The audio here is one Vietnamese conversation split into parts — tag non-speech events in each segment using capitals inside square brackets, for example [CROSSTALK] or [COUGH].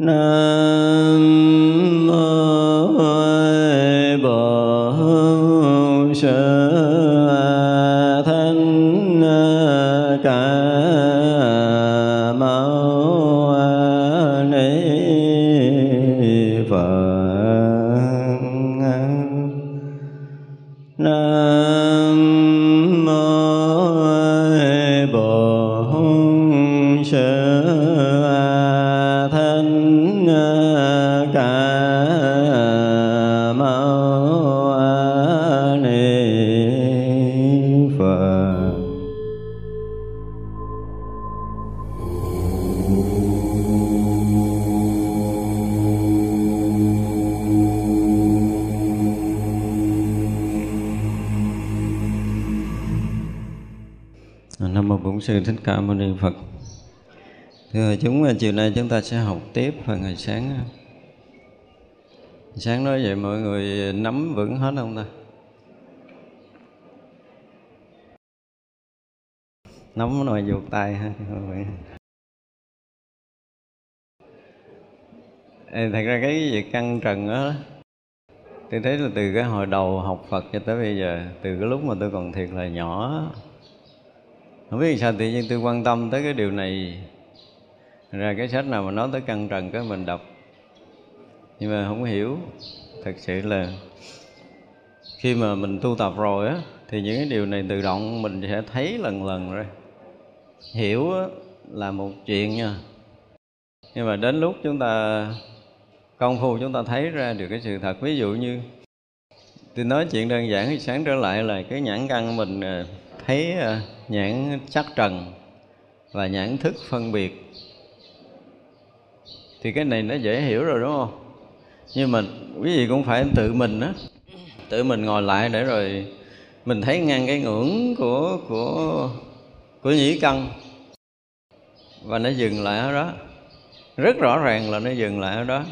Nam chiều nay chúng ta sẽ học tiếp phần ngày sáng. Sáng nói vậy mọi người nắm vững hết không ta? Nắm nồi vuột tay ha Ê, thật ra cái việc căng trần đó tôi thấy là từ cái hồi đầu học Phật cho tới bây giờ từ cái lúc mà tôi còn thiệt là nhỏ không biết sao tự nhiên tôi quan tâm tới cái điều này ra cái sách nào mà nói tới căn trần cái mình đọc. Nhưng mà không hiểu. Thật sự là khi mà mình tu tập rồi á thì những cái điều này tự động mình sẽ thấy lần lần rồi. Hiểu á, là một chuyện nha. Nhưng mà đến lúc chúng ta công phu chúng ta thấy ra được cái sự thật. Ví dụ như tôi nói chuyện đơn giản thì sáng trở lại là cái nhãn căn mình à, thấy à, nhãn sắc trần và nhãn thức phân biệt thì cái này nó dễ hiểu rồi, đúng không? Nhưng mà quý vị cũng phải tự mình á. Tự mình ngồi lại để rồi mình thấy ngang cái ngưỡng của của của nhĩ căn. Và nó dừng lại ở đó. Rất rõ ràng là nó dừng lại ở đó.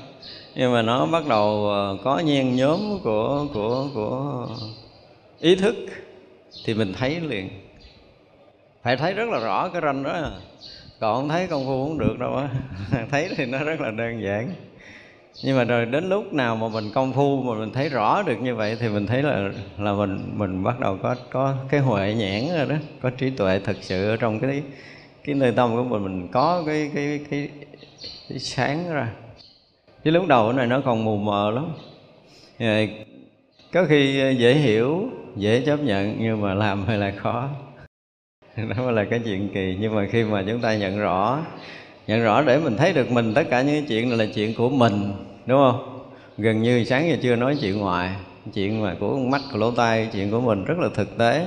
Nhưng mà nó bắt đầu ờ, có nhen nhóm của của của ý thức thì mình thấy liền. Phải thấy rất là rõ cái ranh đó còn không thấy công phu cũng được đâu á. [LAUGHS] Thấy thì nó rất là đơn giản. Nhưng mà rồi đến lúc nào mà mình công phu mà mình thấy rõ được như vậy thì mình thấy là là mình mình bắt đầu có có cái huệ nhãn rồi đó có trí tuệ thực sự ở trong cái cái nơi tâm của mình mình có cái cái cái, cái sáng ra. Chứ lúc đầu này nó còn mù mờ lắm. Có khi dễ hiểu dễ chấp nhận nhưng mà làm hơi là khó. [LAUGHS] đó là cái chuyện kỳ. Nhưng mà khi mà chúng ta nhận rõ nhận rõ để mình thấy được mình tất cả những cái chuyện này là chuyện của mình đúng không? Gần như sáng giờ chưa nói chuyện ngoài chuyện mà của mắt của lỗ tai chuyện của mình rất là thực tế.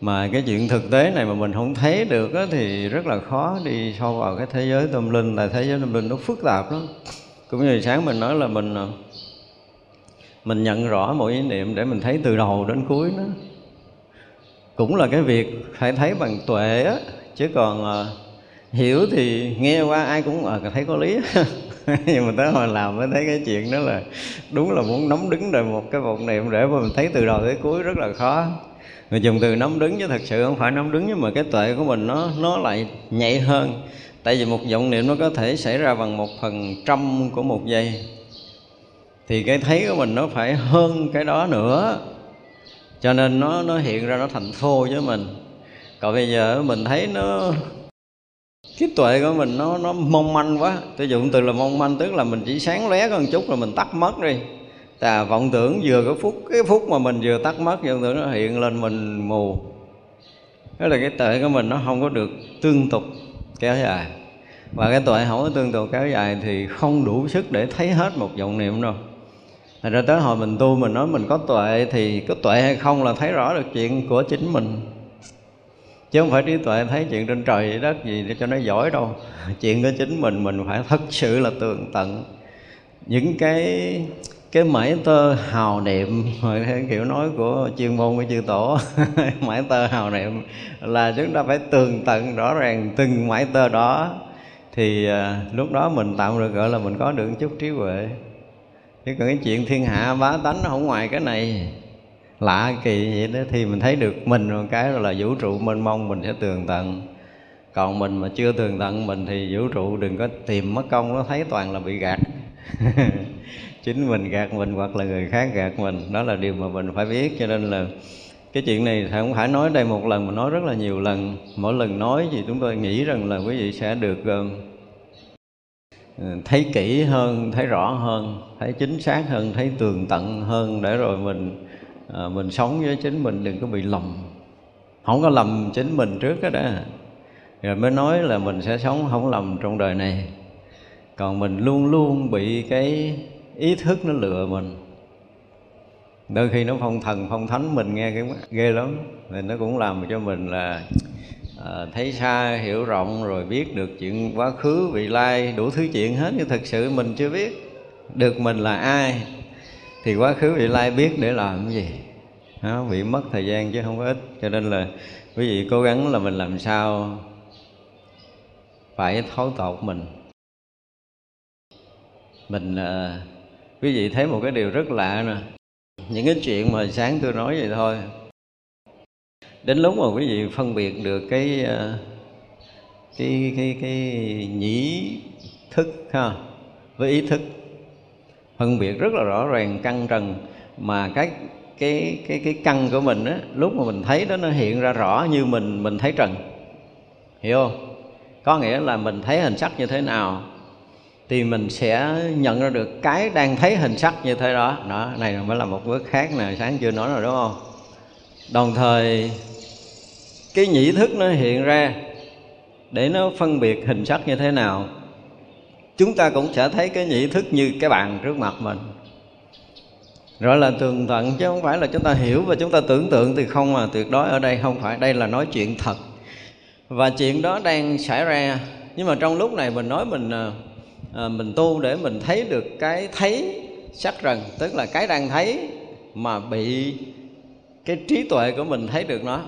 Mà cái chuyện thực tế này mà mình không thấy được á, thì rất là khó đi sâu vào cái thế giới tâm linh. Là thế giới tâm linh nó phức tạp lắm. Cũng như sáng mình nói là mình à, mình nhận rõ mỗi ý niệm để mình thấy từ đầu đến cuối nó cũng là cái việc phải thấy bằng tuệ á chứ còn à, hiểu thì nghe qua ai cũng à, thấy có lý. [LAUGHS] Nhưng mà tới hồi làm mới thấy cái chuyện đó là đúng là muốn nắm đứng rồi một cái vọng niệm để mà mình thấy từ đầu tới cuối rất là khó. Người dùng từ nắm đứng chứ thật sự không phải nắm đứng nhưng mà cái tuệ của mình nó nó lại nhạy hơn. Tại vì một vọng niệm nó có thể xảy ra bằng một phần trăm của một giây. Thì cái thấy của mình nó phải hơn cái đó nữa cho nên nó nó hiện ra nó thành thô với mình. Còn bây giờ mình thấy nó, cái tuệ của mình nó nó mong manh quá. Tôi dùng từ là mong manh, tức là mình chỉ sáng lóe có một chút là mình tắt mất đi. Tà vọng tưởng vừa cái phút cái phút mà mình vừa tắt mất, vọng tưởng nó hiện lên mình mù. Đó là cái tuệ của mình nó không có được tương tục kéo dài. Và cái tuệ không có tương tục kéo dài thì không đủ sức để thấy hết một vọng niệm đâu. Thành ra tới hồi mình tu mình nói mình có tuệ thì có tuệ hay không là thấy rõ được chuyện của chính mình. Chứ không phải trí tuệ thấy chuyện trên trời đất gì để cho nó giỏi đâu. [LAUGHS] Chuyện của chính mình mình phải thật sự là tường tận. Những cái cái mãi tơ hào niệm kiểu nói của chuyên môn của chư tổ [LAUGHS] mãi tơ hào niệm là chúng ta phải tường tận rõ ràng từng mãi tơ đó. Thì à, lúc đó mình tạo được gọi là mình có được chút trí huệ chứ còn cái chuyện thiên hạ bá tánh nó không ngoài cái này lạ kỳ vậy đó. Thì mình thấy được mình một cái là vũ trụ mênh mông mình sẽ tường tận. Còn mình mà chưa tường tận mình thì vũ trụ đừng có tìm mất công nó thấy toàn là bị gạt. [LAUGHS] Chính mình gạt mình hoặc là người khác gạt mình đó là điều mà mình phải biết. Cho nên là cái chuyện này thì không phải nói đây một lần mà nói rất là nhiều lần. Mỗi lần nói thì chúng tôi nghĩ rằng là quý vị sẽ được uh, Ừ, thấy kỹ hơn thấy rõ hơn thấy chính xác hơn thấy tường tận hơn để rồi mình à, mình sống với chính mình đừng có bị lầm. Không có lầm chính mình trước đó, đó rồi mới nói là mình sẽ sống không lầm trong đời này. Còn mình luôn luôn bị cái ý thức nó lừa mình. Đôi khi nó phong thần phong thánh mình nghe cái ghê lắm. Thì nó cũng làm cho mình là à, thấy xa hiểu rộng rồi biết được chuyện quá khứ vị lai đủ thứ chuyện hết. Nhưng thực sự mình chưa biết được mình là ai. Thì quá khứ vị lai biết để làm cái gì. Nó bị mất thời gian chứ không có ích cho nên là quý vị cố gắng là mình làm sao phải thấu tột mình. Mình à, quý vị thấy một cái điều rất lạ nè. Những cái chuyện mà sáng tôi nói vậy thôi đến lúc mà quý vị phân biệt được cái ờ, cái cái cái nhĩ thức ha, với ý thức, phân biệt rất là rõ ràng, căng trần. Mà cái cái cái cái căn của mình á, lúc mà mình thấy đó, nó hiện ra rõ như mình mình thấy trần. Hiểu không? Có nghĩa là mình thấy hình sắc như thế nào, thì mình sẽ nhận ra được cái đang thấy hình sắc như thế đó. Đó, này mới là một bước khác nè, sáng chưa nói rồi, đúng không? Đồng thời cái nhĩ thức nó hiện ra để nó phân biệt hình sắc như thế nào. Chúng ta cũng sẽ thấy cái nhĩ thức như cái bàn trước mặt mình. Rõ là tường tận chứ không phải là chúng ta hiểu và chúng ta tưởng tượng thì không mà tuyệt đối ở đây không phải đây là nói chuyện thật. Và chuyện đó đang xảy ra nhưng mà trong lúc này mình nói mình à, à mình tu để mình thấy được cái thấy sắc rần tức là cái đang thấy mà bị cái trí tuệ của mình thấy được nó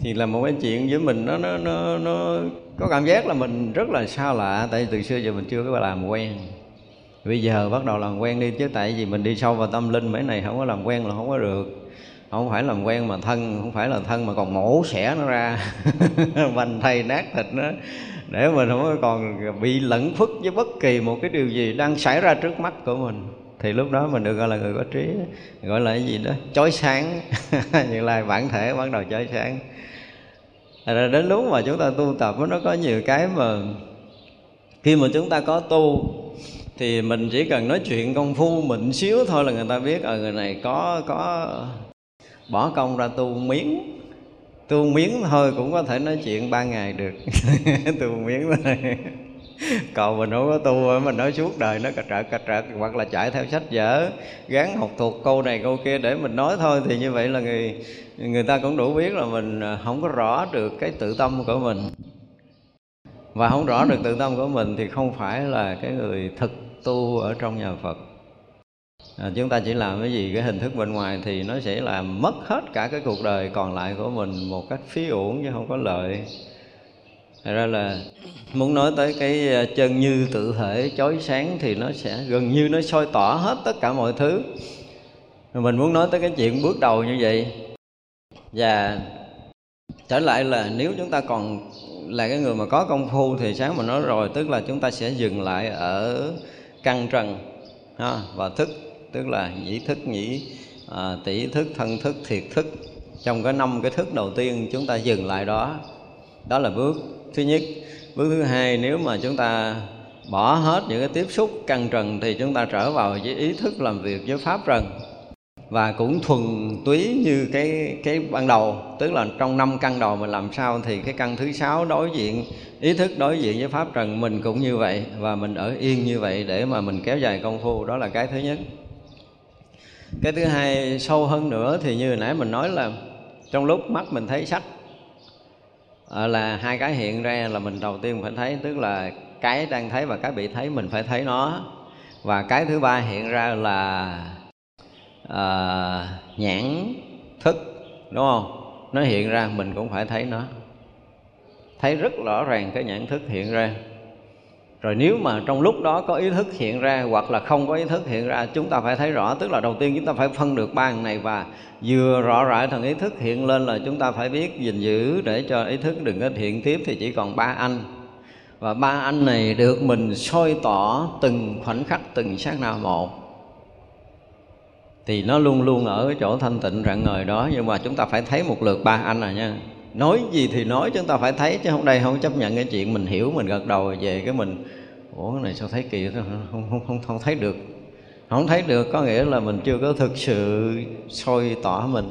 thì là một cái chuyện với mình nó nó nó, nó có cảm giác là mình rất là xa lạ. Tại vì từ xưa giờ mình chưa có làm quen. Bây giờ bắt đầu làm quen đi chứ tại vì mình đi sâu vào tâm linh mấy này không có làm quen là không có được. Không phải làm quen mà thân không phải là thân mà còn mổ xẻ nó ra. [LAUGHS] Vành thay nát thịt nó. Để mình không còn bị lẫn phức với bất kỳ một cái điều gì đang xảy ra trước mắt của mình thì lúc đó mình được gọi là người có trí, gọi là cái gì đó? Chói sáng. [LAUGHS] Như là bản thể bắt đầu chói sáng. Rồi đến lúc mà chúng ta tu tập, nó có nhiều cái mà khi mà chúng ta có tu, thì mình chỉ cần nói chuyện công phu mình xíu thôi là người ta biết ở người này có có bỏ công ra tu miếng. Tu miếng thôi cũng có thể nói chuyện ba ngày được. [LAUGHS] Tu miếng thôi còn mình không có tu mình nói suốt đời nó cà trợt cà trợt hoặc là chạy theo sách vở gán học thuộc câu này câu kia để mình nói thôi. Thì như vậy là người người ta cũng đủ biết là mình à, không có rõ được cái tự tâm của mình. Và không rõ được tự tâm của mình thì không phải là cái người thực tu ở trong nhà Phật. À, chúng ta chỉ làm cái gì cái hình thức bên ngoài thì nó sẽ làm mất hết cả cái cuộc đời còn lại của mình một cách phí uổng chứ không có lợi. Thật ra là muốn nói tới cái ờ, chân như tự thể chói sáng thì nó sẽ gần như nó soi tỏ hết tất cả mọi thứ. Mình muốn nói tới cái chuyện bước đầu như vậy. Và trở lại là nếu chúng ta còn là cái người mà có công phu thì sáng mà nói rồi tức là chúng ta sẽ dừng lại ở căn trần ha, và thức tức là nhĩ thức nhĩ à, tỷ thức thân thức thiệt thức. Trong cái năm cái thức đầu tiên chúng ta dừng lại đó đó là bước thứ nhất, bước thứ hai, nếu mà chúng ta bỏ hết những cái tiếp xúc căng trần thì chúng ta trở vào với ý thức làm việc với pháp trần và cũng thuần túy như cái cái ban đầu, tức là trong năm căn đầu mình làm sao thì cái căn thứ sáu đối diện, ý thức đối diện với pháp trần mình cũng như vậy và mình ở yên như vậy để mà mình kéo dài công phu, đó là cái thứ nhất. Cái thứ hai, sâu hơn nữa thì như hồi nãy mình nói là trong lúc mắt mình thấy sách à, là hai cái hiện ra là mình đầu tiên phải thấy tức là cái đang thấy và cái bị thấy mình phải thấy nó. Và cái thứ ba hiện ra là à, nhãn thức đúng không? Nó hiện ra mình cũng phải thấy nó. Thấy rất rõ ràng cái nhãn thức hiện ra rồi nếu mà trong lúc đó có ý thức hiện ra hoặc là không có ý thức hiện ra, chúng ta phải thấy rõ, tức là đầu tiên chúng ta phải phân được ba này và vừa rõ rãi thần ý thức hiện lên là chúng ta phải biết gìn giữ để cho ý thức đừng có hiện tiếp thì chỉ còn ba anh. Và ba anh này được mình soi tỏ từng khoảnh khắc, từng sát na một. Thì nó luôn luôn ở chỗ thanh tịnh rạng ngời đó, nhưng mà chúng ta phải thấy một lượt ba anh rồi nha nói gì thì nói chúng ta phải thấy chứ không đây không chấp nhận cái chuyện mình hiểu mình gật đầu về cái mình ủa cái này sao thấy kỳ không không không, không thấy được. Không thấy được có nghĩa là mình chưa có thực sự soi tỏ mình.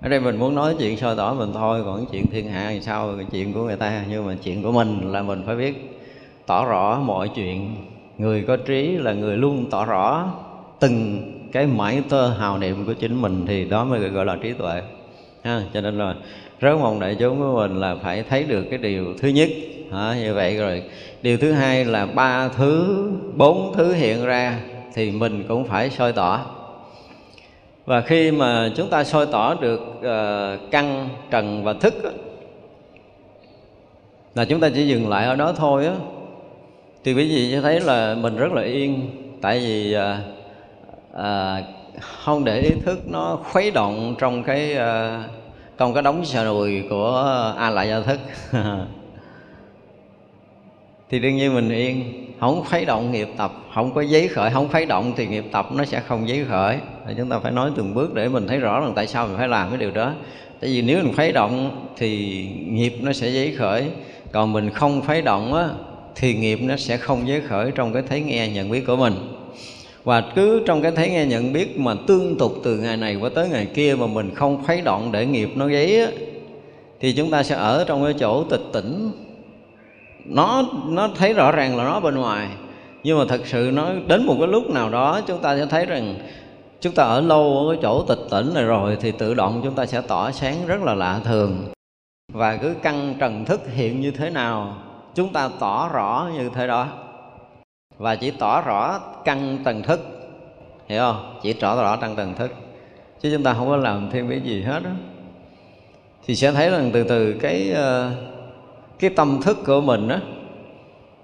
Ở đây mình muốn nói chuyện soi tỏ mình thôi còn chuyện thiên hạ thì sao? Cái chuyện của người ta nhưng mà chuyện của mình là mình phải biết tỏ rõ mọi chuyện. Người có trí là người luôn tỏ rõ từng cái mãi tơ hào niệm của chính mình thì đó mới gọi là trí tuệ. Ha cho nên là rất mong đại chúng của mình là phải thấy được cái điều thứ nhất. À, như vậy rồi. Điều thứ hai là ba thứ bốn thứ hiện ra thì mình cũng phải soi tỏ. Và khi mà chúng ta soi tỏ được uh, căn trần và thức là chúng ta chỉ dừng lại ở đó thôi á. Thì quý vị sẽ thấy là mình rất là yên. Tại vì uh, uh, không để ý thức nó khuấy động trong cái uh, trong có đóng xà đùi của a lại gia thức. [LAUGHS] Thì đương nhiên mình yên. Không khuấy động nghiệp tập. Không có giấy khởi, không khuấy động thì nghiệp tập nó sẽ không giấy khởi. Thì chúng ta phải nói từng bước để mình thấy rõ rằng tại sao mình phải làm cái điều đó. Tại vì nếu mình khuấy động thì nghiệp nó sẽ giấy khởi. Còn mình không khuấy động á, thì nghiệp nó sẽ không giấy khởi trong cái thấy nghe nhận biết của mình và cứ trong cái thấy nghe nhận biết mà tương tục từ ngày này qua tới ngày kia mà mình không khuấy động để nghiệp nó gáy á, thì chúng ta sẽ ở trong cái chỗ tịch tỉnh. Nó nó thấy rõ ràng là nó bên ngoài nhưng mà thật sự nó đến một cái lúc nào đó chúng ta sẽ thấy rằng chúng ta ở lâu ở cái chỗ tịch tỉnh này rồi thì tự động chúng ta sẽ tỏ sáng rất là lạ thường. Và cứ căn trần thức hiện như thế nào chúng ta tỏ rõ như thế đó và chỉ tỏ rõ căn tầng thức. Hiểu không? Chỉ tỏ rõ căn tầng thức. Chứ chúng ta không có làm thêm cái gì hết đó thì sẽ thấy rằng từ từ cái ờ, cái tâm thức của mình á,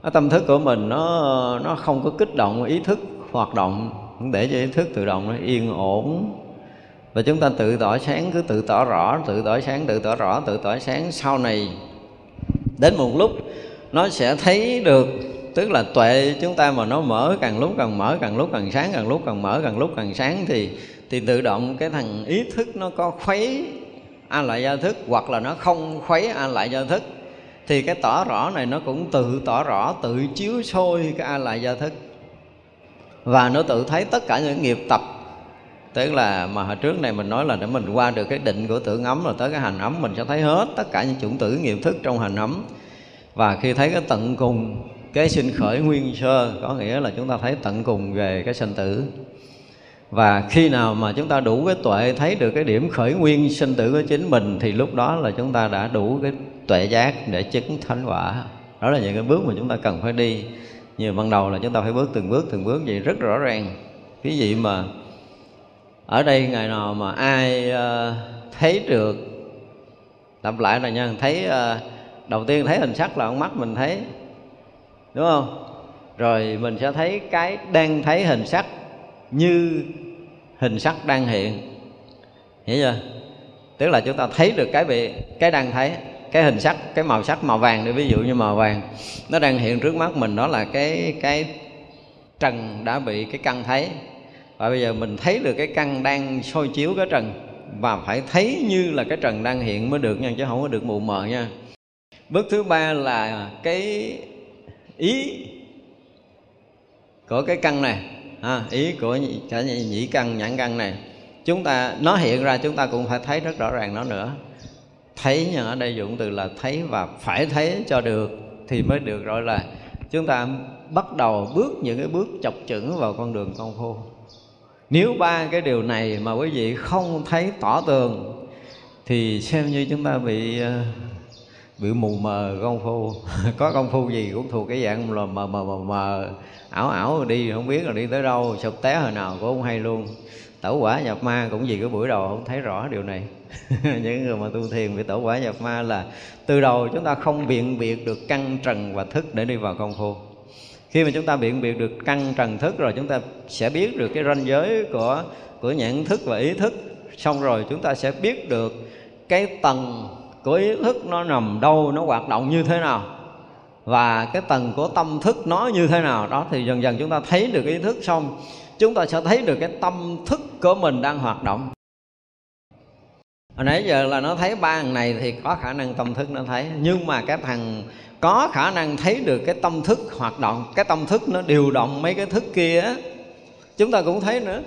cái tâm thức của mình nó nó không có kích động ý thức, hoạt động để cho ý thức tự động, nó yên ổn. Và chúng ta tự tỏ sáng, cứ tự tỏ rõ, tự tỏ sáng, tự tỏ rõ, tự tỏ sáng. Sau này, đến một lúc, nó sẽ thấy được tức là tuệ chúng ta mà nó mở càng lúc càng mở, càng lúc càng sáng, càng lúc càng mở, càng lúc càng sáng thì thì tự động cái thằng ý thức nó có khuấy a lại gia thức hoặc là nó không khuấy a lại gia thức. Thì cái tỏ rõ này nó cũng tự tỏ rõ, tự chiếu sôi cái a lại gia thức. Và nó tự thấy tất cả những nghiệp tập. Tức là mà hồi trước này mình nói là để mình qua được cái định của tưởng ấm rồi tới cái hành ấm, mình sẽ thấy hết tất cả những chủng tử nghiệp thức trong hành ấm. Và khi thấy cái tận cùng cái sinh khởi nguyên sơ có nghĩa là chúng ta thấy tận cùng về cái sinh tử. Và khi nào mà chúng ta đủ cái tuệ thấy được cái điểm khởi nguyên sinh tử của chính mình thì lúc đó là chúng ta đã đủ cái tuệ giác để chứng thánh quả. Đó là những cái bước mà chúng ta cần phải đi. Như ban đầu là chúng ta phải bước từng bước từng bước vậy rất rõ ràng. Cái gì mà ở đây ngày nào mà ai uh, thấy được lặp lại là nha thấy uh, đầu tiên thấy hình sắc là con mắt mình thấy đúng không? Rồi mình sẽ thấy cái đang thấy hình sắc như hình sắc đang hiện. Hiểu chưa? Tức là chúng ta thấy được cái bị, cái đang thấy, cái hình sắc, cái màu sắc màu vàng để ví dụ như màu vàng, nó đang hiện trước mắt mình, đó là cái cái trần đã bị cái căn thấy. Và bây giờ mình thấy được cái căn đang soi chiếu cái trần, và phải thấy như là cái trần đang hiện mới được nha, chứ không có được mù mờ nha. Bước thứ ba là cái ý của cái căn này à, ý của cả nhĩ căn nhãn căn này chúng ta nó hiện ra chúng ta cũng phải thấy rất rõ ràng nó nữa. Thấy nhưng ở đây dụng từ là thấy và phải thấy cho được thì mới được gọi là chúng ta bắt đầu bước những cái bước chọc chững vào con đường công phu. Nếu ba cái điều này mà quý vị không thấy tỏ tường thì xem như chúng ta bị uh, bị mù mờ công phu. [LAUGHS] Có công phu gì cũng thuộc cái dạng là mờ mờ mờ mờ, ảo ảo đi, không biết là đi tới đâu, sụp té hồi nào cũng không hay luôn. Tẩu quả nhập ma cũng vì cái buổi đầu không thấy rõ điều này. [LAUGHS] Những người mà tu thiền bị tẩu quả nhập ma là từ đầu chúng ta không biện biệt được căn trần và thức để đi vào công phu. Khi mà chúng ta biện biệt được căn trần thức rồi, chúng ta sẽ biết được cái ranh giới của của nhận thức và ý thức. Xong rồi chúng ta sẽ biết được cái tầng của ý thức nó nằm đâu, nó hoạt động như thế nào? Và cái tầng của tâm thức nó như thế nào? Đó thì dần dần chúng ta thấy được ý thức xong, chúng ta sẽ thấy được cái tâm thức của mình đang hoạt động. Hồi nãy giờ là nó thấy ba thằng này thì có khả năng tâm thức nó thấy, nhưng mà cái thằng có khả năng thấy được cái tâm thức hoạt động, cái tâm thức nó điều động mấy cái thức kia á, chúng ta cũng thấy nữa.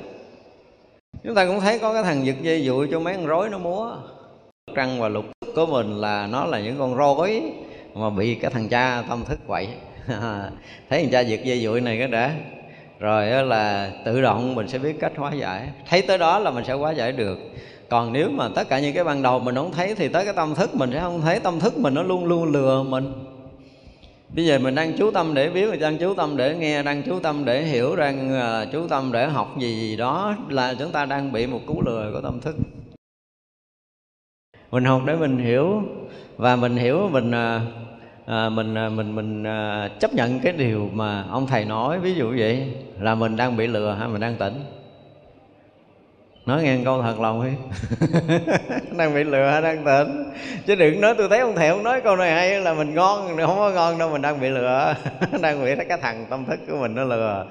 Chúng ta cũng thấy có cái thằng giật dây dụi cho mấy con rối nó múa trăng và lục của mình là nó là những con rối mà bị cái thằng cha tâm thức quậy. [LAUGHS] Thấy thằng cha giật dây dụi này cái đã. Rồi là tự động mình sẽ biết cách hóa giải. Thấy tới đó là mình sẽ hóa giải được. Còn nếu mà tất cả những cái ban đầu mình không thấy thì tới cái tâm thức mình sẽ không thấy. Tâm thức mình nó luôn luôn lừa mình. Bây giờ mình đang chú tâm để biết, mình đang chú tâm để nghe, đang chú tâm để hiểu, đang à, chú tâm để học gì gì đó là chúng ta đang bị một cú lừa của tâm thức mình học để mình hiểu. Và mình hiểu mình à, à, mình à, mình mình à, chấp nhận cái điều mà ông thầy nói. Ví dụ vậy là mình đang bị lừa hay mình đang tỉnh? Nói nghe câu thật lòng đi. [LAUGHS] Đang bị lừa hay đang tỉnh? Chứ đừng nói tôi thấy ông thầy ông nói câu này hay là mình ngon không có ngon đâu mình đang bị lừa. [LAUGHS] Đang bị cái thằng tâm thức của mình nó lừa.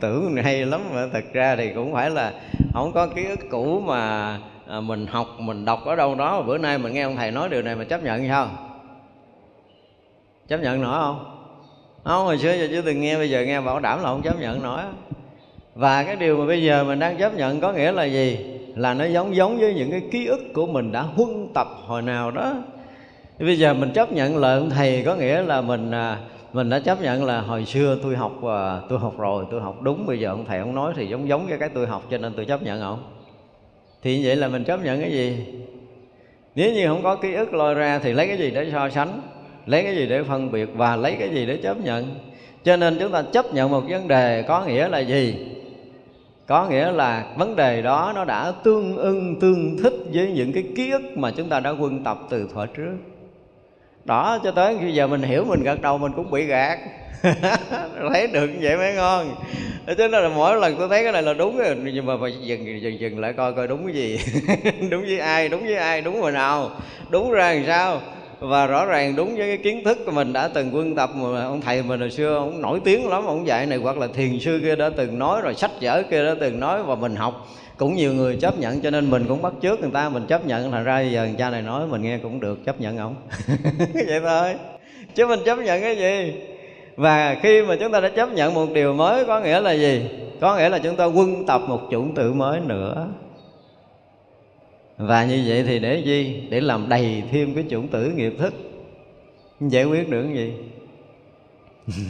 Tưởng hay lắm mà thật ra thì cũng phải là không có ký ức cũ mà à, mình học mình đọc ở đâu đó. Bữa nay mình nghe ông thầy nói điều này mà chấp nhận sao chấp nhận nổi không? Không hồi xưa giờ chưa từng nghe bây giờ nghe bảo đảm là không chấp nhận nổi. Và cái điều mà bây giờ mình đang chấp nhận có nghĩa là gì? Là nó giống giống với những cái ký ức của mình đã huân tập hồi nào đó. Bây giờ mình chấp nhận lời ông thầy có nghĩa là mình à, mình đã chấp nhận là hồi xưa tôi học và tôi học rồi tôi học đúng. Bây giờ ông thầy ông nói thì giống giống với cái tôi học cho nên tôi chấp nhận không? Thì vậy là mình chấp nhận cái gì? Nếu như không có ký ức lôi ra thì lấy cái gì để so sánh? Lấy cái gì để phân biệt và lấy cái gì để chấp nhận? Cho nên chúng ta chấp nhận một vấn đề có nghĩa là gì? Có nghĩa là vấn đề đó nó đã tương ưng, tương thích với những cái ký ức mà chúng ta đã quân tập từ thuở trước đó, cho tới khi giờ mình hiểu mình gật đầu mình cũng bị gạt. [LAUGHS] Thấy được như vậy mới ngon. Cho nên là mỗi lần tôi thấy cái này là đúng rồi. Nhưng mà phải dừng dừng dừng lại coi coi đúng cái gì. [LAUGHS] Đúng với ai, đúng với ai, đúng hồi nào. Đúng ra làm sao. Và rõ ràng đúng với cái kiến thức của mình đã từng quân tập mà ông thầy mình hồi xưa ông nổi tiếng lắm. Ông dạy này, hoặc là thiền sư kia đã từng nói, rồi sách vở kia đã từng nói, và mình học cũng nhiều người chấp nhận cho nên mình cũng bắt trước người ta, mình chấp nhận. Thành ra giờ cha này nói mình nghe cũng được, chấp nhận ông [LAUGHS] vậy thôi. Chứ mình chấp nhận cái gì? Và khi mà chúng ta đã chấp nhận một điều mới có nghĩa là gì? Có nghĩa là chúng ta quân tập một chủng tử mới nữa. Và như vậy thì để gì? Để làm đầy thêm cái chủng tử nghiệp thức. Giải quyết được cái gì? [LAUGHS]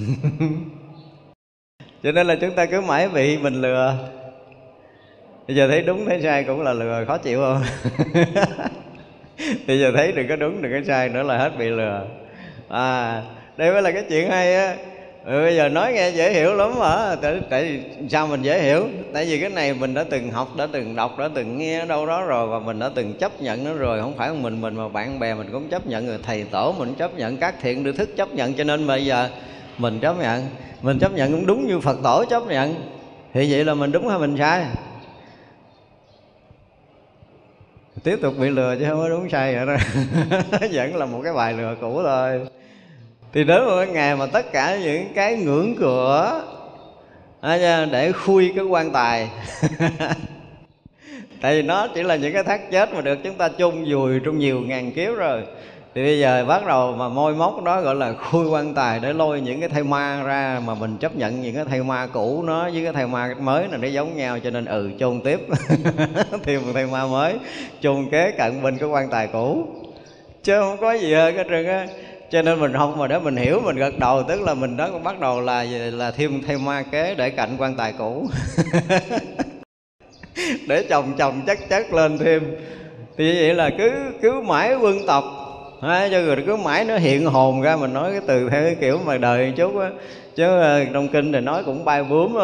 Cho nên là chúng ta cứ mãi bị mình lừa bây giờ thấy đúng thấy sai cũng là lừa khó chịu không? [LAUGHS] Bây giờ thấy đừng có đúng đừng có sai nữa là hết bị lừa. À đây mới là cái chuyện hay á. Ừ, bây giờ nói nghe dễ hiểu lắm mà tại, tại sao mình dễ hiểu? Tại vì cái này mình đã từng học đã từng đọc đã từng nghe ở đâu đó rồi và mình đã từng chấp nhận nó rồi. Không phải mình mình mà bạn bè mình cũng chấp nhận người thầy tổ mình chấp nhận các thiện đưa thức chấp nhận. Cho nên bây giờ mình chấp nhận. Mình chấp nhận cũng đúng như phật tổ chấp nhận. Thì vậy là mình đúng hay mình sai? Tiếp tục bị lừa chứ không có đúng sai vậy đó. [LAUGHS] Vẫn là một cái bài lừa cũ thôi. Thì đến một ngày mà tất cả những cái ngưỡng cửa để khui cái quan tài. [LAUGHS] Tại vì nó chỉ là những cái thác chết mà được chúng ta chôn vùi trong nhiều ngàn kiếp rồi thì bây giờ bắt đầu mà môi móc đó gọi là khui quan tài để lôi những cái thay ma ra mà mình chấp nhận những cái thay ma cũ nó với cái thay ma mới là nó giống nhau cho nên ừ chôn tiếp. [LAUGHS] Thêm một thay ma mới, chôn kế cận bên cái quan tài cũ. Chứ không có gì hơn cái trơn á. Cho nên mình không mà để mình hiểu, mình gật đầu, tức là mình đó cũng bắt đầu là là thêm thêm ma kế để cạnh quan tài cũ. [LAUGHS] Để chồng chồng chắc chắc lên thêm. Thì vậy là cứ cứ mãi quân tập đấy cho người cứ mãi nó hiện hồn ra, mình nói cái từ theo cái kiểu mà đời chút á. Chứ ờ, trong kinh thì nói cũng bay bướm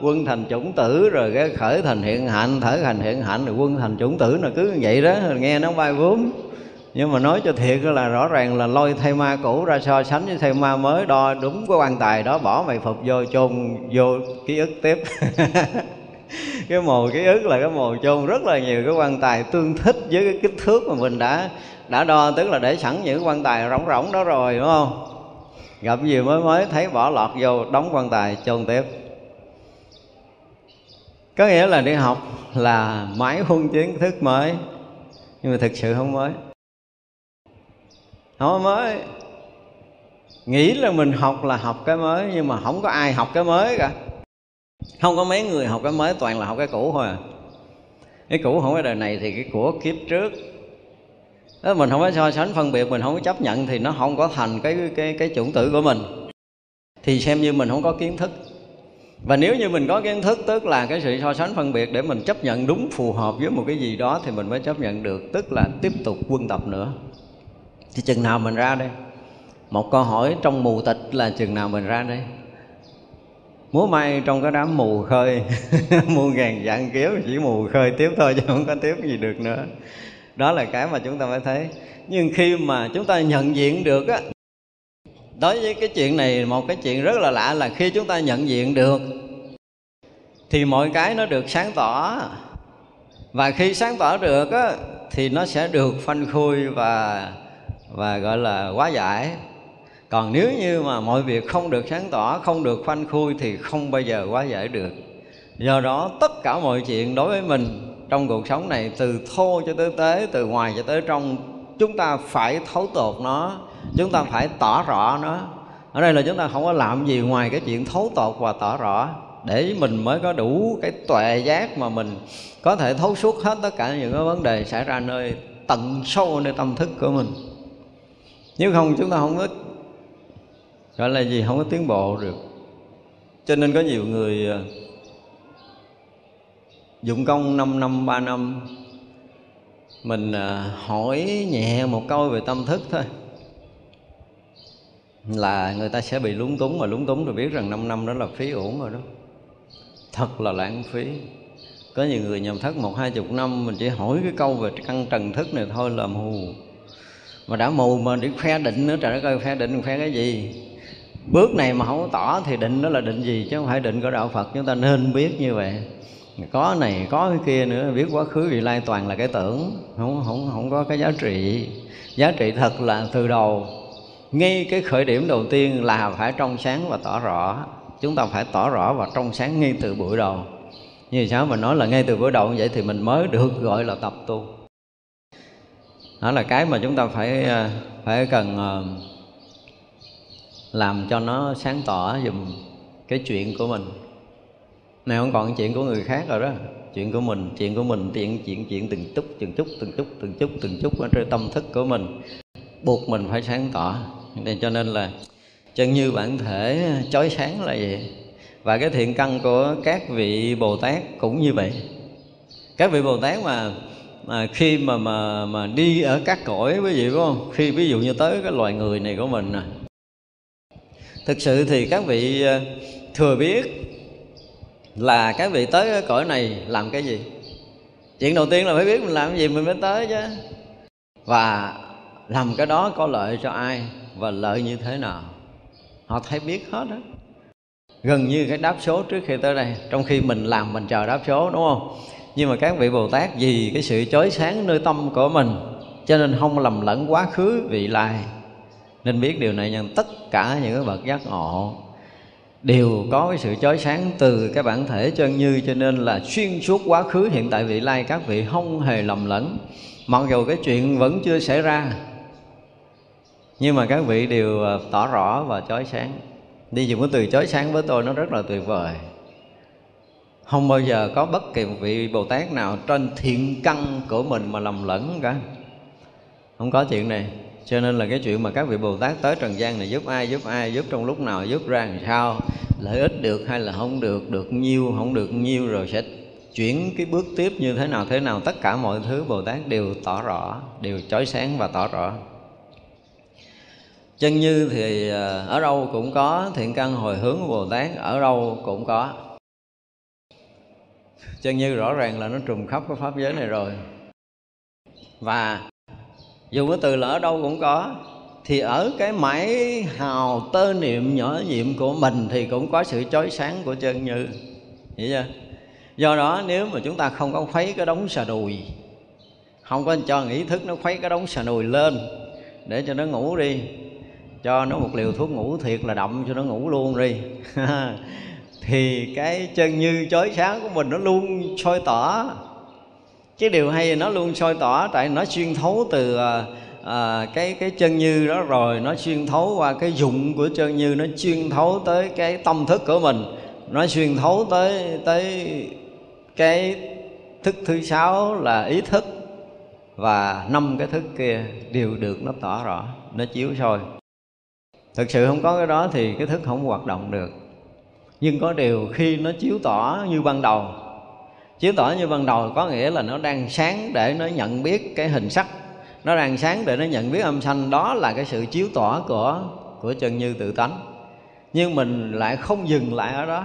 quân thành chủng tử rồi cái khởi thành hiện hạnh thở thành hiện hạnh rồi quân thành chủng tử là cứ như vậy đó. Nghe nó bay bướm. Nhưng mà nói cho thiệt là rõ ràng là lôi thay ma cũ ra so sánh với thay ma mới, đo đúng cái quan tài đó, bỏ mày phục vô chôn, vô ký ức tiếp. [LAUGHS] Cái mồ ký ức là cái mồ chôn rất là nhiều cái quan tài tương thích với cái kích thước mà mình đã đã đo, tức là để sẵn những quan tài rỗng rỗng đó rồi, đúng không? Gặp gì mới mới thấy bỏ lọt vô, đóng quan tài, chôn tiếp. Có nghĩa là đi học là mãi huân kiến thức mới, nhưng mà thực sự không mới. Không mới. Nghĩ là mình học là học cái mới, nhưng mà không có ai học cái mới cả. Không có mấy người học cái mới, toàn là học cái cũ thôi à. Cái cũ không phải đời này thì cái của kiếp trước đó mình không có so sánh phân biệt, mình không có chấp nhận thì nó không có thành cái cái cái chủng tử của mình. Thì xem như mình không có kiến thức. Và nếu như mình có kiến thức, tức là cái sự so sánh phân biệt để mình chấp nhận đúng, phù hợp với một cái gì đó thì mình mới chấp nhận được, tức là tiếp tục quân tập nữa. Thì chừng nào mình ra đây? Một câu hỏi trong mù tịch là chừng nào mình ra đây? Múa may trong cái đám mù khơi [LAUGHS] muôn ngàn dạng kéo chỉ mù khơi tiếp thôi chứ không có tiếp gì được nữa đó là cái mà chúng ta phải thấy. Nhưng khi mà chúng ta nhận diện được á, đối với cái chuyện này, một cái chuyện rất là lạ là khi chúng ta nhận diện được, thì mọi cái nó được sáng tỏ. Và khi sáng tỏ được á, thì nó sẽ được phanh khui và và gọi là quá giải. Còn nếu như mà mọi việc không được sáng tỏ, không được phanh khui thì không bao giờ quá giải được. Do đó, tất cả mọi chuyện đối với mình trong cuộc sống này, từ thô cho tới tế, từ ngoài cho tới trong, chúng ta phải thấu tột nó, chúng ta phải tỏ rõ nó. Ở đây là chúng ta không có làm gì ngoài cái chuyện thấu tột và tỏ rõ. Để mình mới có đủ cái tuệ giác mà mình có thể thấu suốt hết tất cả những cái vấn đề xảy ra nơi tận sâu nơi tâm thức của mình. Nếu không, chúng ta không có, gọi là gì, không có tiến bộ được. Cho nên có nhiều người à, dụng công 5 năm 3 năm. Mình à, hỏi nhẹ một câu về tâm thức thôi. Là người ta sẽ bị lúng túng mà lúng túng rồi biết rằng 5 năm đó là phí uổng rồi đó. Thật là lãng phí. Có nhiều người nhầm thất một hai chục năm mình chỉ hỏi cái câu về căn trần thức này thôi là mù. Mà đã mù mà đi khoe định nữa trời đất ơi khoe định khoe cái gì? Bước này mà không có tỏ thì định đó là định gì chứ không phải định của đạo phật chúng ta nên biết như vậy có này, có cái kia nữa, biết quá khứ vị lai toàn là cái tưởng. Không không không có cái giá trị. Giá trị thật là từ đầu. Ngay cái khởi điểm đầu tiên là phải trong sáng và tỏ rõ. Chúng ta phải tỏ rõ và trong sáng ngay từ buổi đầu. Như sao mình nói là ngay từ buổi đầu như vậy thì mình mới được gọi là tập tu. Đó là cái mà chúng ta phải ờ, phải cần ờ, làm cho nó sáng tỏ dùm cái chuyện của mình này không còn chuyện của người khác rồi đó. Chuyện của mình, chuyện của mình, chuyện chuyện chuyện từng chút từng chút từng chút từng chút từng chút ở trên tâm thức của mình. Buộc mình phải sáng tỏ. Nên cho nên là chân như bản thể chói sáng là vậy. Và cái thiện căn của các vị bồ tát cũng như vậy. Các vị bồ tát mà mà khi mà mà mà đi ở các cõi, quý vị phải không? Khi ví dụ như tới cái loài người này của mình nè. Thực sự thì các vị ờ, thừa biết là các vị tới cái cõi này làm cái gì? Chuyện đầu tiên là phải biết mình làm cái gì mình mới tới chứ. Và làm cái đó có lợi cho ai và lợi như thế nào? Họ thấy biết hết đó gần như cái đáp số trước khi tới đây, trong khi mình làm mình chờ đáp số, đúng không? Nhưng mà các vị bồ tát vì cái sự chói sáng nơi tâm của mình, cho nên không lầm lẫn quá khứ vị lai. Nên biết điều này rằng tất cả những bậc giác ngộ đều có cái sự chói sáng từ cái bản thể chân như, cho nên là xuyên suốt quá khứ. Hiện tại vị lai các vị không hề lầm lẫn. Mặc dù cái chuyện vẫn chưa xảy ra, nhưng mà các vị đều à, tỏ rõ và chói sáng. Đi dùng cái từ chói sáng với tôi nó rất là tuyệt vời. Không bao giờ có bất kỳ một vị bồ tát nào trên thiện căn của mình mà lầm lẫn cả. Không có chuyện này cho nên là cái chuyện mà các vị bồ tát tới trần gian này giúp ai giúp ai, giúp trong lúc nào, giúp ra làm sao, lợi ích được hay là không được được nhiêu không được nhiêu rồi sẽ chuyển cái bước tiếp như thế nào thế nào, tất cả mọi thứ bồ tát đều tỏ rõ, đều chói sáng và tỏ rõ. Chân như thì à, ở đâu cũng có, thiện căn hồi hướng của bồ tát ở đâu cũng có. Chân như rõ ràng là nó trùng khắp cái pháp giới này rồi. Và dùng cái từ là ở đâu cũng có. Thì ở cái mãi hào tơ niệm nhỏ nhiệm của mình thì cũng có sự chói sáng của chân như. Hiểu chưa? Do đó nếu mà chúng ta không có khuấy cái đống xà đùi, không có cho ý thức nó khuấy cái đống xà đùi lên để cho nó ngủ đi, cho nó một liều thuốc ngủ thiệt là đậm cho nó ngủ luôn đi. [LAUGHS] Thì cái chân như chói sáng của mình nó luôn soi tỏ cái điều hay là nó luôn soi tỏ tại nó xuyên thấu từ à, à, cái cái chân như đó rồi nó xuyên thấu qua cái dụng của chân như nó xuyên thấu tới cái tâm thức của mình nó xuyên thấu tới tới cái thức thứ sáu là ý thức và năm cái thức kia đều được nó tỏ rõ nó chiếu soi. Thực sự không có cái đó thì cái thức không hoạt động được. Nhưng có điều khi nó chiếu tỏ như ban đầu chiếu tỏ như ban đầu có nghĩa là nó đang sáng để nó nhận biết cái hình sắc. Nó đang sáng để nó nhận biết âm thanh. Đó là cái sự chiếu tỏ của của chân như tự tánh. Nhưng mình lại không dừng lại ở đó.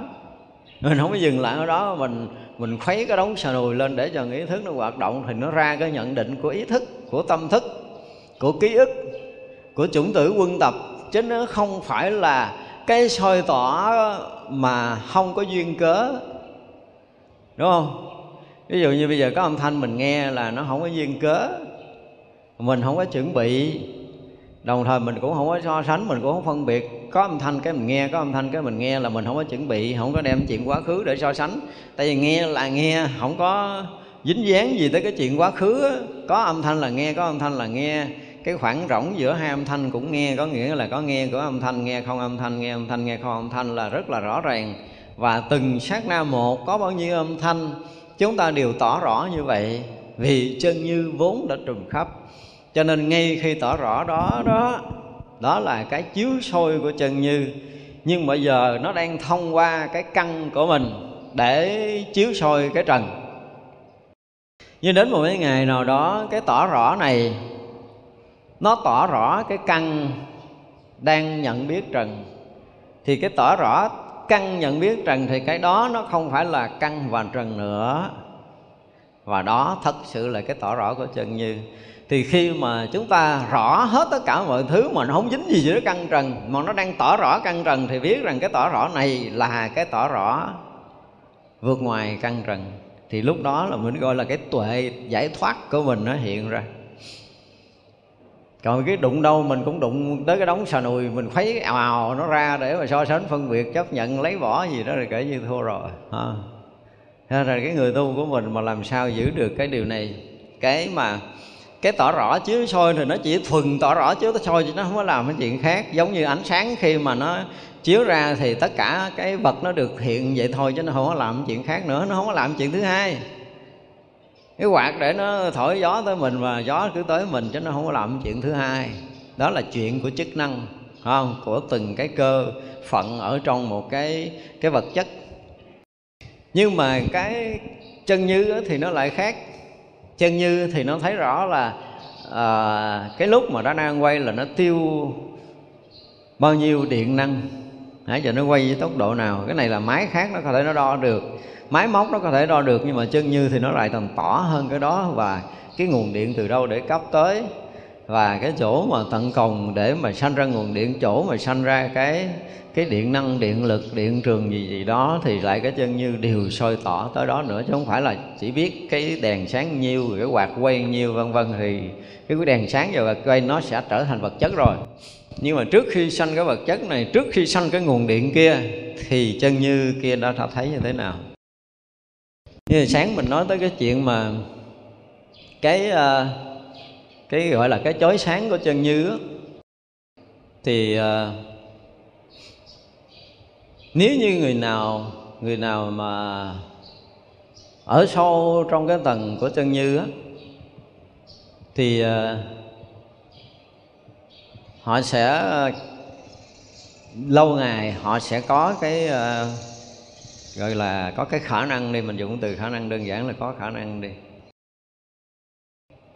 Mình không có dừng lại ở đó. Mình mình khuấy cái đống sờ nùi lên để cho ý thức nó hoạt động thì nó ra cái nhận định của ý thức, của tâm thức, của ký ức, của chủng tử quân tập. Chứ nó không phải là cái soi tỏ mà không có duyên cớ đúng không? Ví dụ như bây giờ có âm thanh mình nghe là nó không có duyên cớ. Mình không có chuẩn bị. Đồng thời mình cũng không có so sánh, mình cũng không phân biệt. Có âm thanh cái mình nghe, có âm thanh cái mình nghe là mình không có chuẩn bị, không có đem chuyện quá khứ để so sánh. Tại vì nghe là nghe, không có dính dáng gì tới cái chuyện quá khứ có âm thanh là nghe, có âm thanh là nghe. Cái khoảng rỗng giữa hai âm thanh cũng nghe, có nghĩa là có nghe của âm thanh, nghe không âm thanh, nghe âm thanh, nghe không âm thanh là rất là rõ ràng và từng sát na một có bao nhiêu âm thanh, chúng ta đều tỏ rõ như vậy, vì chân như vốn đã trùm khắp. Cho nên ngay khi tỏ rõ đó đó đó là cái chiếu soi của chân như. Nhưng bây giờ nó đang thông qua cái căn của mình để chiếu soi cái trần. Nhưng đến một cái ngày nào đó, cái tỏ rõ này, nó tỏ rõ cái căn đang nhận biết trần, thì cái tỏ rõ căn nhận biết trần thì cái đó nó không phải là căn và trần nữa. Và đó thật sự là cái tỏ rõ của chân như. Thì khi mà chúng ta rõ hết tất cả mọi thứ mà nó không dính gì giữa căn trần, mà nó đang tỏ rõ căn trần thì biết rằng cái tỏ rõ này là cái tỏ rõ vượt ngoài căn trần. Thì lúc đó là mình gọi là cái tuệ giải thoát của mình nó hiện ra còn cái đụng đâu mình cũng đụng, tới cái đống xà nùi mình khuấy ào ào nó ra để mà so sánh phân biệt, chấp nhận, lấy bỏ gì đó rồi kể như thua rồi, ha. Thế ra cái người tu của mình mà làm sao giữ được cái điều này? Cái mà, cái tỏ rõ chiếu soi thì nó chỉ thuần tỏ rõ chiếu soi chứ nó không có làm cái chuyện khác. Giống như ánh sáng khi mà nó chiếu ra thì tất cả cái vật nó được hiện vậy thôi chứ nó không có làm chuyện khác nữa, nó không có làm chuyện thứ hai cái quạt để nó thổi gió tới mình và gió cứ tới mình chứ nó không có làm chuyện thứ hai. Đó là chuyện của chức năng không? Của từng cái cơ phận ở trong một cái cái vật chất. Nhưng mà cái chân như thì nó lại khác. Chân như thì nó thấy rõ là à, cái lúc mà nó đang quay là nó tiêu bao nhiêu điện năng nãy giờ nó quay với tốc độ nào? Cái này là máy khác nó có thể nó đo được. Máy móc nó có thể đo được, nhưng mà chân như thì nó lại còn tỏ hơn cái đó. Và cái nguồn điện từ đâu để cấp tới? Và cái chỗ mà tận cùng để mà sanh ra nguồn điện, chỗ mà sanh ra cái cái điện năng, điện lực, điện trường gì gì đó, thì lại cái chân như đều soi tỏ tới đó nữa. Chứ không phải là chỉ biết cái đèn sáng nhiêu, cái quạt quay nhiêu, vân vân. Thì cái cái đèn sáng và quạt quay nó sẽ trở thành vật chất rồi nhưng mà trước khi sanh cái vật chất này trước khi sanh cái nguồn điện kia thì chân như kia đã thấy như thế nào? Như sáng mình nói tới cái chuyện mà cái à, cái gọi là cái chói sáng của chân như đó, thì à, nếu như người nào người nào mà ở sâu trong cái tầng của chân như á thì uh, họ sẽ lâu ngày họ sẽ có cái uh, gọi là có cái khả năng đi mình dùng từ khả năng đơn giản là có khả năng đi.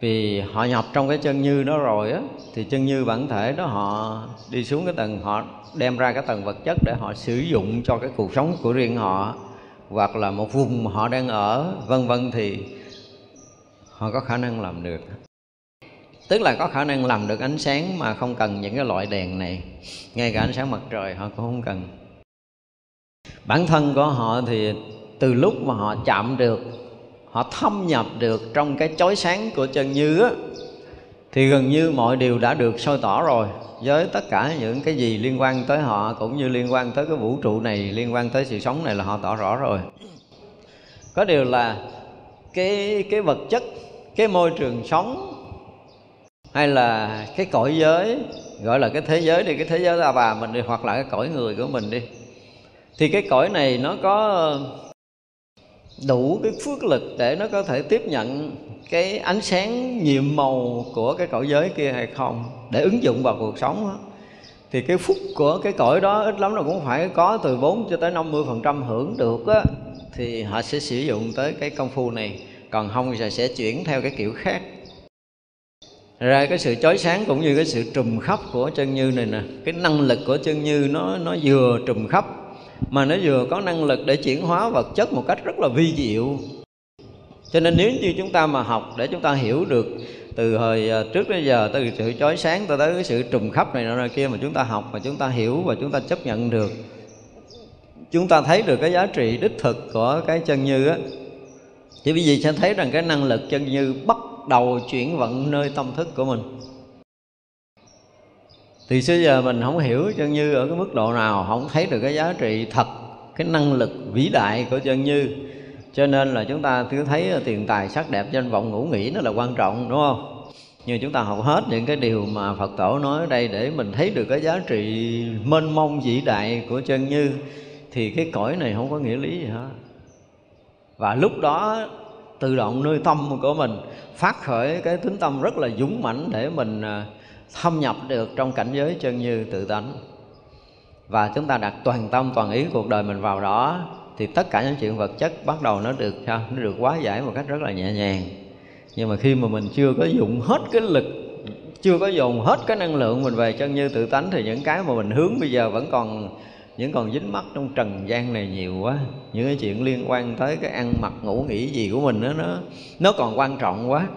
Vì họ nhập trong cái chân như đó rồi á thì chân như bản thể đó họ đi xuống cái tầng họ đem ra cái tầng vật chất để họ sử dụng cho cái cuộc sống của riêng họ hoặc là một vùng họ đang ở vân vân thì họ có khả năng làm được tức là có khả năng làm được ánh sáng mà không cần những cái loại đèn này. Ngay cả ánh sáng mặt trời họ cũng không cần. Bản thân của họ thì từ lúc mà họ chạm được, họ thâm nhập được trong cái chói sáng của chân như á, thì gần như mọi điều đã được soi tỏ rồi. Với tất cả những cái gì liên quan tới họ cũng như liên quan tới cái vũ trụ này, liên quan tới sự sống này là họ tỏ rõ rồi. Có điều là cái cái vật chất, cái môi trường sống hay là cái cõi giới, gọi là cái thế giới đi, cái thế giới là bà mình đi, hoặc là cái cõi người của mình đi. Thì cái cõi này nó có đủ cái phước lực để nó có thể tiếp nhận cái ánh sáng nhiệm màu của cái cõi giới kia hay không, để ứng dụng vào cuộc sống đó. thì cái phúc của cái cõi đó ít lắm là cũng phải có từ 4 cho tới 50 phần trăm hưởng được á, thì họ sẽ sử dụng tới cái công phu này. Còn không thì sẽ chuyển theo cái kiểu khác ra cái sự chói sáng cũng như cái sự trùm khắp của chân như này nè. Cái năng lực của chân như nó nó vừa trùm khắp, mà nó vừa có năng lực để chuyển hóa vật chất một cách rất là vi diệu. Cho nên nếu như chúng ta mà học để chúng ta hiểu được từ hồi à, trước đến giờ, từ sự chói sáng tới tới cái sự trùm khắp này nọ kia mà chúng ta học và chúng ta hiểu và chúng ta chấp nhận được, chúng ta thấy được cái giá trị đích thực của cái chân như á. Thì vì sẽ thấy rằng cái năng lực chân như bất bắt đầu chuyển vận nơi tâm thức của mình. Thì xưa giờ mình không hiểu, chân như ở cái mức độ nào, không thấy được cái giá trị thật, cái năng lực vĩ đại của chân như. Cho nên là chúng ta cứ thấy tiền tài sắc đẹp danh vọng ngủ nghỉ nó là quan trọng, đúng không? Nhưng chúng ta học hết những cái điều mà Phật tổ nói ở đây để mình thấy được cái giá trị mênh mông vĩ đại của chân như, thì cái cõi này không có nghĩa lý gì hết. Và lúc đó tự động nơi tâm của mình, phát khởi cái tính tâm rất là dũng mãnh để mình à, thâm nhập được trong cảnh giới chân như tự tánh. Và chúng ta đặt toàn tâm, toàn ý cuộc đời mình vào đó, thì tất cả những chuyện vật chất bắt đầu nó được sao nó được quá giải một cách rất là nhẹ nhàng. Nhưng mà khi mà mình chưa có dụng hết cái lực, chưa có dùng hết cái năng lượng mình về chân như tự tánh, thì những cái mà mình hướng bây giờ vẫn còn những còn dính mắc trong trần gian này nhiều quá. Những cái chuyện liên quan tới cái ăn mặc ngủ nghỉ gì của mình đó, nó nó còn quan trọng quá.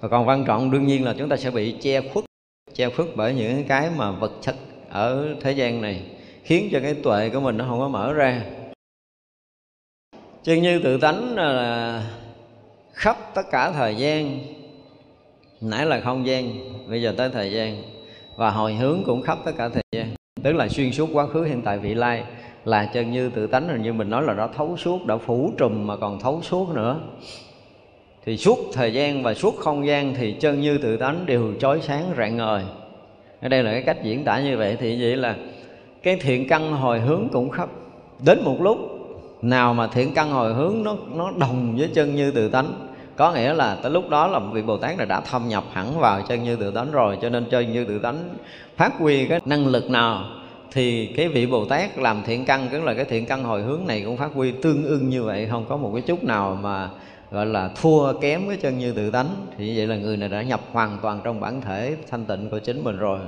Và còn quan trọng đương nhiên là chúng ta sẽ bị che khuất che khuất bởi những cái mà vật chất ở thế gian này khiến cho cái tuệ của mình nó không có mở ra. Chân như tự tánh là khắp tất cả thời gian nãy là không gian bây giờ tới thời gian. Và hồi hướng cũng khắp tất cả thời gian tức là xuyên suốt quá khứ, hiện tại vị lai. Là chân như tự tánh rồi, như mình nói là nó thấu suốt, đã phủ trùm mà còn thấu suốt nữa. Thì suốt thời gian và suốt không gian thì chân như tự tánh đều chói sáng rạng ngời. Ở đây là cái cách diễn tả như vậy thì vậy là cái thiện căn hồi hướng cũng khắp. Đến một lúc nào mà thiện căn hồi hướng nó nó đồng với chân như tự tánh có nghĩa là tới lúc đó là vị bồ tát này đã thâm nhập hẳn vào chân như tự tánh rồi, cho nên chân như tự tánh phát huy cái năng lực nào thì cái vị bồ tát làm thiện căn, tức là cái thiện căn hồi hướng này cũng phát huy tương ưng như vậy. Không có một cái chút nào mà, gọi là, thua kém cái chân như tự tánh. Thì như vậy là người này đã nhập hoàn toàn trong bản thể thanh tịnh của chính mình rồi.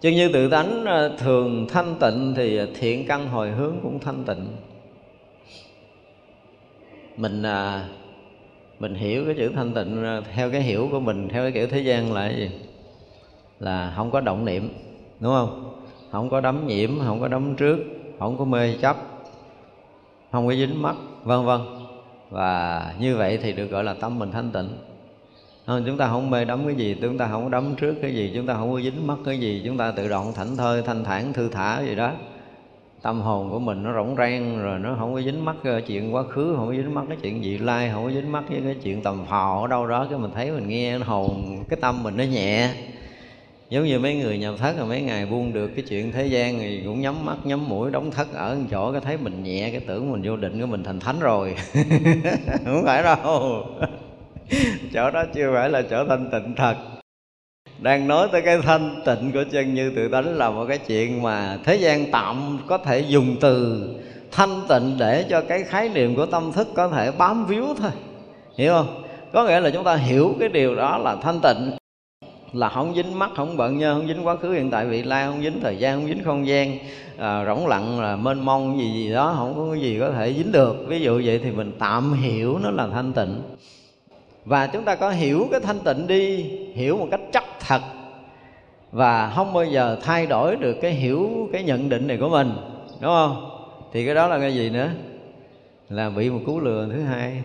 Chân như tự tánh à, thường thanh tịnh thì thiện căn hồi hướng cũng thanh tịnh. Mình à, mình hiểu cái chữ thanh tịnh theo cái hiểu của mình theo cái kiểu thế gian là cái gì? Là không có động niệm đúng không? Không có đấm nhiễm không có đấm trước không có mê chấp không có dính mắt vân vân. Và như vậy thì được gọi là tâm mình thanh tịnh. Không, chúng ta không mê đắm cái gì chúng ta không có đắm trước cái gì chúng ta không có dính mắt cái gì chúng ta tự động thảnh thơi thanh thản thư thả gì đó tâm hồn của mình nó rỗng rang, rồi nó không có dính mắc ờ, chuyện quá khứ, không có dính mắc cái chuyện vị lai, không có dính mắc với cái chuyện tầm phò ở đâu đó, cái mình thấy mình nghe hồn, cái tâm mình nó nhẹ. Giống như mấy người nhập thất là mấy ngày buông được cái chuyện thế gian thì cũng nhắm mắt, nhắm mũi, đóng thất ở chỗ, cái thấy mình nhẹ, cái tưởng mình vô định của mình thành thánh rồi. [LAUGHS] Không phải đâu. Chỗ đó chưa phải là chỗ thanh tịnh thật đang nói tới cái thanh tịnh của chân như tự tánh là một cái chuyện mà thế gian tạm có thể dùng từ thanh tịnh để cho cái khái niệm của tâm thức có thể bám víu thôi. Hiểu không? Có nghĩa là chúng ta hiểu cái điều đó là thanh tịnh là không dính mắt không bận nhơ không dính quá khứ hiện tại vị lai không dính thời gian không dính không gian à, rỗng lặng là mênh mông gì gì đó không có cái gì có thể dính được. Ví dụ vậy thì mình tạm hiểu nó là thanh tịnh. Và chúng ta có hiểu cái thanh tịnh đi hiểu một cách chắc thật. Và không bao giờ thay đổi được cái hiểu, cái nhận định này của mình, đúng không? Thì cái đó là cái gì nữa? Là bị một cú lừa thứ hai.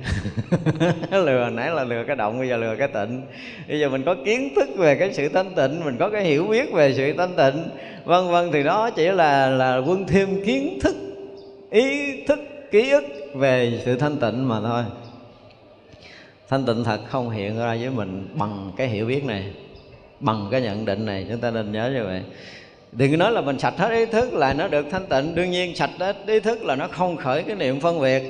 [LAUGHS] Lừa, nãy là lừa cái động, bây giờ lừa cái tịnh. Bây giờ mình có kiến thức về cái sự thanh tịnh, mình có cái hiểu biết về sự thanh tịnh, vân vân, thì đó chỉ là là quân thêm kiến thức, ý thức, ký ức về sự thanh tịnh mà thôi. Thanh tịnh thật không hiện ra với mình bằng cái hiểu biết này bằng cái nhận định này chúng ta nên nhớ như vậy. Đừng nói là mình sạch hết ý thức là nó được thanh tịnh. Đương nhiên sạch hết ý thức là nó không khởi cái niệm phân biệt.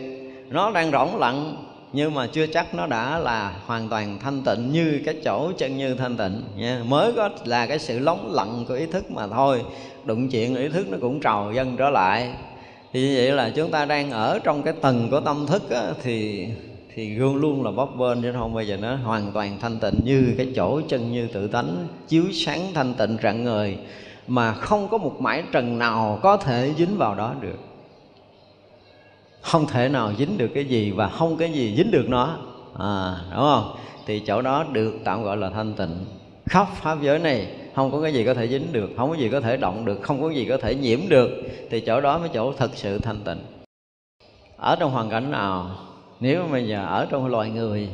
Nó đang rỗng lặng nhưng mà chưa chắc nó đã là hoàn toàn thanh tịnh như cái chỗ chân như thanh tịnh nha. Mới có là cái sự lóng lặng của ý thức mà thôi. Đụng chuyện ý thức nó cũng trào dâng trở lại. Thì như vậy là chúng ta đang ở trong cái tầng của tâm thức á, thì thì luôn luôn là bóp bên chứ không bây giờ nó hoàn toàn thanh tịnh như cái chỗ chân như tự tánh chiếu sáng thanh tịnh rạng người mà không có một mãi trần nào có thể dính vào đó được. Không thể nào dính được cái gì và không cái gì dính được nó. À, đúng không? Thì chỗ đó được tạm gọi là thanh tịnh. Khắp pháp giới này không có cái gì có thể dính được không có gì có thể động được không có gì có thể nhiễm được. Thì chỗ đó mới chỗ thật sự thanh tịnh. Ở trong hoàn cảnh nào nếu mà giờ ở trong loài người,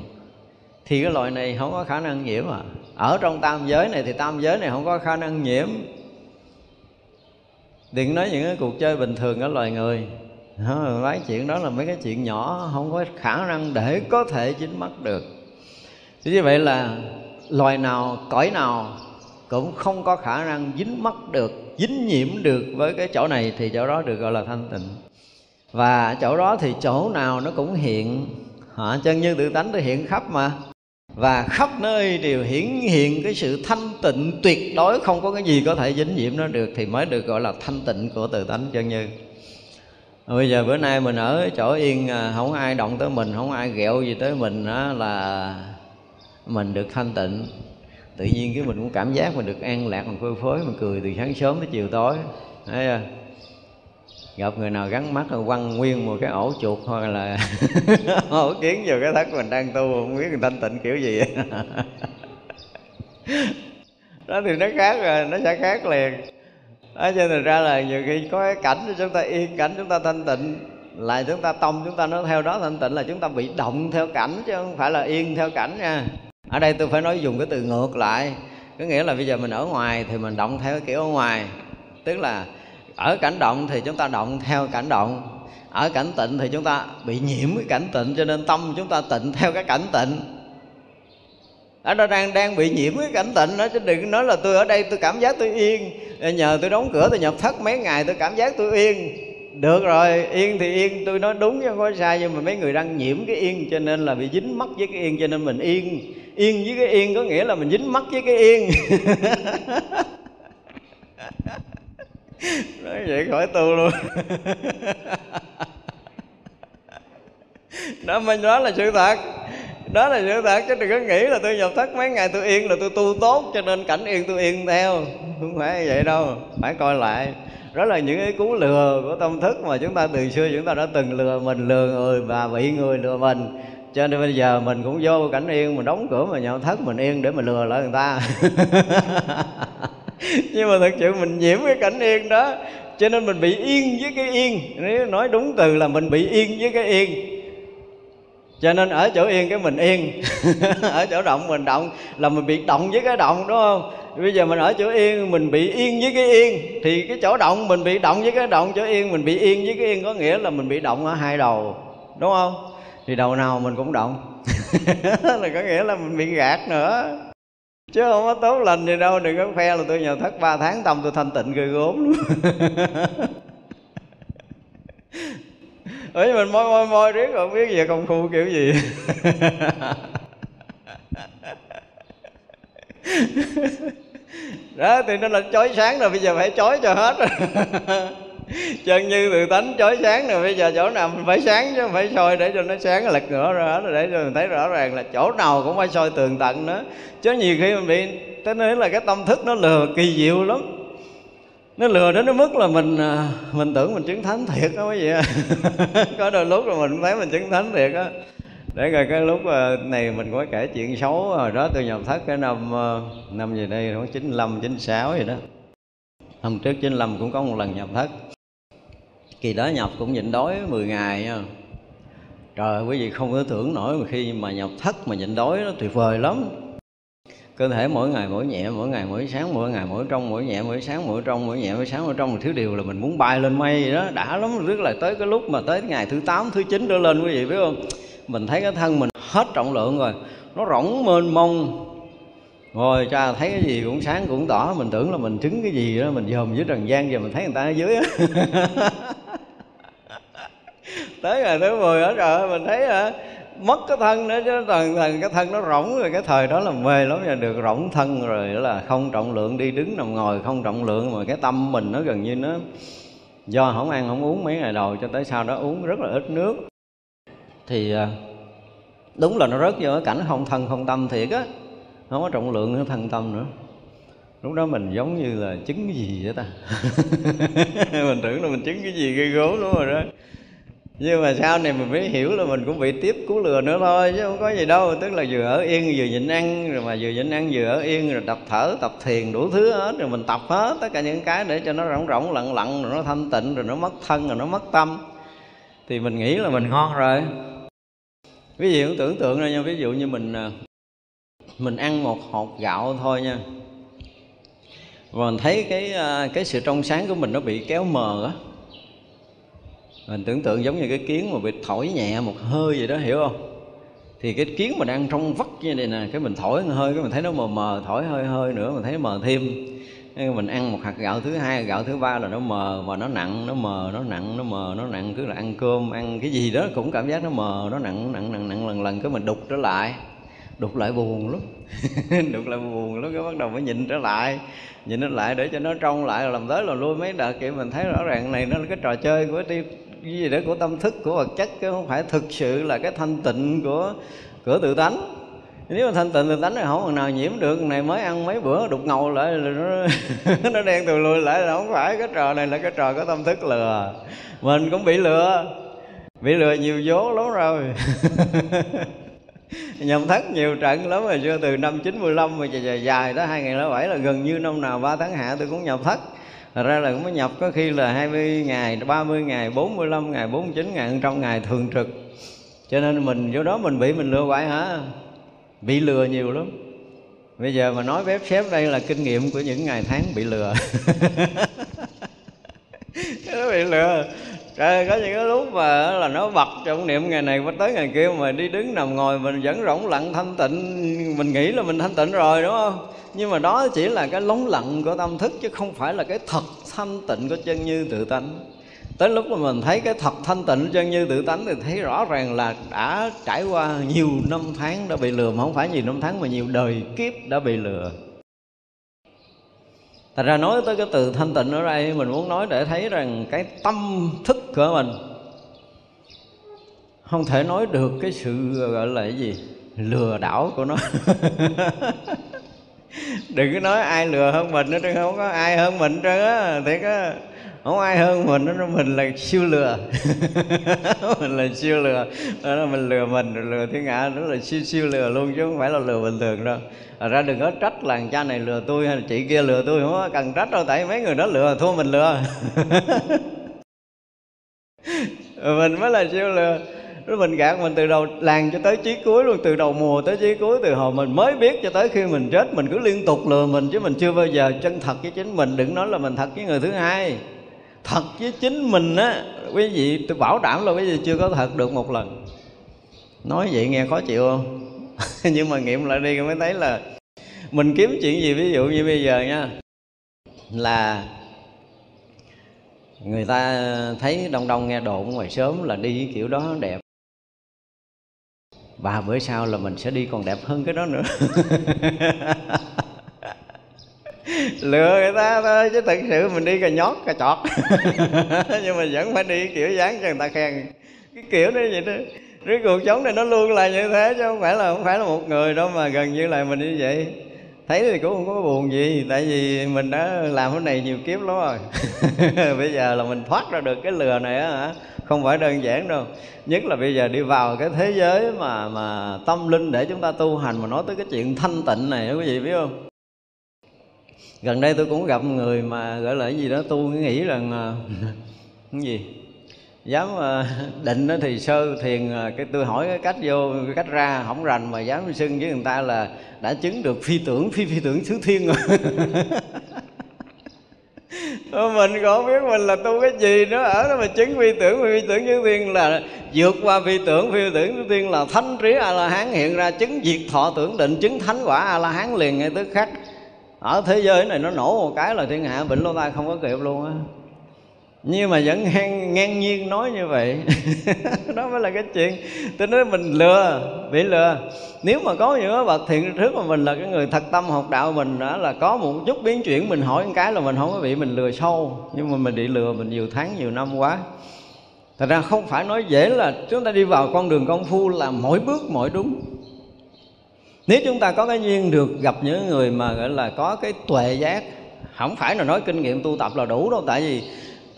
thì cái loài này không có khả năng nhiễm à. Ở trong tam giới này thì tam giới này không có khả năng nhiễm. Đừng nói những cái cuộc chơi bình thường ở loài người. Nói chuyện đó là mấy cái chuyện nhỏ, không có khả năng để có thể dính mắt được. Thì như vậy là loài nào, cõi nào cũng không có khả năng dính mắt được, dính nhiễm được với cái chỗ này, thì chỗ đó được gọi là thanh tịnh và chỗ đó thì chỗ nào nó cũng hiện. Họ chân như tự tánh nó hiện khắp mà. Và khắp nơi đều hiển hiện cái sự thanh tịnh tuyệt đối. Không có cái gì có thể dính nhiễm nó được thì mới được gọi là thanh tịnh của tự tánh chân như. Bây giờ bữa nay mình ở chỗ yên à, không ai động tới mình, không ai ghẹo gì tới mình đó là mình được thanh tịnh. Tự nhiên cái mình cũng cảm giác mình được an lạc, mình phơi phới, mình cười từ sáng sớm tới chiều tối. Thấy chưa? Gặp người nào gắn mắt rồi quăng nguyên một cái ổ chuột hoặc là [LAUGHS] ổ kiến vào cái thất mình đang tu, không biết người thanh tịnh kiểu gì. [LAUGHS] Đó thì nó khác rồi, nó sẽ khác liền. Đó, cho nên ra là nhiều khi có cái cảnh thì chúng ta yên cảnh, chúng ta thanh tịnh, lại chúng ta tông chúng ta nó theo đó thanh tịnh là chúng ta bị động theo cảnh chứ không phải là yên theo cảnh nha. Ở đây tôi phải nói dùng cái từ ngược lại, có nghĩa là bây giờ mình ở ngoài thì mình động theo cái kiểu ở ngoài. Tức là ở cảnh động thì chúng ta động theo cảnh động. Ở cảnh tịnh thì chúng ta bị nhiễm cái cảnh tịnh, cho nên tâm chúng ta tịnh theo cái cảnh tịnh. Ở đó đang đang bị nhiễm cái cảnh tịnh đó, chứ đừng nói là tôi ở đây tôi cảm giác tôi yên. Ờ, nhờ tôi đóng cửa, tôi nhập thất mấy ngày, tôi cảm giác tôi yên. Được rồi, yên thì yên, tôi nói đúng chứ không có sai, nhưng mà mấy người đang nhiễm cái yên, cho nên là bị dính mắc với cái yên, cho nên mình yên. Yên với cái yên có nghĩa là mình dính mắc với cái yên. [LAUGHS] nói vậy khỏi tu luôn. Đó mình đó là sự thật. Đó là sự thật, chứ đừng có nghĩ là tôi nhập thất mấy ngày tôi yên là tôi tu tốt, cho nên cảnh yên tôi yên theo. Không phải vậy đâu, phải coi lại. Đó là những cái cú lừa của tâm thức mà chúng ta từ xưa chúng ta đã từng lừa mình, lừa người và bị người lừa mình. Cho nên bây giờ mình cũng vô cảnh yên, mình đóng cửa mà nhập thất mình yên để mình lừa lại người ta. [LAUGHS] nhưng mà thật sự mình nhiễm cái cảnh yên đó, cho nên mình bị yên với cái yên. Nếu nói đúng từ là mình bị yên với cái yên. Cho nên ở chỗ yên cái mình yên, [LAUGHS] ở chỗ động mình động là mình bị động với cái động, đúng không? Bây giờ mình ở chỗ yên, mình bị yên với cái yên. Thì cái chỗ động mình bị động với cái động, chỗ yên mình bị yên với cái yên có nghĩa là mình bị động ở hai đầu, đúng không? Thì đầu nào mình cũng động, [LAUGHS] là có nghĩa là mình bị gạt nữa chứ không có tốt lành gì đâu, đừng có khoe là tôi nhờ thất ba tháng tâm tôi thanh tịnh ghê gốm luôn. [LAUGHS] Ấy mình môi môi môi riết không biết về công phu kiểu gì. [LAUGHS] Đó thì nó là chói sáng rồi, bây giờ phải chói cho hết [LAUGHS] chân như tự tánh chói sáng rồi bây giờ chỗ nào mình phải sáng chứ không phải soi để cho nó sáng, lật ngửa ra rồi để cho mình thấy rõ ràng là chỗ nào cũng phải soi tường tận nữa. Chứ nhiều khi mình bị, tới nói là cái tâm thức nó lừa kỳ diệu lắm. Nó lừa đến cái mức là mình à, mình tưởng mình chứng thánh thiệt đó quý vị [LAUGHS] có đôi lúc là mình thấy mình chứng thánh thiệt á. Để rồi cái lúc à, này mình có kể chuyện xấu rồi đó tôi nhập thất cái năm à, năm gì đây, khoảng chín lăm, chín sáu gì đó. Hôm trước chín lăm cũng có một lần nhập thất kỳ đó nhập cũng nhịn đói 10 ngày nha. Trời, quý vị không có tưởng nổi mà khi mà nhập thất mà nhịn đói nó tuyệt vời lắm. Cơ thể mỗi ngày mỗi nhẹ, mỗi ngày mỗi sáng, mỗi ngày mỗi trong, mỗi nhẹ, mỗi sáng, mỗi trong, mỗi nhẹ, mỗi sáng, mỗi trong. Một thứ điều là mình muốn bay lên mây đó. Đã lắm rất là tới cái lúc mà tới ngày thứ tám, thứ chín trở lên quý vị biết không? Mình thấy cái thân mình hết trọng lượng rồi, nó rỗng mênh mông. Rồi cha, thấy cái gì cũng sáng cũng tỏ. Mình tưởng là mình trứng cái gì đó, mình dòm dưới trần gian giờ mình thấy người ta ở dưới á. [LAUGHS] tới ngày thứ 10 ở rồi, mình thấy hả mất cái thân nữa chứ thần thần cái thân nó rỗng rồi, cái thời đó là mê lắm rồi được rỗng thân rồi đó là không trọng lượng, đi đứng nằm ngồi không trọng lượng, mà cái tâm mình nó gần như nó do không ăn không uống mấy ngày đầu cho tới sau đó uống rất là ít nước. Thì ờ, đúng là nó rớt vô cái cảnh không thân không tâm thiệt á không có trọng lượng cái thân tâm nữa. Lúc đó mình giống như là chứng cái gì vậy ta? [LAUGHS] Mình tưởng là mình chứng cái gì gây gớm đúng rồi đó nhưng mà sau này mình mới hiểu là mình cũng bị tiếp cú lừa nữa thôi, chứ không có gì đâu. Tức là vừa ở yên vừa nhịn ăn, rồi mà vừa nhịn ăn vừa ở yên, rồi tập thở, tập thiền, đủ thứ hết, rồi mình tập hết tất cả những cái để cho nó rỗng rỗng, lặng lặng, rồi nó thanh tịnh, rồi nó mất thân, rồi nó mất tâm. Thì mình nghĩ là mình ngon rồi. Ví dụ tưởng tượng ra nha, ví dụ như mình à, mình ăn một hột gạo thôi nha. Và mình thấy cái à, cái sự trong sáng của mình nó bị kéo mờ á mình tưởng tượng giống như cái kiến mà bị thổi nhẹ một hơi vậy đó, hiểu không? Thì cái kiến mà đang trong vắt như này nè, cái mình thổi một hơi, cái mình thấy nó mờ mờ, thổi hơi hơi nữa, mình thấy nó mờ thêm. Mình ăn một hạt gạo thứ hai, gạo thứ ba là nó mờ và nó nặng, nó mờ, nó nặng, nó mờ, nó nặng, cứ là ăn cơm, ăn cái gì đó cũng cảm giác nó mờ, nó nặng nặng nặng nặng lần lần, cái mình đục trở lại. Đục lại buồn lắm. [LAUGHS] Đục lại buồn lắm, cái bắt đầu mới nhìn trở lại. Nhìn nó lại để cho nó trong lại làm tới là lui mấy đợt kia mình thấy rõ ràng này nó là cái trò chơi của đi cái gì đó của tâm thức của vật chất chứ không phải thực sự là cái thanh tịnh của của tự tánh. Nếu mà thanh tịnh tự tánh thì không còn nào nhiễm được. Này mới ăn mấy bữa đục ngầu lại là nó [LAUGHS] nó đen từ lùi lại là không phải. Cái trò này là cái trò có tâm thức lừa. Mình cũng bị lừa. Bị lừa nhiều vố lắm rồi. [LAUGHS] Nhầm thất nhiều trận lắm rồi. Chưa từ năm 95 mà dài dài, dài đó 2007 là gần như năm nào ba tháng hạ tôi cũng nhầm thất. Thật ra là cũng mới nhập có khi là 20 ngày, 30 ngày, 45 ngày, 49 ngày, 100 ngày thường trực. Cho nên mình vô đó mình bị mình lừa bại hả? Bị lừa nhiều lắm. Bây giờ mà nói bếp xếp đây là kinh nghiệm của những ngày tháng bị lừa. [LAUGHS] Nó bị lừa rồi có những cái lúc mà là nó bật trong niệm ngày này tới ngày kia mà đi đứng nằm ngồi mình vẫn rỗng lặng thanh tịnh. Mình nghĩ là mình thanh tịnh rồi, đúng không? Nhưng mà đó chỉ là cái lóng lặng của tâm thức chứ không phải là cái thật thanh tịnh của chân như tự tánh. Tới lúc mà mình thấy cái thật thanh tịnh chân như tự tánh thì thấy rõ ràng là đã trải qua nhiều năm tháng đã bị lừa, mà không phải nhiều năm tháng mà nhiều đời kiếp đã bị lừa. Thật ra nói tới cái từ thanh tịnh ở đây, Mình muốn nói để thấy rằng cái tâm thức của mình Không thể nói được cái sự, gọi là cái gì, Lừa đảo của nó. [LAUGHS] Đừng có nói ai lừa hơn mình nữa Không có ai hơn mình trơn á, Thiệt á. Không ai hơn mình nó mình là siêu lừa. [LAUGHS] Mình là siêu lừa. Đó là mình lừa mình, rồi lừa thiên hạ, đó là siêu siêu lừa luôn, chứ không phải là lừa bình thường đâu. Rồi ra đừng có trách làng cha này lừa tôi hay là chị kia lừa tôi, không có cần trách đâu, tại mấy người đó lừa, thua mình lừa. [LAUGHS] Mình mới là siêu lừa. Rồi mình gạt mình từ đầu làng cho tới chí cuối luôn, từ đầu mùa tới chí cuối, từ hồi mình mới biết cho tới khi mình chết, mình cứ liên tục lừa mình chứ mình chưa bao giờ chân thật với chính mình. Đừng nói là mình thật với người thứ hai. Thật với chính mình á, quý vị, tôi bảo đảm là quý vị chưa có thật được một lần. Nói vậy nghe khó chịu không? [LAUGHS] nhưng mà nghiệm lại đi mới thấy là mình kiếm chuyện gì, ví dụ như bây giờ nha, là người ta thấy đông đông nghe đồn ngoài sớm là đi kiểu đó đẹp. Ba bữa sau là mình sẽ đi còn đẹp hơn cái đó nữa. [LAUGHS] Lừa người ta thôi, chứ thật sự mình đi cà nhót, cà chọt. [LAUGHS] Nhưng mà vẫn phải đi kiểu dáng cho người ta khen. Cái kiểu đó vậy đó cái cuộc sống này nó luôn là như thế chứ không phải là không phải là một người đâu mà gần như là mình như vậy. Thấy thì cũng không có buồn gì, tại vì mình đã làm cái này nhiều kiếp lắm rồi. [LAUGHS] Bây giờ là mình thoát ra được cái lừa này á hả? Không phải đơn giản đâu. Nhất là bây giờ đi vào cái thế giới mà mà tâm linh để chúng ta tu hành mà nói tới cái chuyện thanh tịnh này, quý vị biết không? Gần đây tôi cũng gặp người mà gọi là cái gì đó tu nghĩ rằng à, [LAUGHS] cái gì? Dám à, định thì sơ thiền à, cái tôi hỏi cái cách vô cái cách ra không rành mà dám xưng với người ta là đã chứng được phi tưởng phi phi tưởng thứ thiên rồi. [LAUGHS] Mình còn biết mình là tu cái gì nữa ở đó mà chứng phi tưởng phi tưởng thứ thiên là vượt qua phi tưởng phi tưởng thứ thiên là thánh trí a la hán hiện ra chứng diệt thọ tưởng định chứng thánh quả a la hán liền ngay tức khắc. Ở thế giới này nó nổ một cái là thiên hạ bệnh lô tai không có kịp luôn á nhưng mà vẫn ngang, ngang nhiên nói như vậy. [LAUGHS] Đó mới là cái chuyện. Tôi nói mình lừa bị lừa. Nếu mà có những bậc thiện trước mà mình là cái người thật tâm học đạo mình đã là có một chút biến chuyển mình hỏi một cái là mình không có bị mình lừa sâu. Nhưng mà mình bị lừa mình nhiều tháng nhiều năm quá. Thật ra không phải nói dễ là chúng ta đi vào con đường công phu là mỗi bước mỗi đúng. Nếu chúng ta có cái duyên được gặp những người mà gọi là có cái tuệ giác không phải là nói kinh nghiệm tu tập là đủ đâu tại vì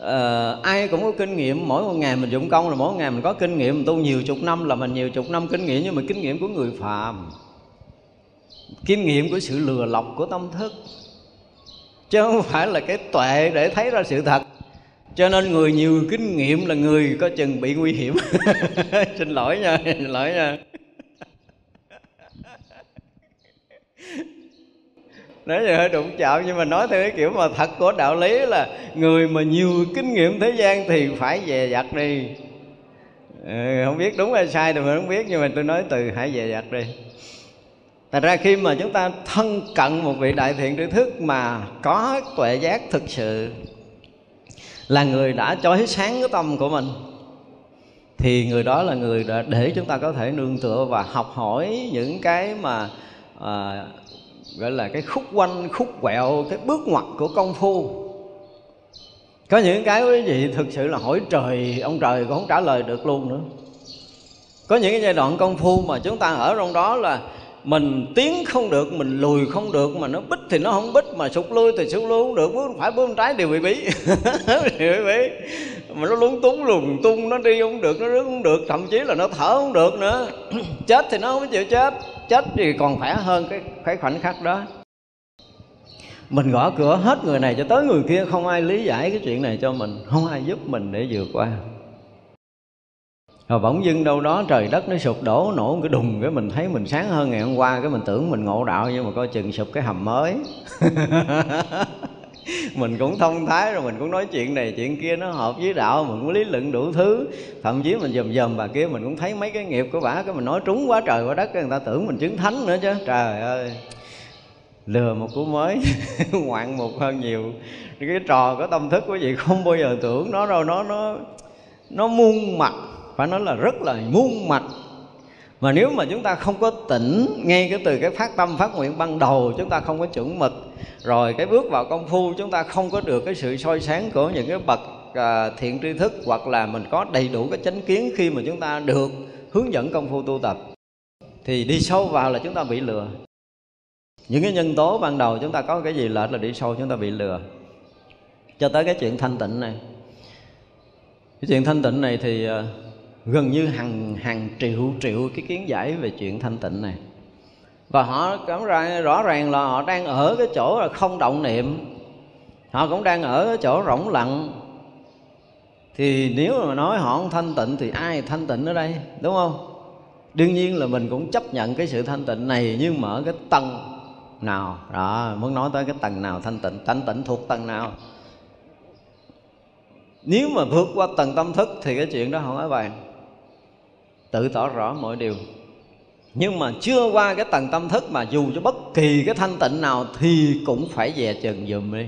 uh, ai cũng có kinh nghiệm. Mỗi một ngày mình dụng công là mỗi một ngày mình có kinh nghiệm. Mình tu nhiều chục năm là mình nhiều chục năm kinh nghiệm nhưng mà kinh nghiệm của người phàm kinh nghiệm của sự lừa lọc của tâm thức. Chứ không phải là cái tuệ để thấy ra sự thật. Cho nên người nhiều kinh nghiệm là người có chừng bị nguy hiểm. [LAUGHS] Xin lỗi nha xin lỗi nha. Nói thì hơi đụng chạm nhưng mà nói theo cái kiểu mà thật của đạo lý là người mà nhiều kinh nghiệm thế gian thì phải về giặt đi. Ừ, không biết đúng hay sai thì mình không biết nhưng mà tôi nói từ hãy về giặt đi. Thật ra khi mà chúng ta thân cận một vị đại thiện tri thức mà có tuệ giác thực sự là người đã chói sáng cái tâm của mình thì người đó là người đã để chúng ta có thể nương tựa và học hỏi những cái mà à, gọi là cái khúc quanh, khúc quẹo, cái bước ngoặt của công phu. Có những cái quý vị thực sự là hỏi trời, ông trời cũng không trả lời được luôn nữa. Có những cái giai đoạn công phu mà chúng ta ở trong đó là mình tiến không được, mình lùi không được, mà nó bích thì nó không bích mà sụt lui thì sụt lui không được, bước phải bước trái đều bị bí [LAUGHS] đều bị bí mà nó lúng túng lùng tung, nó đi không được, nó rước không được, thậm chí là nó thở không được nữa. [CLEARS THROAT] Chết thì nó không chịu chết chết thì còn khỏe hơn cái cái khoảnh khắc đó. Mình gõ cửa hết người này cho tới người kia, không ai lý giải cái chuyện này cho mình, không ai giúp mình để vượt qua. Rồi bỗng dưng đâu đó trời đất nó sụp đổ, nổ một cái đùng, cái mình thấy mình sáng hơn ngày hôm qua, cái mình tưởng mình ngộ đạo, nhưng mà coi chừng sụp cái hầm mới. [LAUGHS] mình cũng thông thái rồi, mình cũng nói chuyện này chuyện kia, nó hợp với đạo, mình cũng lý luận đủ thứ. Thậm chí mình dòm dòm bà kia, mình cũng thấy mấy cái nghiệp của bà, cái mình nói trúng quá trời quá đất người ta tưởng mình chứng thánh nữa chứ. Trời ơi, lừa một cú mới, [LAUGHS] ngoạn một hơn nhiều. Cái trò có tâm thức của vị không bao giờ tưởng, nó đâu, nó nó nó muôn mặt. Phải nói là rất là muôn mặt. Mà nếu mà chúng ta không có tỉnh ngay cái từ cái phát tâm, phát nguyện ban đầu, chúng ta không có chuẩn mực rồi cái bước vào công phu chúng ta không có được cái sự soi sáng của những cái bậc à, thiện tri thức hoặc là mình có đầy đủ cái chánh kiến khi mà chúng ta được hướng dẫn công phu tu tập. Thì đi sâu vào là chúng ta bị lừa. Những cái nhân tố ban đầu chúng ta có cái gì lệch là đi sâu chúng ta bị lừa. Cho tới cái chuyện thanh tịnh này. Cái chuyện thanh tịnh này thì à, gần như hàng hàng triệu triệu cái kiến giải về chuyện thanh tịnh này và họ cảm ra rõ ràng là họ đang ở cái chỗ là không động niệm. Họ cũng đang ở cái chỗ rỗng lặng. Thì nếu mà nói họ không thanh tịnh thì ai thanh tịnh ở đây, đúng không? Đương nhiên là mình cũng chấp nhận cái sự thanh tịnh này nhưng mà ở cái tầng nào? Đó, muốn nói tới cái tầng nào thanh tịnh? Thanh tịnh thuộc tầng nào? Nếu mà vượt qua tầng tâm thức thì cái chuyện đó không có bàn. Tự tỏ rõ mọi điều nhưng mà chưa qua cái tầng tâm thức mà dù cho bất kỳ cái thanh tịnh nào thì cũng phải dè chừng dùm đi.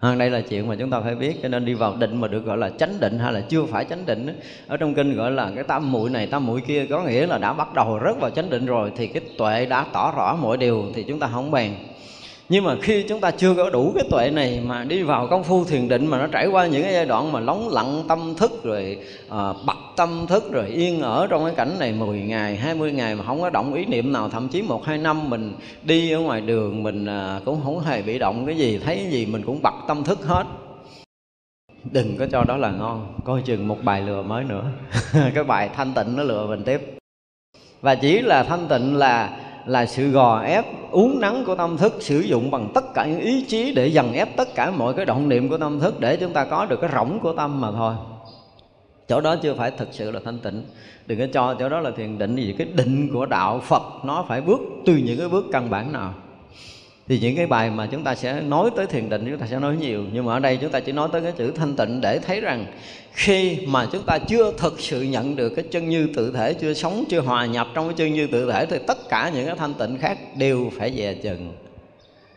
À, đây là chuyện mà chúng ta phải biết cho nên đi vào định mà được gọi là chánh định hay là chưa phải chánh định ở trong kinh gọi là cái tam muội này tam muội kia có nghĩa là đã bắt đầu rất vào chánh định rồi thì cái tuệ đã tỏ rõ mọi điều thì chúng ta không bàn nhưng mà khi chúng ta chưa có đủ cái tuệ này mà đi vào công phu thiền định mà nó trải qua những cái giai đoạn mà lóng lặng tâm thức rồi à, bật tâm thức rồi yên ở trong cái cảnh này 10 ngày 20 ngày mà không có động ý niệm nào thậm chí một hai năm mình đi ở ngoài đường mình à, cũng không hề bị động cái gì thấy cái gì mình cũng bật tâm thức hết. Đừng có cho đó là ngon coi chừng một bài lừa mới nữa. [LAUGHS] Cái bài thanh tịnh nó lừa mình tiếp. Và chỉ là thanh tịnh là là sự gò ép uống nắng của tâm thức, sử dụng bằng tất cả những ý chí để dần ép tất cả mọi cái động niệm của tâm thức để chúng ta có được cái rỗng của tâm mà thôi. Chỗ đó chưa phải thực sự là thanh tịnh. Đừng có cho chỗ đó là thiền định gì cái định của đạo phật nó phải bước từ những cái bước căn bản nào thì những cái bài mà chúng ta sẽ nói tới thiền định, chúng ta sẽ nói nhiều. Nhưng mà ở đây chúng ta chỉ nói tới cái chữ thanh tịnh để thấy rằng khi mà chúng ta chưa thực sự nhận được cái chân như tự thể, chưa sống, chưa hòa nhập trong cái chân như tự thể, thì tất cả những cái thanh tịnh khác đều phải dè chừng.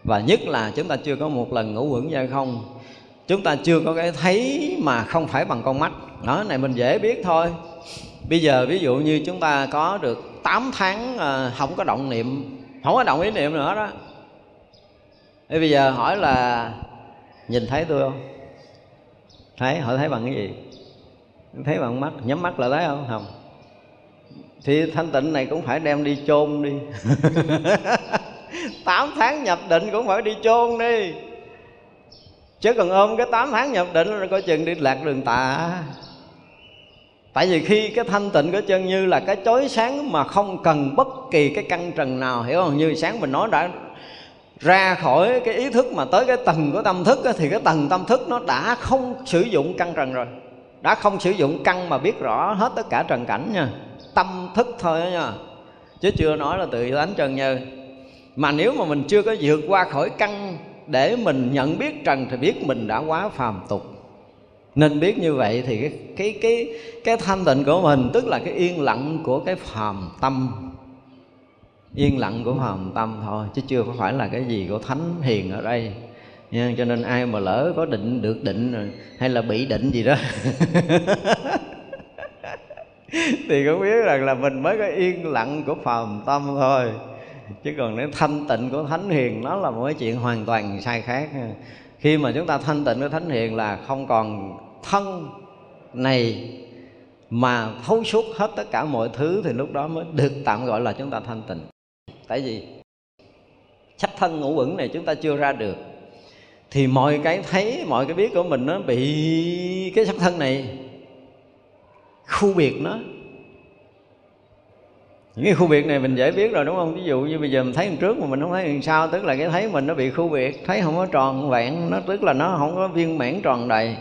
Và nhất là chúng ta chưa có một lần ngủ quẩn ra không. Chúng ta chưa có cái thấy mà không phải bằng con mắt. Đó, này mình dễ biết thôi. Bây giờ ví dụ như chúng ta có được 8 tháng ờ, không có động niệm, không có động ý niệm nữa đó. Thế bây giờ hỏi là nhìn thấy tôi không? Thấy, họ thấy bằng cái gì? Thấy bằng mắt, nhắm mắt là thấy không? Không Thì thanh tịnh này cũng phải đem đi chôn đi [LAUGHS] 8 tháng nhập định cũng phải đi chôn đi Chứ còn ôm cái 8 tháng nhập định là coi chừng đi lạc đường tà Tại vì khi cái thanh tịnh của chân như là cái chói sáng mà không cần bất kỳ cái căn trần nào Hiểu không? Như sáng mình nói đã ra khỏi cái ý thức mà tới cái tầng của tâm thức thì cái tầng tâm thức nó đã không sử dụng căn trần rồi. Đã không sử dụng căn mà biết rõ hết tất cả trần cảnh nha. Tâm thức thôi đó nha. Chứ chưa nói là tự tánh trần như mà nếu mà mình chưa có vượt qua khỏi căn để mình nhận biết trần thì biết mình đã quá phàm tục. Nên biết như vậy thì cái cái cái cái thanh tịnh của mình, tức là cái yên lặng của cái phàm tâm yên lặng của hồn tâm thôi, chứ chưa có phải là cái gì của thánh hiền ở đây. Nha, cho nên ai mà lỡ có định, được định hay là bị định gì đó, [LAUGHS] thì cũng biết rằng là mình mới có yên lặng của phàm tâm thôi. Chứ còn nếu thanh tịnh của thánh hiền, nó là một cái chuyện hoàn toàn sai khác. Khi mà chúng ta thanh tịnh của thánh hiền là không còn thân này mà thấu suốt hết tất cả mọi thứ, thì lúc đó mới được tạm gọi là chúng ta thanh tịnh tại vì sắc thân ngũ uẩn này chúng ta chưa ra được. Thì mọi cái thấy, mọi cái biết của mình nó bị cái sắc thân này khu biệt nó. Những cái khu biệt này mình dễ biết rồi, đúng không? Ví dụ như bây giờ mình thấy đằng trước mà mình không thấy đằng sau, tức là cái thấy mình nó bị khu biệt, thấy không có tròn vẹn, nó tức là nó không có viên mãn tròn đầy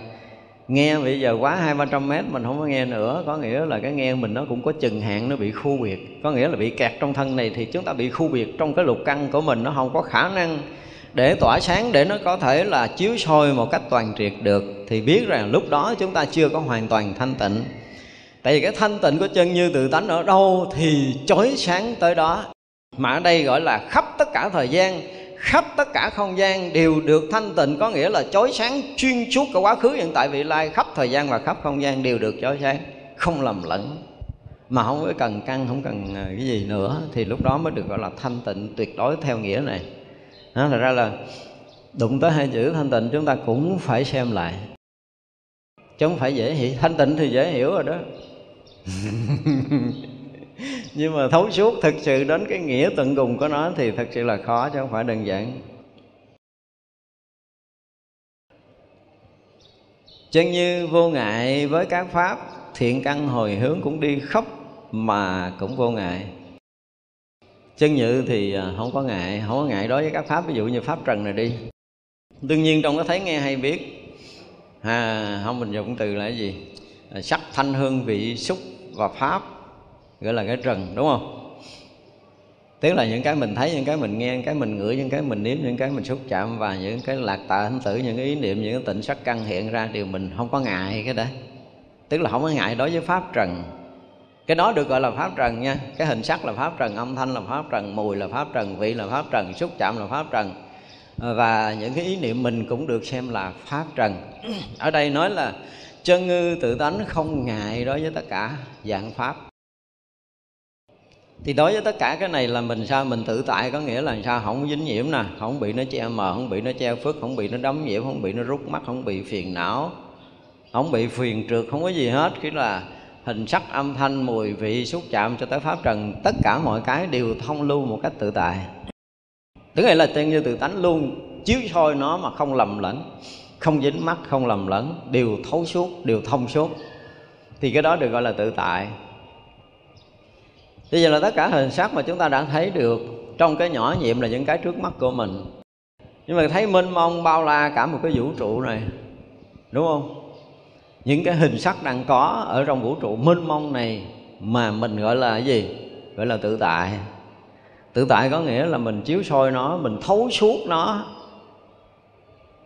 nghe bây giờ quá hai ba trăm mét mình không có nghe nữa, có nghĩa là cái nghe mình nó cũng có chừng hạn, nó bị khu biệt. Có nghĩa là bị kẹt trong thân này thì chúng ta bị khu biệt trong cái lục căn của mình, nó không có khả năng để tỏa sáng để nó có thể là chiếu soi một cách toàn triệt được. Thì biết rằng lúc đó chúng ta chưa có hoàn toàn thanh tịnh. Tại vì cái thanh tịnh của chân như tự tánh ở đâu thì chói sáng tới đó. Mà ở đây gọi là khắp tất cả thời gian khắp tất cả không gian đều được thanh tịnh, có nghĩa là chói sáng chuyên suốt cả quá khứ, hiện tại, vị lai, khắp thời gian và khắp không gian đều được chói sáng, không lầm lẫn. Mà không có cần căng, không cần ờ, cái gì nữa, thì lúc đó mới được gọi là thanh tịnh, tuyệt đối theo nghĩa này. Đó là ra là đụng tới hai chữ thanh tịnh, chúng ta cũng phải xem lại. Chứ không phải dễ hiểu thanh tịnh thì dễ hiểu rồi đó. [LAUGHS] nhưng mà thấu suốt thực sự đến cái nghĩa tận cùng của nó thì thật sự là khó chứ không phải đơn giản. Chân như vô ngại với các pháp thiện căn hồi hướng cũng đi khóc mà cũng vô ngại. Chân như thì à, không có ngại không có ngại đối với các pháp ví dụ như pháp trần này đi. Đương nhiên trong có thấy nghe hay biết à, không mình dùng từ là cái gì? À, sắc thanh hương vị xúc và pháp gọi là cái trần, đúng không? Tức là những cái mình thấy, những cái mình nghe, những cái mình ngửi, những cái mình nếm, những cái mình xúc chạm và những cái lạc tạ thánh tử, những cái ý niệm, những cái tịnh sắc căn hiện ra đều mình không có ngại cái đấy tức là không có ngại đối với pháp trần. Cái đó được gọi là pháp trần nha. Cái hình sắc là pháp trần, âm thanh là pháp trần, mùi là pháp trần, vị là pháp trần, xúc chạm là pháp trần. Và những cái ý niệm mình cũng được xem là pháp trần. Ở đây nói là chân ngư tự tánh không ngại đối với tất cả dạng pháp thì đối với tất cả cái này là mình sao? Mình tự tại, có nghĩa là sao? Không dính nhiễm nè, không bị nó che mờ, không bị nó che phước không bị nó đóng nhiễm, không bị nó rút mắt, không bị phiền não, không bị phiền trượt, không có gì hết. Khi là hình sắc, âm thanh, mùi, vị, xúc chạm cho tới pháp trần, tất cả mọi cái đều thông lưu một cách tự tại. Tức là tên như tự tánh luôn, chiếu soi nó mà không lầm lẫn, không dính mắt, không lầm lẫn, đều thấu suốt, đều thông suốt. Thì cái đó được gọi là tự tại bây giờ là tất cả hình sắc mà chúng ta đã thấy được trong cái nhỏ nhiệm là những cái trước mắt của mình. Nhưng mà thấy mênh mông bao la cả một cái vũ trụ này đúng không? Những cái hình sắc đang có ở trong vũ trụ mênh mông này mà mình gọi là gì? Gọi là tự tại. Tự tại có nghĩa là mình chiếu soi nó mình thấu suốt nó.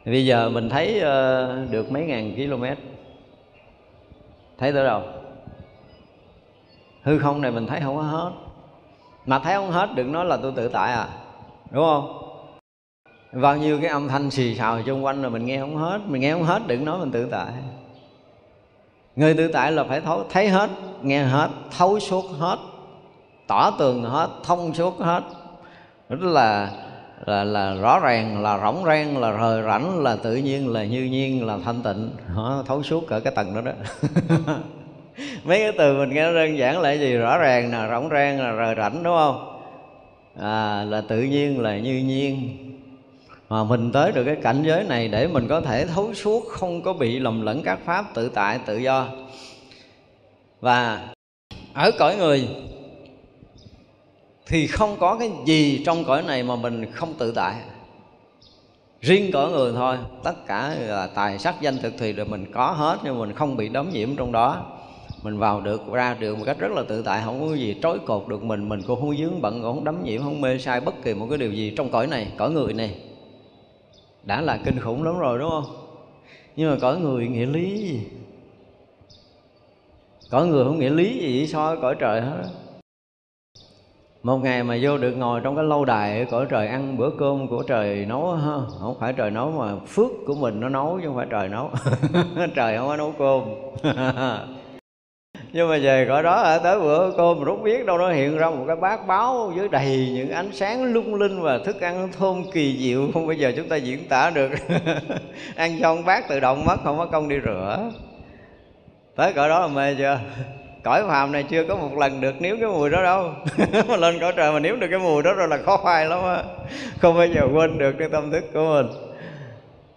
Thì bây giờ mình thấy uh, được mấy ngàn km thấy tới đâu? Hư không này mình thấy không có hết. Mà thấy không hết đừng nói là tôi tự tại à. Đúng không? Bao nhiêu cái âm thanh xì xào xung quanh là mình nghe không hết. Mình nghe không hết đừng nói mình tự tại. Người tự tại là phải thấu, thấy hết nghe hết thấu suốt hết tỏ tường hết thông suốt hết. Đó là là là rõ ràng là rỗng rang là rời rảnh là tự nhiên là như nhiên là thanh tịnh. Thấu suốt ở cái tầng đó đó. [LAUGHS] [LAUGHS] mấy cái từ mình nghe nó đơn giản là gì? Rõ ràng là rỗng rang là rời rảnh đúng không? À, là tự nhiên là như nhiên. Mà mình tới được cái cảnh giới này để mình có thể thấu suốt không có bị lầm lẫn các pháp tự tại tự do. Và ở cõi người thì không có cái gì trong cõi này mà mình không tự tại. Riêng cõi người thôi tất cả là tài sắc danh thực thì là mình có hết nhưng mình không bị đóng nhiễm trong đó mình vào được, ra được một cách rất là tự tại, không có gì trói cột được mình. Mình cũng không dướng bận cũng không đắm nhiễm, không mê sai bất kỳ một cái điều gì trong cõi này, cõi người này. Đã là kinh khủng lắm rồi, đúng không? Nhưng mà cõi người nghĩa lý gì? Cõi người không nghĩa lý gì so với cõi trời hết một ngày mà vô được ngồi trong cái lâu đài cõi trời ăn bữa cơm của trời nấu ha, không phải trời nấu mà phước của mình nó nấu chứ không phải trời nấu. [LAUGHS] Trời không có nấu cơm. [LAUGHS] nhưng mà về cõi đó ở tới bữa cơm rút biết đâu nó hiện ra một cái bát báo với đầy những ánh sáng lung linh và thức ăn thơm kỳ diệu. Không bây giờ chúng ta diễn tả được. [LAUGHS] Ăn xong bát tự động mất, không có công đi rửa. Tới cõi đó là mê chưa? Cõi phàm này chưa có một lần được nếm cái mùi đó đâu. [LAUGHS] Mà lên cõi trời mà nếm được cái mùi đó rồi là khó khoai lắm á. Không bao giờ quên được cái tâm thức của mình.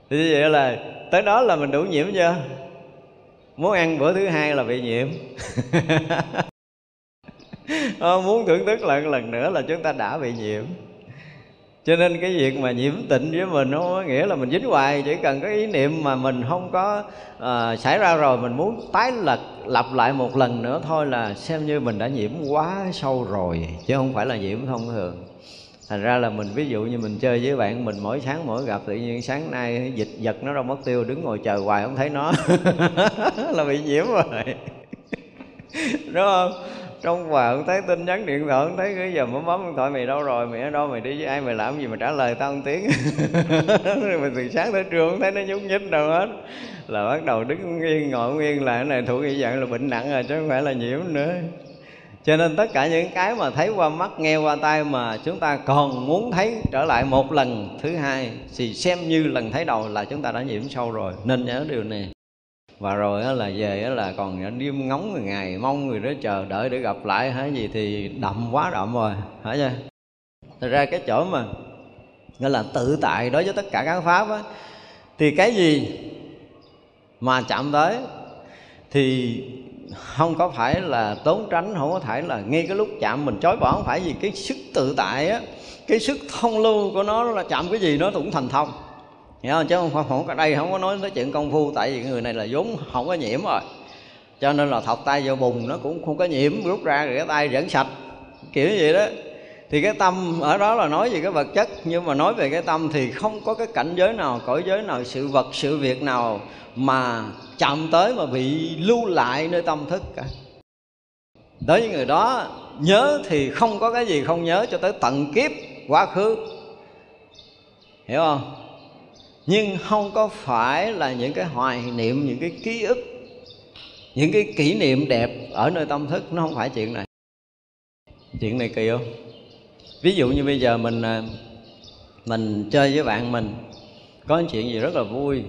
Thì như vậy là tới đó là mình đủ nhiễm chưa? Muốn ăn bữa thứ hai là bị nhiễm. [LAUGHS] Ờ, muốn thưởng thức lại lần nữa là chúng ta đã bị nhiễm. Cho nên cái việc mà nhiễm tịnh với mình nó có nghĩa là mình dính hoài chỉ cần có ý niệm mà mình không có uh, xảy ra rồi mình muốn tái lật lặp lại một lần nữa thôi là xem như mình đã nhiễm quá sâu rồi chứ không phải là nhiễm thông thường thành ra là mình, ví dụ như mình chơi với bạn mình, mỗi sáng mỗi gặp, tự nhiên sáng nay dịch giật nó đâu mất tiêu, đứng ngồi chờ hoài không thấy nó. [LAUGHS] Là bị nhiễm rồi. [LAUGHS] Đúng không? Trong quà không thấy tin nhắn điện thoại, không thấy cái giờ mới bấm điện thoại, mày đâu rồi, mày ở đâu, mày đi với ai, mày làm gì mà trả lời tao một tiếng. [LAUGHS] Mình từ sáng tới trưa không thấy nó nhúc nhích đâu hết. Là bắt đầu đứng yên ngồi yên là cái này thuộc cái dạng là bệnh nặng rồi, chứ không phải là nhiễm nữa cho nên tất cả những cái mà thấy qua mắt, nghe qua tai mà chúng ta còn muốn thấy trở lại một lần thứ hai, thì xem như lần thấy đầu là chúng ta đã nhiễm sâu rồi. Nên nhớ điều này. Và rồi là về là còn đêm ngóng ngày mong người đó chờ đợi để gặp lại hay gì thì đậm quá đậm rồi, hả chưa? Thật ra cái chỗ mà gọi là tự tại đối với tất cả các pháp á, thì cái gì mà chạm tới thì không có phải là tốn tránh không có phải là ngay cái lúc chạm mình chối bỏ không phải gì. Cái sức tự tại á cái sức thông lưu của nó là chạm cái gì nó cũng thành thông. Hiểu không? Chứ không, không, không có đây không có nói tới chuyện công phu tại vì người này là vốn không có nhiễm rồi. Cho nên là thọc tay vào bùn nó cũng không có nhiễm rút ra rồi cái tay vẫn sạch. Kiểu gì đó thì cái tâm, ở đó là nói về cái vật chất, nhưng mà nói về cái tâm thì không có cái cảnh giới nào, cõi giới nào, sự vật, sự việc nào mà chạm tới mà bị lưu lại nơi tâm thức cả. Đối với người đó, nhớ thì không có cái gì không nhớ cho tới tận kiếp, quá khứ. Hiểu không? Nhưng không có phải là những cái hoài niệm, những cái ký ức, những cái kỷ niệm đẹp ở nơi tâm thức, nó không phải chuyện này. Chuyện này kỳ không? Ví dụ như bây giờ mình à, mình chơi với bạn mình, có chuyện gì rất là vui,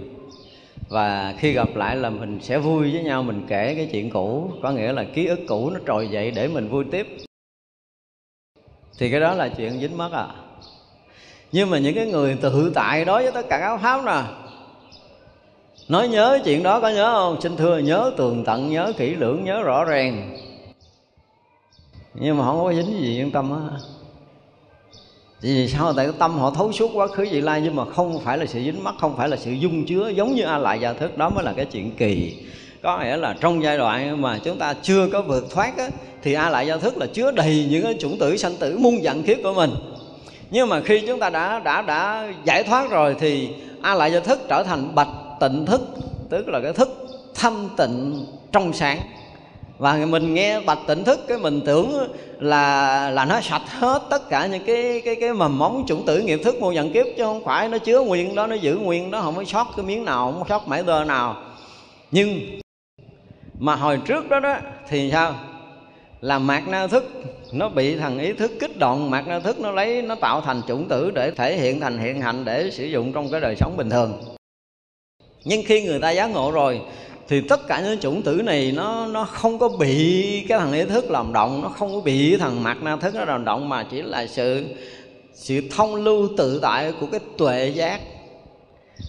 và khi gặp lại là mình sẽ vui với nhau, mình kể cái chuyện cũ, có nghĩa là ký ức cũ nó trồi dậy để mình vui tiếp. Thì cái đó là chuyện dính mất à. Nhưng mà những cái người tự tại đó với tất cả các pháp nè, nói nhớ chuyện đó có nhớ không? Xin thưa, nhớ tường tận, nhớ kỹ lưỡng, nhớ rõ ràng. Nhưng mà không có dính gì yên tâm á vì sao? Tại cái tâm họ thấu suốt quá khứ vị lai nhưng mà không phải là sự dính mắc không phải là sự dung chứa giống như a lại gia thức. Đó mới là cái chuyện kỳ. Có nghĩa là trong giai đoạn mà chúng ta chưa có vượt thoát á, thì a lại gia thức là chứa đầy những cái chủng tử sanh tử muôn dặn kiếp của mình. Nhưng mà khi chúng ta đã đã đã giải thoát rồi thì a lại gia thức trở thành bạch tịnh thức tức là cái thức thanh tịnh trong sáng và mình nghe bạch tỉnh thức cái mình tưởng là là nó sạch hết tất cả những cái cái cái mầm móng chủng tử nghiệp thức vô nhận kiếp, chứ không phải nó chứa nguyên đó, nó giữ nguyên đó, không có sót cái miếng nào, không có sót mảy tơ nào. Nhưng mà hồi trước đó đó, thì sao? Là mạc na thức, nó bị thằng ý thức kích động mạc na thức nó lấy, nó tạo thành chủng tử để thể hiện thành hiện hành để sử dụng trong cái đời sống bình thường. Nhưng khi người ta giác ngộ rồi thì tất cả những chủng tử này nó nó không có bị cái thằng ý thức làm động nó không có bị thằng mặt na thức nó làm động mà chỉ là sự sự thông lưu tự tại của cái tuệ giác.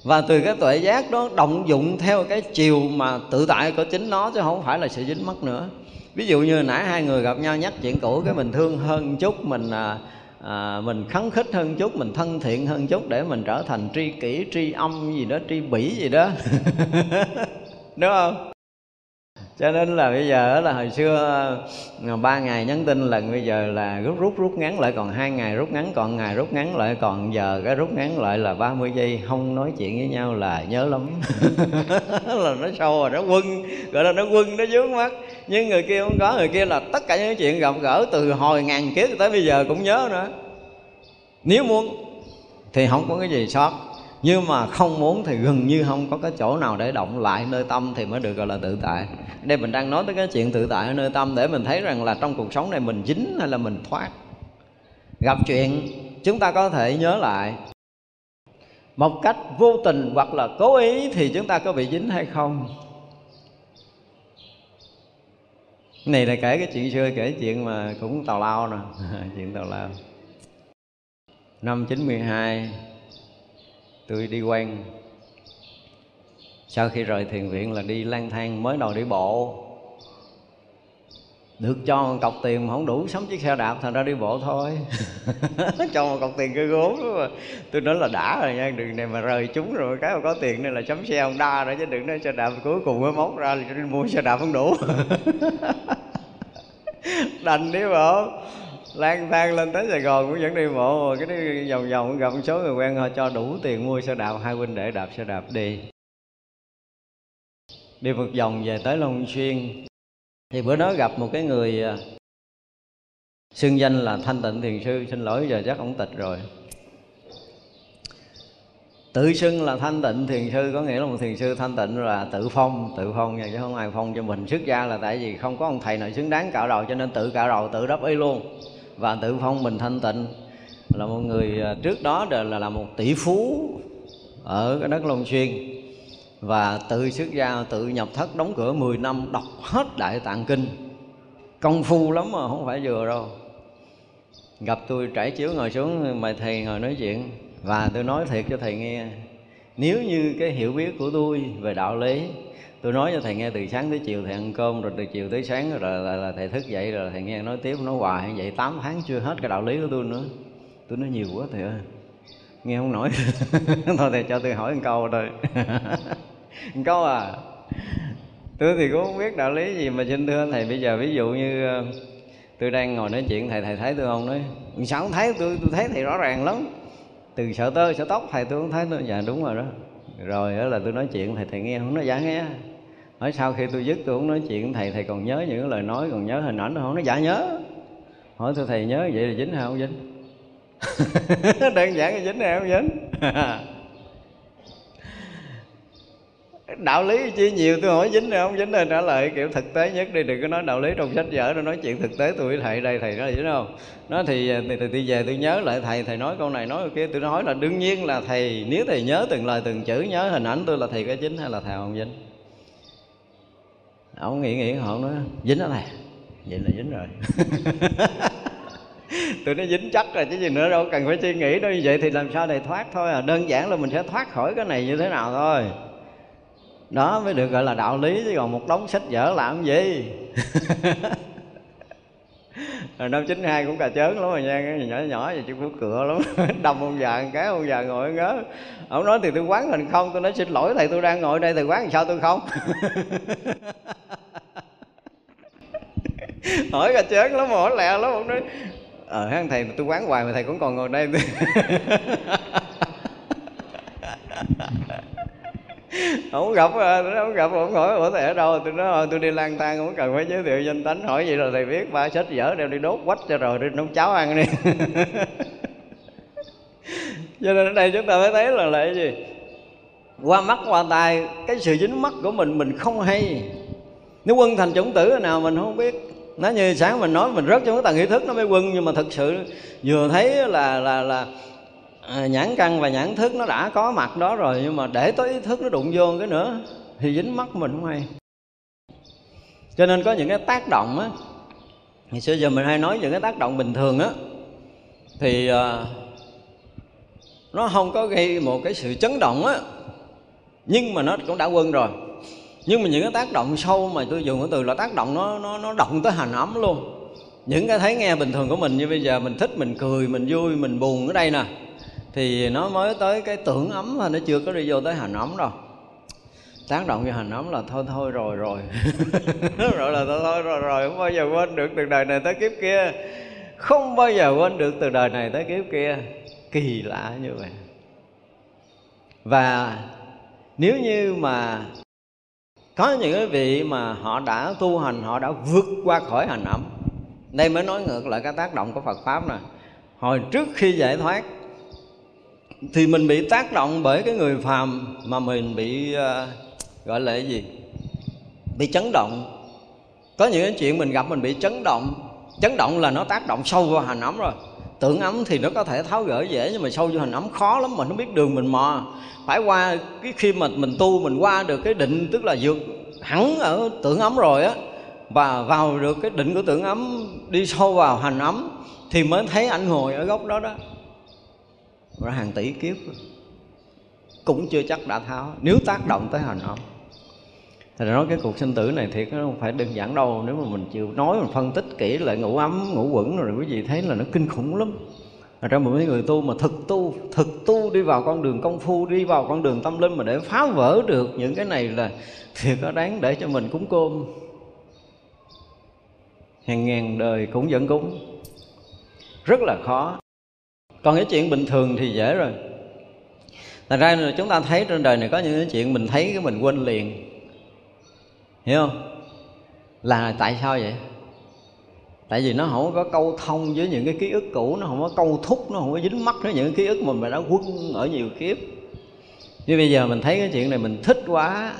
Và từ cái tuệ giác đó động dụng theo cái chiều mà tự tại của chính nó chứ không phải là sự dính mắc nữa. Ví dụ như nãy hai người gặp nhau nhắc chuyện cũ cái mình thương hơn chút mình à, à, mình khấn khích hơn chút mình thân thiện hơn chút để mình trở thành tri kỷ tri âm gì đó tri bỉ gì đó. [LAUGHS] đúng không? Cho nên là bây giờ là hồi xưa ờ, ba ngày nhắn tin lần, bây giờ là rút rút rút ngắn lại còn hai ngày, rút ngắn còn ngày, rút ngắn lại còn giờ, cái rút ngắn lại là 30 giây, không nói chuyện với nhau là nhớ lắm. [LAUGHS] Là nó sâu rồi, nó quân gọi là nó quân nó dướng mắt. Nhưng người kia không có, người kia là tất cả những chuyện gặp gỡ từ hồi ngàn kiếp tới bây giờ cũng nhớ nữa. Nếu muốn thì không có cái gì sót nhưng mà không muốn thì gần như không có cái chỗ nào để động lại nơi tâm thì mới được gọi là tự tại. Đây mình đang nói tới cái chuyện tự tại ở nơi tâm để mình thấy rằng là trong cuộc sống này mình dính hay là mình thoát. Gặp chuyện, chúng ta có thể nhớ lại. Một cách vô tình hoặc là cố ý thì chúng ta có bị dính hay không? Này là kể cái chuyện xưa, kể chuyện mà cũng tào lao nè. [LAUGHS] Chuyện tào lao. Năm 92 tôi đi quen. Sau khi rời thiền viện là đi lang thang mới đầu đi bộ. Được cho một cọc tiền mà không đủ sắm chiếc xe đạp, thành ra đi bộ thôi. [LAUGHS] Cho một cọc tiền cơ gốm mà tôi nói là đã rồi nha, đường này mà rời chúng rồi, cái mà có tiền nên là chấm xe ông đa rồi chứ đừng nói xe đạp cuối cùng mới móc ra đi mua xe đạp không đủ. [LAUGHS] Đành đi không? Lang thang lên tới sài gòn cũng vẫn đi bộ, cái đi vòng vòng gặp một số người quen họ cho đủ tiền mua xe đạp, hai huynh để đạp xe đạp đi. Đi một vòng về tới long xuyên. Thì bữa đó gặp một cái người à, xưng danh là thanh tịnh thiền sư. Xin lỗi, giờ chắc ông tịch rồi. Tự xưng là thanh tịnh thiền sư có nghĩa là một thiền sư thanh tịnh là tự phong tự phong nha, chứ không ai phong cho mình. Xuất gia là tại vì không có ông thầy nào xứng đáng cạo đầu, cho nên tự cạo đầu, tự đắp y luôn và tự phong mình thanh tịnh. Là một người à, trước đó đều là, là một tỷ phú ở cái đất Long Xuyên. Và tự xuất gia tự nhập thất đóng cửa 10 năm đọc hết đại tạng kinh. Công phu lắm mà không phải vừa đâu. Gặp tôi trải chiếu ngồi xuống mời thầy ngồi nói chuyện. Và tôi nói thiệt cho thầy nghe nếu như cái hiểu biết của tôi về đạo lý tôi nói cho thầy nghe từ sáng tới chiều thầy ăn cơm rồi từ chiều tới sáng rồi là, là, là thầy thức dậy rồi thầy nghe nói tiếp nói hoài vậy 8 tháng chưa hết cái đạo lý của tôi nữa. Tôi nói nhiều quá thầy ơi nghe không nổi. [LAUGHS] Thôi thầy cho tôi hỏi một câu thôi. [LAUGHS] Một câu à. Tôi thì cũng không biết đạo lý gì mà xin thưa thầy. Bây giờ ví dụ như ờ, tôi đang ngồi nói chuyện thầy thầy thấy tôi không nói sao không thấy? Tôi tôi thấy thầy rõ ràng lắm. Từ sợ tơ sợ tóc thầy tôi không thấy. Tôi dạ đúng rồi đó. Rồi đó là tôi nói chuyện thầy thầy nghe không? Nói dạ nghe hỏi sau khi tôi dứt tôi không nói chuyện thầy thầy còn nhớ những lời nói còn nhớ hình ảnh không nó dạ nhớ. Hỏi tôi thầy nhớ vậy là dính hay không dính? [LAUGHS] Đơn giản là dính hay không dính? [LAUGHS] Đạo lý chi nhiều tôi hỏi dính hay không dính rồi trả lời kiểu thực tế nhất đi đừng có nói đạo lý trong sách vở nó nói chuyện thực tế tôi với thầy đây thầy nói dính không? Nó ờ, thì thì, thì tôi về tôi nhớ lại thầy thầy nói câu này nói câu kia tôi nói là đương nhiên là thầy nếu thầy nhớ từng lời từng chữ nhớ hình ảnh tôi là thầy có dính hay là thầy không dính? Ông nghĩ nghĩ, họ nói, dính đó này vậy là dính rồi. [LAUGHS] Tụi nó dính chắc rồi, chứ gì nữa đâu, cần phải suy nghĩ đâu. Như vậy thì làm sao để thoát thôi à? Đơn giản là mình sẽ thoát khỏi cái này như thế nào thôi. Đó mới được gọi là đạo lý, chứ còn một đống sách vở làm gì? [LAUGHS] rồi năm chín hai cũng cà chớn lắm rồi nha, cái nhỏ nhỏ vậy chứ cũng cửa lắm. [LAUGHS] Đâm ông già cái, ông già ngồi ngớ ông nói thì tôi quán hình không, tôi nói xin lỗi thầy, tôi đang ngồi đây, thầy quán sao tôi không? [LAUGHS] Hỏi cà chớn lắm, hỏi lẹ lắm, ông nói ờ hắn thầy, tôi quán hoài mà thầy cũng còn ngồi đây. [LAUGHS] không gặp ờ, không gặp, không hỏi ủa thầy ở đâu tôi nói ờ, tôi đi lang thang, không cần phải giới thiệu danh tánh, hỏi vậy rồi thầy biết. Ba sách vở đem đi đốt quách cho rồi, đi nấu cháo ăn đi. [LAUGHS] Cho nên ở đây chúng ta mới thấy là là cái gì? Qua mắt, qua tai, cái sự dính mắt của mình mình không hay. Nếu quân thành chủng tử nào mình không biết. Nó như sáng mình nói, mình rớt trong cái tầng ý thức, nó mới quân. Nhưng mà thực sự, vừa thấy là là là à, nhãn căn và nhãn thức nó đã có mặt đó rồi nhưng mà để tới ý thức nó đụng vô cái nữa thì dính mắt mình không hay. Cho nên có những cái tác động á ngày xưa giờ mình hay nói những cái tác động bình thường á thì à, nó không có gây một cái sự chấn động á nhưng mà nó cũng đã quân rồi. Nhưng mà những cái tác động sâu mà tôi dùng cái từ là tác động nó nó nó động tới hành ấm luôn. Những cái thấy nghe bình thường của mình như bây giờ mình thích mình cười mình vui mình buồn ở đây nè thì nó mới tới cái tưởng ấm thôi, nó chưa có đi vô tới hành ấm đâu. Tác động cho hành ấm là thôi thôi rồi rồi. [LAUGHS] Rồi là thôi thôi, rồi rồi, không bao giờ quên được từ đời này tới kiếp kia. Không bao giờ quên được từ đời này tới kiếp kia. Kỳ lạ như vậy. Và nếu như mà có những cái vị mà họ đã tu hành, họ đã vượt qua khỏi hành ẩm đây mới nói ngược lại cái tác động của Phật pháp nè. Hồi trước khi giải thoát thì mình bị tác động bởi cái người phàm mà mình bị uh, gọi là cái gì? Bị chấn động. Có những cái chuyện mình gặp mình bị chấn động. Chấn động là nó tác động sâu vào hành ấm rồi. Tưởng ấm thì nó có thể tháo gỡ dễ nhưng mà sâu vô hành ấm khó lắm mình không biết đường mình mò. Phải qua cái khi mà mình tu mình qua được cái định tức là vượt hẳn ở tưởng ấm rồi á và vào được cái định của tưởng ấm đi sâu vào hành ấm thì mới thấy ảnh ngồi ở góc đó đó ra hàng tỷ kiếp cũng chưa chắc đã tháo. Nếu tác động tới hành ấm thì nói cái cuộc sinh tử này thiệt nó không phải đơn giản đâu. Nếu mà mình chịu nói, mình phân tích kỹ lại, ngủ ấm, ngủ quẩn rồi quý vị thấy là nó kinh khủng lắm. Ở trong một người tu mà thực tu thực tu đi vào con đường công phu, đi vào con đường tâm linh mà để phá vỡ được những cái này là thì có đáng để cho mình cúng cơm. Hàng ngàn đời cũng vẫn cúng. Rất là khó còn cái chuyện bình thường thì dễ rồi. Thành ra là chúng ta thấy trên đời này có những cái chuyện mình thấy cái mình quên liền. Hiểu không? Là tại sao vậy? Tại vì nó không có câu thông với những cái ký ức cũ, nó không có câu thúc, nó không có dính mắt với những cái ký ức mà mình đã quân ở nhiều kiếp. Như bây giờ mình thấy cái chuyện này mình thích quá,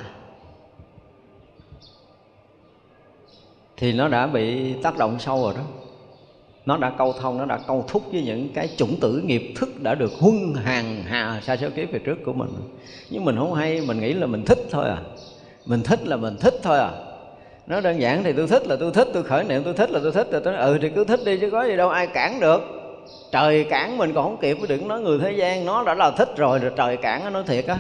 thì nó đã bị tác động sâu rồi đó nó đã câu thông, nó đã câu thúc với những cái chủng tử nghiệp thức đã được huân hàng hà xa số kiếp về trước của mình. Nhưng mình không hay, mình nghĩ là mình thích thôi à. Mình thích là mình thích thôi à. Nó đơn giản thì tôi thích là tôi thích, tôi khởi niệm tôi thích là tôi thích, rồi tôi nói ừ thì cứ thích đi chứ có gì đâu, ai cản được. Trời cản mình còn không kịp, đừng nói người thế gian, nó đã là thích rồi rồi trời cản nó nói thiệt á.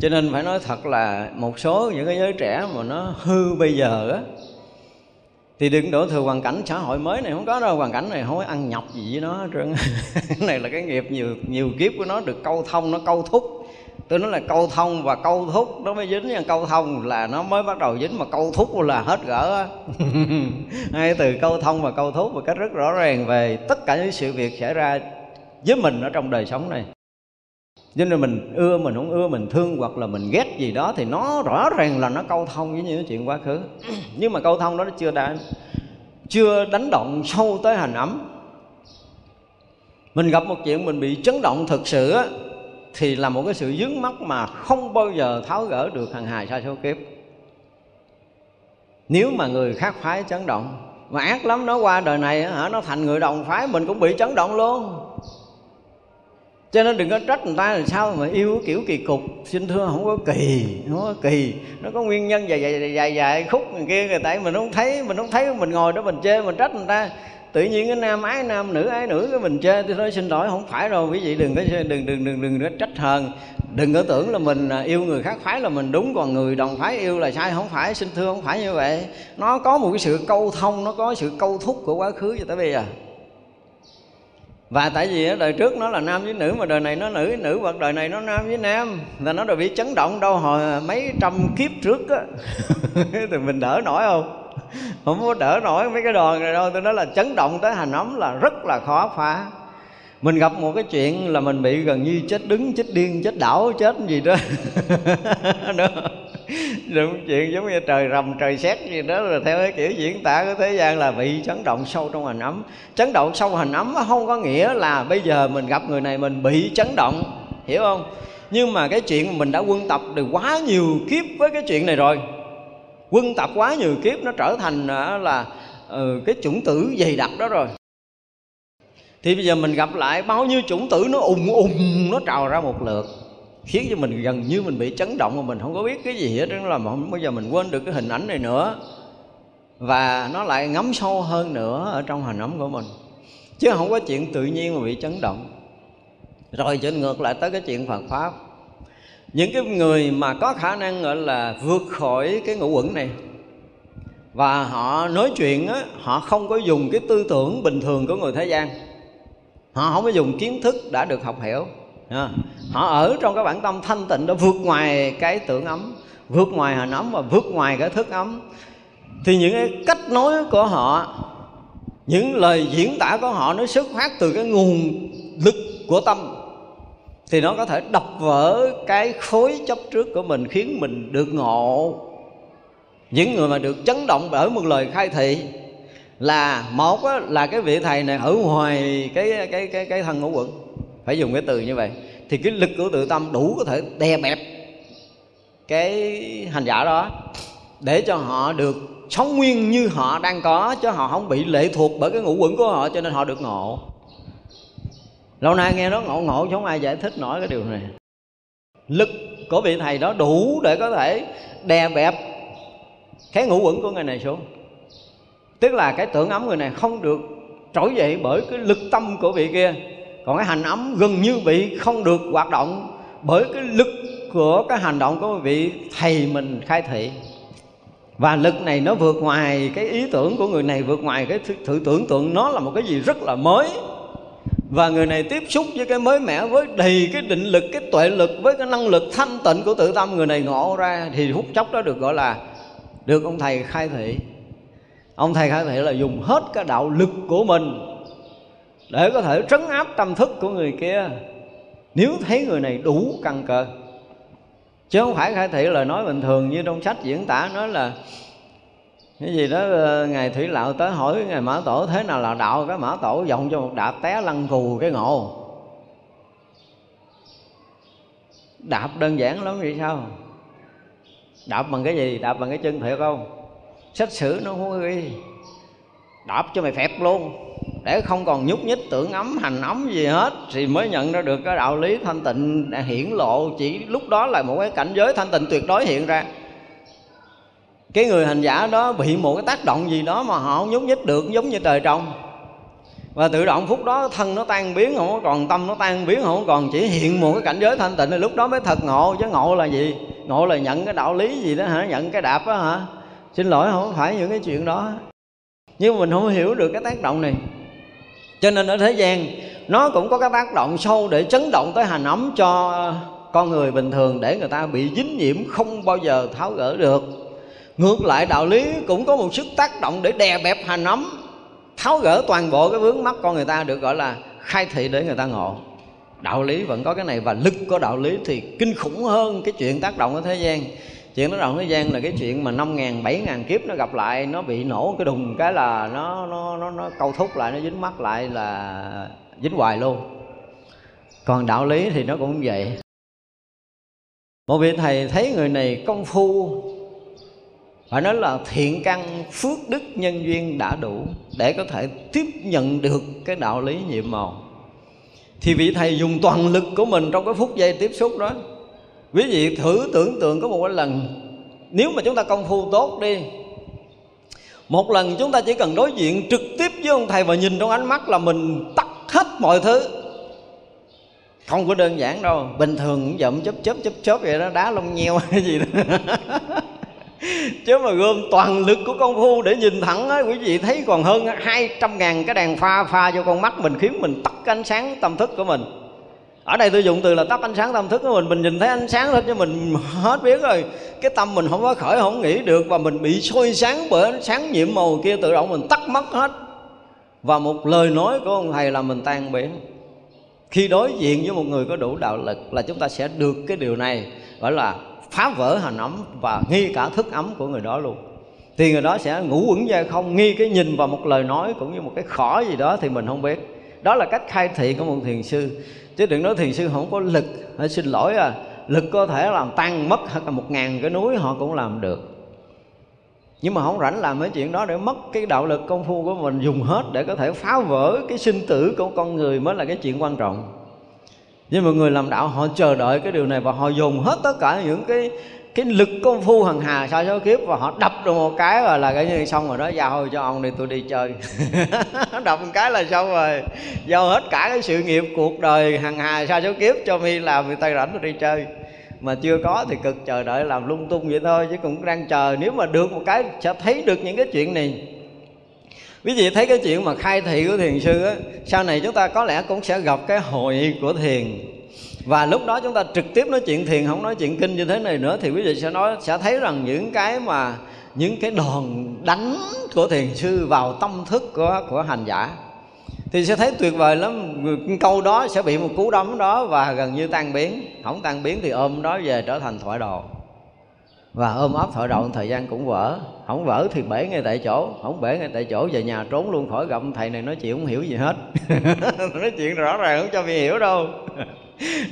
Cho nên phải nói thật là một số những cái giới trẻ mà nó hư bây giờ á thì đừng đổ thừa hoàn cảnh xã hội mới này, không có đâu, hoàn cảnh này không có ăn nhọc gì với nó trơn [LAUGHS] này là cái nghiệp nhiều nhiều kiếp của nó, được câu thông nó câu thúc. Tôi nói là câu thông và câu thúc, nó mới dính nha, câu thông là nó mới bắt đầu dính mà câu thúc là hết gỡ hai [LAUGHS] từ câu thông và câu thúc một cách rất rõ ràng về tất cả những sự việc xảy ra với mình ở trong đời sống này cho nên mình ưa, mình không ưa, mình thương hoặc là mình ghét gì đó thì nó rõ ràng là nó câu thông với những chuyện quá khứ. [CLEARS THROAT] Nhưng mà câu thông đó nó chưa đã, chưa đánh động sâu tới hành ấm. Mình gặp một chuyện mình bị chấn động thực sự á, thì là một cái sự dướng mắt mà không bao giờ tháo gỡ được hàng hài sa số kiếp. Nếu mà người khác phái chấn động, mà ác lắm, nó qua đời này hả, nó thành người đồng phái, mình cũng bị chấn động luôn cho nên đừng có trách người ta là sao mà yêu kiểu kỳ cục. Xin thưa không có kỳ không có kỳ. Nó có nguyên nhân dài dài dài dài khúc người kia người tại mình không thấy mình không thấy mình ngồi đó mình chê mình trách người ta. Tự nhiên cái nam ái nam nữ ái nữ cái mình chê tôi nói xin lỗi không phải đâu quý vị đừng có đừng đừng đừng đừng, đừng có trách hờn. Đừng có tưởng là mình à, yêu người khác phái là mình đúng còn người đồng phái yêu là sai không phải. Xin thưa không phải như vậy. Nó có một cái sự câu thông nó có sự câu thúc của quá khứ cho tới bây giờ và tại vì đời trước nó là nam với nữ mà đời này nó nữ với nữ hoặc đời này nó nam với nam. Là nó đã bị chấn động đâu hồi mấy trăm kiếp trước á. [LAUGHS] Thì mình đỡ nổi không? Không có đỡ nổi mấy cái đòn này đâu. Tôi nói là chấn động tới hành ấm là rất là khó phá. Mình gặp một cái chuyện là mình bị gần như chết đứng, chết điên, chết đảo, chết gì đó. [LAUGHS] nữa chuyện giống như trời rầm trời xét gì đó là theo cái kiểu diễn tả của thế gian là bị chấn động sâu trong hành ấm. Chấn động sâu hành ấm không có nghĩa là bây giờ mình gặp người này mình bị chấn động hiểu không? Nhưng mà cái chuyện mình đã quân tập được quá nhiều kiếp với cái chuyện này rồi quân tập quá nhiều kiếp nó trở thành à, là ừ, cái chủng tử dày đặc đó rồi. Thì bây giờ mình gặp lại bao nhiêu chủng tử nó ùng ùng nó trào ra một lượt khiến cho mình gần như mình bị chấn động mà mình không có biết cái gì hết. Đó là không bao giờ mình quên được cái hình ảnh này nữa. Và nó lại ngấm sâu hơn nữa ở trong hình ảnh của mình. Chứ không có chuyện tự nhiên mà bị chấn động. Rồi trên ngược lại tới cái chuyện Phật pháp. Những cái người mà có khả năng gọi là vượt khỏi cái ngũ quẩn này và họ nói chuyện á, họ không có dùng cái tư tưởng bình thường của người thế gian. Họ không có dùng kiến thức đã được học hiểu họ ở trong cái bản tâm thanh tịnh đó, vượt ngoài cái tưởng ấm, vượt ngoài hình ấm và vượt ngoài cái thức ấm. Thì những cái cách nói của họ, những lời diễn tả của họ nó xuất phát từ cái nguồn lực của tâm. Thì nó có thể đập vỡ cái khối chấp trước của mình, khiến mình được ngộ. Những người mà được chấn động bởi một lời khai thị là, một là cái vị thầy này ở ngoài cái cái cái cái thân ngũ quận phải dùng cái từ như vậy. Thì cái lực của tự tâm đủ có thể đè bẹp cái hành giả đó để cho họ được sống nguyên như họ đang có, chứ họ không bị lệ thuộc bởi cái ngũ quẩn của họ, cho nên họ được ngộ. Lâu nay nghe nó ngộ ngộ chứ không ai giải thích nổi cái điều này. Lực của vị thầy đó đủ để có thể đè bẹp cái ngũ quẩn của người này xuống. Tức là cái tưởng ấm người này không được trỗi dậy bởi cái lực tâm của vị kia còn cái hành ấm gần như bị không được hoạt động bởi cái lực của cái hành động của vị thầy mình khai thị. Và lực này nó vượt ngoài cái ý tưởng của người này, vượt ngoài cái thử tưởng tượng. Nó là một cái gì rất là mới. Và người này tiếp xúc với cái mới mẻ, với đầy cái định lực, cái tuệ lực, với cái năng lực thanh tịnh của tự tâm, người này ngộ ra thì hút chốc đó được gọi là được ông thầy khai thị. Ông thầy khai thị là dùng hết cái đạo lực của mình để có thể trấn áp tâm thức của người kia. Nếu thấy người này đủ căn cơ chứ không phải khai thị lời nói bình thường như trong sách diễn tả nói là, cái gì đó ờ, ngài thủy lạo tới hỏi ngài mã tổ thế nào là đạo. Cái mã tổ vọng cho một đạp té lăn cù cái ngộ. Đạp đơn giản lắm vậy sao? Đạp bằng cái gì? Đạp bằng cái chân thiệt không? Sách sử nó không có ghi đạp cho mày phẹp luôn. Để không còn nhúc nhích, tưởng ấm, hành ấm gì hết, thì mới nhận ra được cái đạo lý thanh tịnh hiển lộ. Chỉ lúc đó là một cái cảnh giới thanh tịnh tuyệt đối hiện ra. Cái người hành giả đó bị một cái tác động gì đó mà họ không nhúc nhích được, giống như trời trong và tự động phút đó thân nó tan biến, không có còn tâm nó tan biến, không còn chỉ hiện một cái cảnh giới thanh tịnh. Thì lúc đó mới thật ngộ, chứ ngộ là gì? Ngộ là nhận cái đạo lý gì đó hả? Nhận cái đạp đó hả? Xin lỗi, không phải những cái chuyện đó nhưng mà mình không hiểu được cái tác động này. Cho nên ở thế gian, nó cũng có cái tác động sâu để chấn động tới hành ấm cho con người bình thường để người ta bị dính nhiễm không bao giờ tháo gỡ được. Ngược lại, đạo lý cũng có một sức tác động để đè bẹp hành ấm, tháo gỡ toàn bộ cái vướng mắt con người ta được gọi là khai thị để người ta ngộ. Đạo lý vẫn có cái này và lực của đạo lý thì kinh khủng hơn cái chuyện tác động ở thế gian chuyện nó rộng thế gian là cái chuyện mà năm ngàn, bảy ngàn kiếp nó gặp lại, nó bị nổ cái đùng cái là nó nó nó nó câu thúc lại, nó dính mắt lại là dính hoài luôn. Còn đạo lý thì nó cũng vậy. Một vị thầy thấy người này công phu, phải nói là thiện căn, phước đức nhân duyên đã đủ để có thể tiếp nhận được cái đạo lý nhiệm màu thì vị thầy dùng toàn lực của mình trong cái phút giây tiếp xúc đó quý vị thử tưởng tượng có một cái lần, nếu mà chúng ta công phu tốt đi, một lần chúng ta chỉ cần đối diện trực tiếp với ông thầy và nhìn trong ánh mắt là mình tắt hết mọi thứ. Không có đơn giản đâu, bình thường cũng dậm chớp chớp chớp chớp vậy đó, đá lông nheo hay gì đó. [LAUGHS] Chứ mà gom toàn lực của công phu để nhìn thẳng á, quý vị thấy còn hơn 200 ngàn cái đèn pha pha vô con mắt mình, khiến mình tắt cái ánh sáng tâm thức của mình ở đây tôi dùng từ là tắt ánh sáng, tâm thức của mình. Mình nhìn thấy ánh sáng lên chứ mình hết biết rồi. Cái tâm mình không có khởi, không nghĩ được và mình bị soi sáng bởi ánh sáng nhiệm màu kia tự động mình tắt mất hết. Và một lời nói của ông thầy là mình tan biến. Khi đối diện với một người có đủ đạo lực là chúng ta sẽ được cái điều này, gọi là phá vỡ hành ấm và nghi cả thức ấm của người đó luôn. Thì người đó sẽ ngủ quẩn ra không, nghi cái nhìn và một lời nói cũng như một cái khỏ gì đó thì mình không biết đó là cách khai thị của một thiền sư. Chứ đừng nói thiền sư không có lực. Hãy xin lỗi à lực có thể làm tan mất hoặc là một ngàn cái núi họ cũng làm được. Nhưng mà không rảnh làm mấy chuyện đó để mất cái đạo lực công phu của mình dùng hết để có thể phá vỡ cái sinh tử của con người mới là cái chuyện quan trọng. Nhưng mà người làm đạo họ chờ đợi cái điều này và họ dùng hết tất cả những cái cái lực công phu hằng hà sao số kiếp và họ đập được một cái rồi là cái như xong rồi đó. Dạ Giao cho ông đi, tôi đi chơi. [LAUGHS] Đập một cái là xong rồi. Giao hết cả cái sự nghiệp cuộc đời hằng hà sao số kiếp, cho mi làm thì tay rảnh tôi đi chơi. Mà chưa có thì cực chờ đợi làm lung tung vậy thôi, chứ cũng đang chờ. Nếu mà được một cái sẽ thấy được những cái chuyện này. Quý vị thấy cái chuyện mà khai thị của thiền sư á, sau này chúng ta có lẽ cũng sẽ gặp cái hội của thiền và lúc đó chúng ta trực tiếp nói chuyện thiền, không nói chuyện kinh như thế này nữa, thì quý vị sẽ nói, sẽ thấy rằng những cái mà, những cái đòn đánh của thiền sư vào tâm thức của của hành giả thì sẽ thấy tuyệt vời lắm. Câu đó sẽ bị một cú đấm đó và gần như tan biến. Không tan biến thì ôm đó về trở thành thoại đồ và ôm ấp thoại đồ thời gian cũng vỡ. Không vỡ thì bể ngay tại chỗ. Không bể ngay tại chỗ, về nhà trốn luôn khỏi gặp. Thầy này nói chuyện không hiểu gì hết. [LAUGHS] Nói chuyện rõ ràng không cho mình hiểu đâu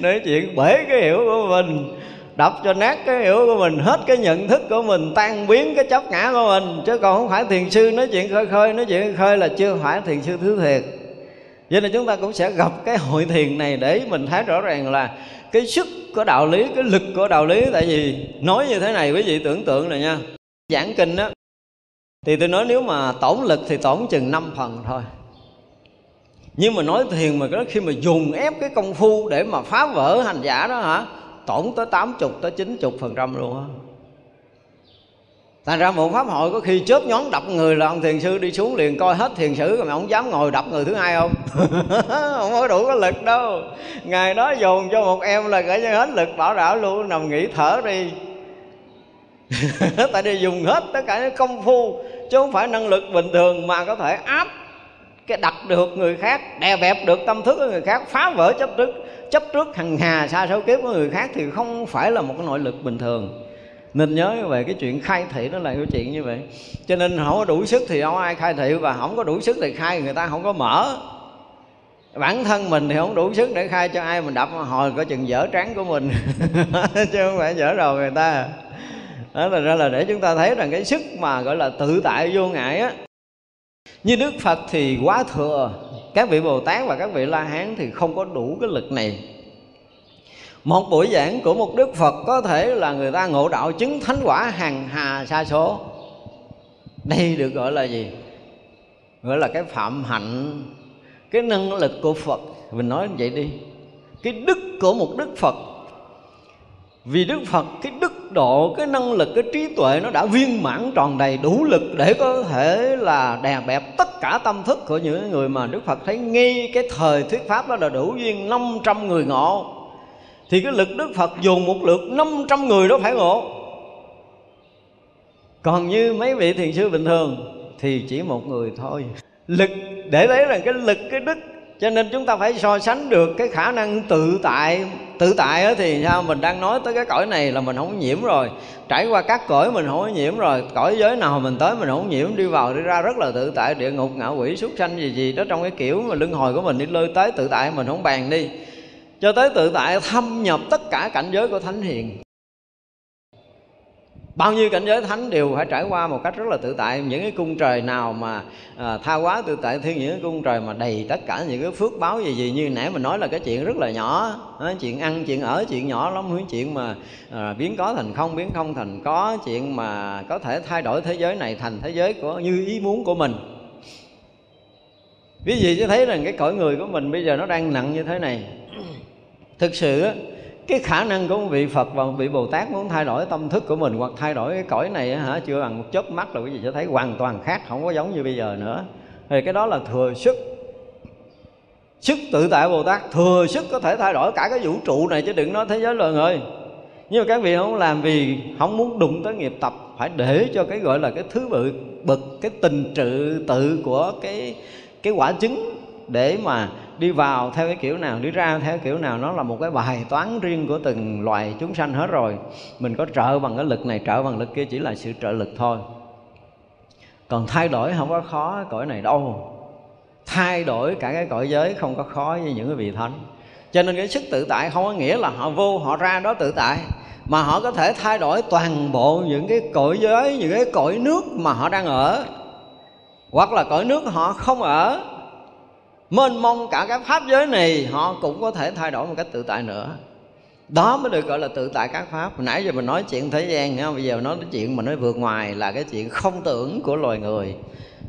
nói chuyện bể cái hiểu của mình đập cho nát cái hiểu của mình, hết cái nhận thức của mình, tan biến cái chấp ngã của mình. Chứ còn không phải thiền sư nói chuyện khơi khơi, nói chuyện khơi là chưa phải thiền sư thứ thiệt. Cho nên chúng ta cũng sẽ gặp cái hội thiền này để mình thấy rõ ràng là cái sức của đạo lý, cái lực của đạo lý. Tại vì nói như thế này quý vị tưởng tượng này nha. Giảng kinh á, thì tôi nói nếu mà tổn lực thì tổn chừng 5 phần thôi nhưng mà nói thiền mà cái khi mà dùng ép cái công phu để mà phá vỡ hành giả đó hả? Tổn tới 80 tới 90 phần trăm luôn á. Thành ra một pháp hội có khi chớp nhón đập người là ông thiền sư đi xuống liền coi hết thiền sử rồi mà ông dám ngồi đập người thứ hai không? [LAUGHS] không có đủ cái lực đâu. Ngày đó dồn cho một em là cả như hết lực bảo đảm luôn, nằm nghỉ thở đi. [LAUGHS] Tại vì dùng hết tất cả những công phu, Chứ không phải năng lực bình thường mà có thể áp cái đặt được người khác, đè bẹp được tâm thức của người khác, phá vỡ chấp trước chấp trước hằng hà xa số kiếp của người khác thì không phải là một cái nội lực bình thường. Nên nhớ về cái chuyện khai thị nó là cái chuyện như vậy. Cho nên không có đủ sức thì không ai khai thị, và không có đủ sức thì khai người ta không có mở. Bản thân mình thì không đủ sức để khai cho ai, mình đập hồi có chừng dở trán của mình. [LAUGHS] Chứ không phải dở đầu người ta. Đó là ra là để chúng ta thấy rằng cái sức mà gọi là tự tại vô ngại á như đức phật thì quá thừa, các vị bồ tát và các vị la hán thì không có đủ cái lực này. Một buổi giảng của một đức phật có thể là người ta ngộ đạo chứng thánh quả hàng hà sa số. Đây được gọi là gì? Gọi là cái phạm hạnh, cái năng lực của phật. Mình nói vậy đi. Cái đức của một đức phật. Vì đức phật, cái đức độ, cái năng lực, cái trí tuệ nó đã viên mãn tròn đầy đủ lực để có thể là đè bẹp tất cả tâm thức của những người mà đức phật thấy ngay cái thời thuyết pháp đó là đủ duyên 500 người ngộ. Thì cái lực đức phật dùng một lượt 500 người đó phải ngộ. Còn như mấy vị thiền sư bình thường thì chỉ một người thôi. Lực, để thấy rằng cái lực, cái đức cho nên chúng ta phải so sánh được cái khả năng tự tại. Tự tại thì sao? Mình đang nói tới cái cõi này là mình không nhiễm rồi. Trải qua các cõi mình không có nhiễm rồi, cõi giới nào mình tới mình không nhiễm, đi vào đi ra rất là tự tại. Địa ngục, ngạ quỷ, súc sanh gì gì đó trong cái kiểu mà luân hồi của mình đi lơi tới tự tại mình không bàn đi. Cho tới tự tại thâm nhập tất cả cảnh giới của thánh hiền bao nhiêu cảnh giới thánh đều phải trải qua một cách rất là tự tại. Những cái cung trời nào mà à, tha quá tự tại thiên những cái cung trời mà đầy tất cả những cái phước báo gì gì như nãy mình nói là cái chuyện rất là nhỏ đó, chuyện ăn chuyện ở chuyện nhỏ lắm. Cái chuyện mà à, biến có thành không biến không thành có chuyện mà có thể thay đổi thế giới này thành thế giới của như ý muốn của mình. Ví dụ cho thấy rằng cái cõi người của mình bây giờ nó đang nặng như thế này. Thực sự á cái khả năng của một vị Phật và một vị Bồ Tát muốn thay đổi tâm thức của mình hoặc thay đổi cái cõi này hả, chưa bằng một chớp mắt là cái gì sẽ thấy hoàn toàn khác, không có giống như bây giờ nữa. Thì cái đó là thừa sức. Sức tự tại Bồ Tát thừa sức có thể thay đổi cả cái vũ trụ này chứ đừng nói thế giới loài người. Nhưng mà các vị không làm vì không muốn đụng tới nghiệp tập, phải để cho cái gọi là cái thứ bự, bực, cái tình trự tự của cái cái quả trứng để mà đi vào theo cái kiểu nào, đi ra theo kiểu nào, nó là một cái bài toán riêng của từng loài chúng sanh hết rồi. Mình có trợ bằng cái lực này, trợ bằng lực kia chỉ là sự trợ lực thôi. Còn thay đổi không có khó cõi này đâu. Thay đổi cả cái cõi giới không có khó với những cái vị thánh. Cho nên cái sức tự tại không có nghĩa là họ vô, họ ra đó tự tại, mà họ có thể thay đổi toàn bộ những cái cõi giới, những cái cõi nước mà họ đang ở, hoặc là cõi nước họ không ở mênh mông cả cái pháp giới này họ cũng có thể thay đổi một cách tự tại nữa. Đó mới được gọi là tự tại các pháp. Nãy giờ mình nói chuyện thế gian không? bây giờ nói cái chuyện mà nói vượt ngoài là cái chuyện không tưởng của loài người.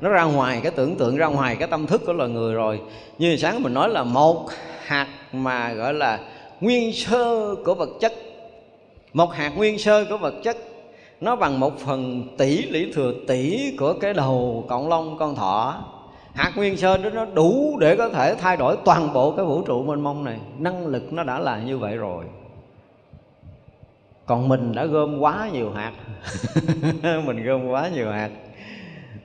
Nó ra ngoài, cái tưởng tượng ra ngoài, cái tâm thức của loài người rồi. Như sáng mình nói là một hạt mà gọi là nguyên sơ của vật chất. Một hạt nguyên sơ của vật chất, nó bằng một phần tỷ lý thừa tỷ của cái đầu cộng long con thỏ hạt nguyên sơ đó, nó đủ để có thể thay đổi toàn bộ cái vũ trụ mênh mông này. Năng lực nó đã là như vậy rồi. Còn mình đã gom quá nhiều hạt. [LAUGHS] Mình gom quá nhiều hạt.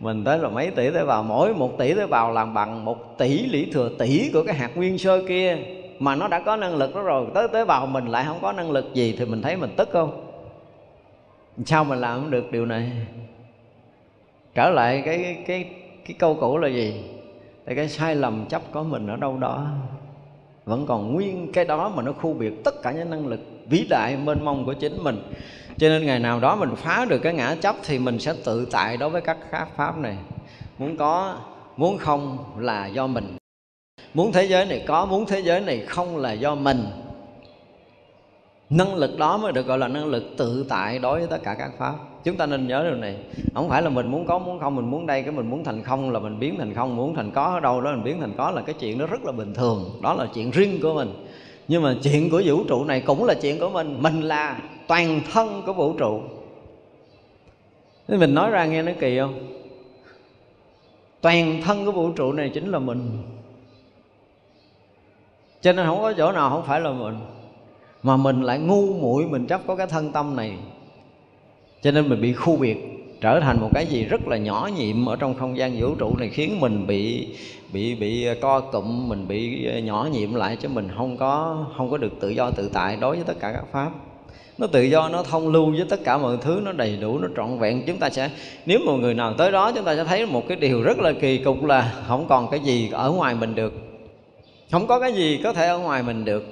Mình tới là mấy tỷ tế bào, mỗi một tỷ tế bào làm bằng một tỷ lý thừa tỷ của cái hạt nguyên sơ kia. Mà nó đã có năng lực đó rồi. Tới tế bào mình lại không có năng lực gì thì mình thấy mình tức không? Sao mình làm không được điều này? Trở lại cái cái cái câu cũ là gì? Tại cái sai lầm chấp có mình ở đâu đó. Vẫn còn nguyên cái đó mà nó khu biệt tất cả những năng lực vĩ đại mênh mông của chính mình. Cho nên ngày nào đó mình phá được cái ngã chấp thì mình sẽ tự tại đối với các pháp pháp này. Muốn có, muốn không là do mình. Muốn thế giới này có, muốn thế giới này không là do mình. Năng lực đó mới được gọi là năng lực tự tại đối với tất cả các pháp chúng ta nên nhớ điều này. Không phải là mình muốn có, muốn không, mình muốn đây, cái mình muốn thành không là mình biến thành không, muốn thành có ở đâu đó mình biến thành có là cái chuyện đó rất là bình thường. Đó là chuyện riêng của mình. Nhưng mà chuyện của vũ trụ này cũng là chuyện của mình. Mình là toàn thân của vũ trụ. Mình nói ra nghe nó kỳ không? Toàn thân của vũ trụ này chính là mình. Cho nên không có chỗ nào không phải là mình. Mà mình lại ngu muội, mình chấp có cái thân tâm này cho nên mình bị khu biệt, trở thành một cái gì rất là nhỏ nhiệm ở trong không gian vũ trụ này, khiến mình bị bị bị co cụm, mình bị ờ, nhỏ nhiệm lại chứ mình không có không có được tự do tự tại đối với tất cả các pháp. Nó tự do, nó thông lưu với tất cả mọi thứ, nó đầy đủ, nó trọn vẹn. Chúng ta sẽ, nếu một người nào tới đó, chúng ta sẽ thấy một cái điều rất là kỳ cục là không còn cái gì ở ngoài mình được. Không có cái gì có thể ở ngoài mình được.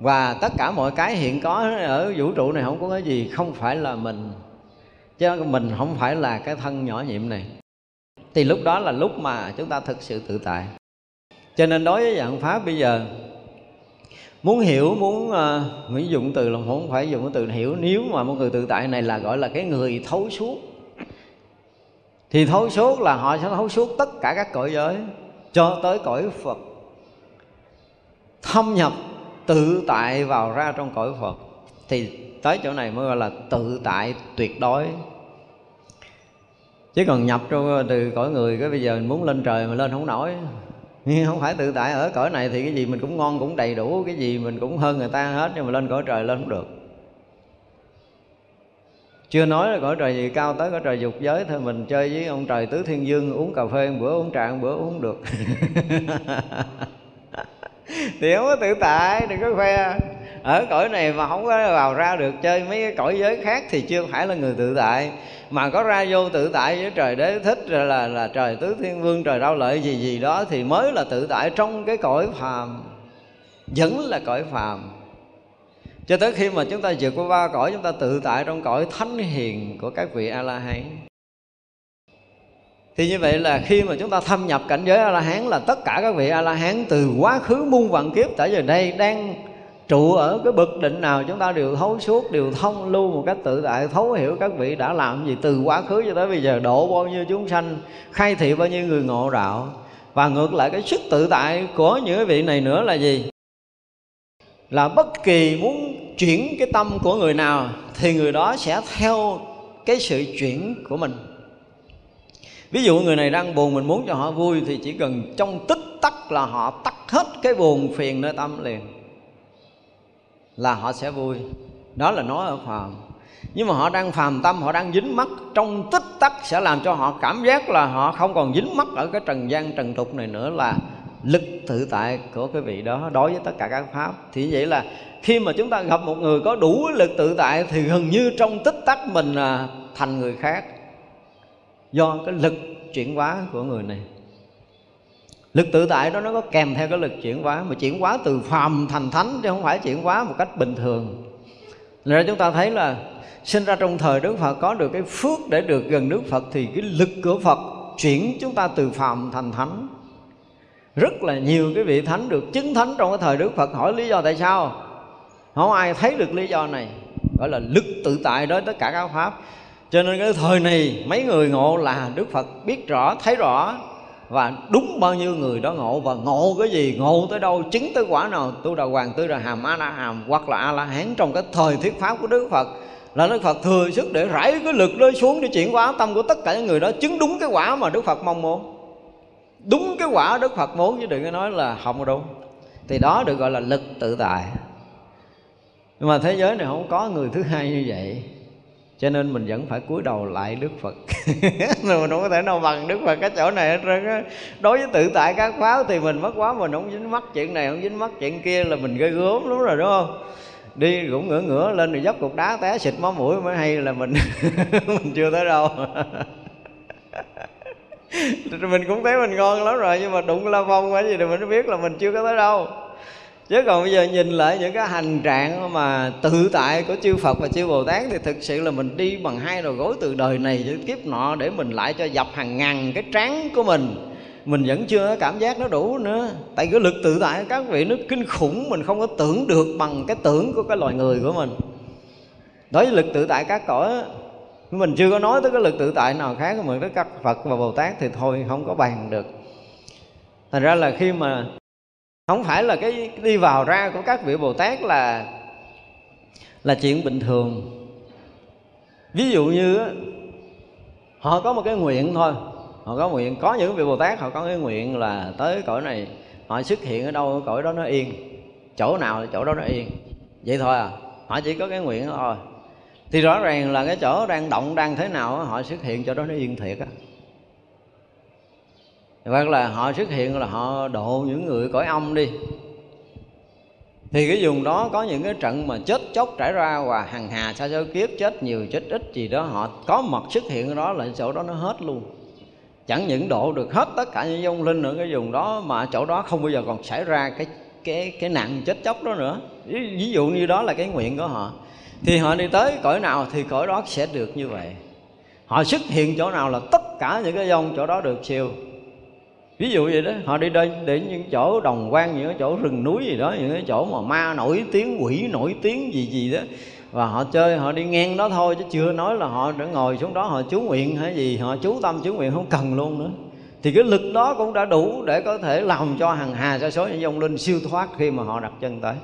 Và tất cả mọi cái hiện có ở vũ trụ này không có cái gì không phải là mình chứ mình không phải là cái thân nhỏ nhiệm này. Thì lúc đó là lúc mà chúng ta thực sự tự tại. Cho nên đối với dạng pháp bây giờ muốn hiểu muốn ờ, uh, dụng từ là không phải dùng cái từ hiểu. Nếu mà một người tự tại này là gọi là cái người thấu suốt. Thì thấu suốt là họ sẽ thấu suốt tất cả các cõi giới cho tới cõi phật. Thâm nhập tự tại vào ra trong cõi phật. Thì tới chỗ này mới gọi là tự tại tuyệt đối. Chứ còn nhập trong ờ, từ cõi người, cái bây giờ mình muốn lên trời mà lên không nổi. [LAUGHS] Nhưng không phải tự tại, ở cõi này thì cái gì mình cũng ngon, cũng đầy đủ, cái gì mình cũng hơn người ta hết, nhưng mà lên cõi trời lên không được. Chưa nói là cõi trời gì cao tới cõi trời dục giới, thôi mình chơi với ông trời tứ thiên dương, uống cà phê một bữa, uống trà một bữa, uống được. Thì không có tự tại, đừng có khoe ở cõi này mà không có vào ra được chơi mấy cái cõi giới khác thì chưa phải là người tự tại. Mà có ra vô tự tại với trời đế thích rồi là là trời tứ thiên vương, trời đau lợi gì gì đó thì mới là tự tại trong cái cõi phàm. Vẫn là cõi phàm. Cho tới khi mà chúng ta vượt qua ba cõi, chúng ta tự tại trong cõi thánh hiền của các vị a la hán thì như vậy là khi mà chúng ta thâm nhập cảnh giới a la hán là tất cả các vị a la hán từ quá khứ muôn vạn kiếp tới giờ đây đang trụ ở cái bậc định nào chúng ta đều thấu suốt, đều thông lưu một cách tự tại, thấu hiểu các vị đã làm gì từ quá khứ cho tới bây giờ, độ bao nhiêu chúng sanh, khai thị bao nhiêu người ngộ đạo. Và ngược lại, cái sức tự tại của những vị này nữa là gì? Là bất kỳ muốn chuyển cái tâm của người nào, thì người đó sẽ theo cái sự chuyển của mình. Ví dụ người này đang buồn mình muốn cho họ vui, thì chỉ cần trong tích tắc là họ tắt hết cái buồn phiền nơi tâm liền là họ sẽ vui. Đó là nói ở phàm. Nhưng mà họ đang phàm tâm, họ đang dính mắc trong tích tắc sẽ làm cho họ cảm giác là họ không còn dính mắc ở cái trần gian, trần tục này nữa là lực tự tại của cái vị đó đối với tất cả các pháp. Thì vậy là khi mà chúng ta gặp một người có đủ lực tự tại thì gần như trong tích tắc mình à, thành người khác do cái lực chuyển hóa của người này lực tự tại đó nó có kèm theo cái lực chuyển hóa, mà chuyển hóa từ phàm thành thánh chứ không phải chuyển hóa một cách bình thường. Nên ra chúng ta thấy là sinh ra trong thời Đức Phật, có được cái phước để được gần Đức Phật thì cái lực của Phật chuyển chúng ta từ phàm thành thánh. Rất là nhiều cái vị thánh được chứng thánh trong cái thời Đức Phật. Hỏi lý do tại sao? Không ai thấy được lý do này. Gọi là lực tự tại đối tất cả các pháp. Cho nên cái thời này, mấy người ngộ là Đức Phật biết rõ, thấy rõ và đúng bao nhiêu người đó ngộ. Và ngộ cái gì? Ngộ tới đâu? Chứng tới quả nào? Tu đà hoàng tư đà hàm, a la hàm, hoặc là a la hán trong cái thời thuyết pháp của đức phật. Là đức phật thừa sức để rải cái lực đó xuống để chuyển hóa tâm của tất cả những người đó, chứng đúng cái quả mà đức phật mong muốn. Đúng cái quả đức phật muốn, chứ đừng có nói là không đúng. Thì đó được gọi là lực tự tại. Nhưng mà thế giới này không có người thứ hai như vậy cho nên mình vẫn phải cúi đầu lại đức phật. [LAUGHS] Mình không có thể nào bằng đức phật cái chỗ này hết trơn á. Đối với tự tại các pháo thì mình mất quá, mình không dính mắc chuyện này, không dính mắc chuyện kia là mình gây gớm lắm rồi, đúng không? Đi cũng ngửa ngửa lên rồi dốc cục đá té xịt máu mũi mới hay là mình [LAUGHS] mình chưa tới đâu. [LAUGHS] Mình cũng thấy mình ngon lắm rồi, nhưng mà đụng la phong cái gì thì mình biết là mình chưa có tới đâu chứ còn bây giờ nhìn lại những cái hành trạng mà tự tại của chư Phật và chư Bồ Tát thì thực sự là mình đi bằng hai đầu gối từ đời này đến kiếp nọ để mình lại cho dập hàng ngàn cái trán của mình. Mình vẫn chưa cảm giác nó đủ nữa. Tại cái lực tự tại các vị nó kinh khủng, mình không có tưởng được bằng cái tưởng của cái loài người của mình. Đối với lực tự tại các cõi mình chưa có nói tới cái lực tự tại nào khác mà tới các Phật và Bồ Tát thì thôi, không có bàn được. Thành ra là khi mà không phải là cái đi vào ra của các vị bồ tát là là chuyện bình thường. Ví dụ như họ có một cái nguyện thôi. Họ có nguyện, có những vị bồ tát họ có cái nguyện là tới cõi này, họ xuất hiện ở đâu, cõi đó nó yên. Chỗ nào thì chỗ đó nó yên. Vậy thôi à họ chỉ có cái nguyện thôi. Thì rõ ràng là cái chỗ đang động, đang thế nào họ xuất hiện chỗ đó nó yên thiệt á hoặc là họ xuất hiện là họ độ những người cõi âm đi. Thì cái vùng đó có những cái trận mà chết chóc trải ra và hằng hà sa số kiếp chết nhiều chết ít gì đó họ có mặt xuất hiện ở đó là chỗ đó nó hết luôn. Chẳng những độ được hết tất cả những vong linh ở cái vùng đó mà chỗ đó không bao giờ còn xảy ra cái cái cái nạn chết chóc đó nữa. Ví, ví dụ như đó là cái nguyện của họ. Thì họ đi tới cõi nào thì cõi đó sẽ được như vậy. Họ xuất hiện chỗ nào là tất cả những cái vong chỗ đó được siêu ví dụ vậy đó. Họ đi đến đến những chỗ đồng quan, những cái chỗ rừng núi gì đó, những cái chỗ mà ma nổi tiếng, quỷ nổi tiếng gì gì đó. Và họ chơi, họ đi ngang đó thôi, chứ chưa nói là họ đã ngồi xuống đó, họ chú nguyện hay gì, họ chú tâm, chú nguyện, không cần luôn nữa. Thì cái lực đó cũng đã đủ để có thể làm cho hàng hà sa số những dòng linh siêu thoát khi mà họ đặt chân tới.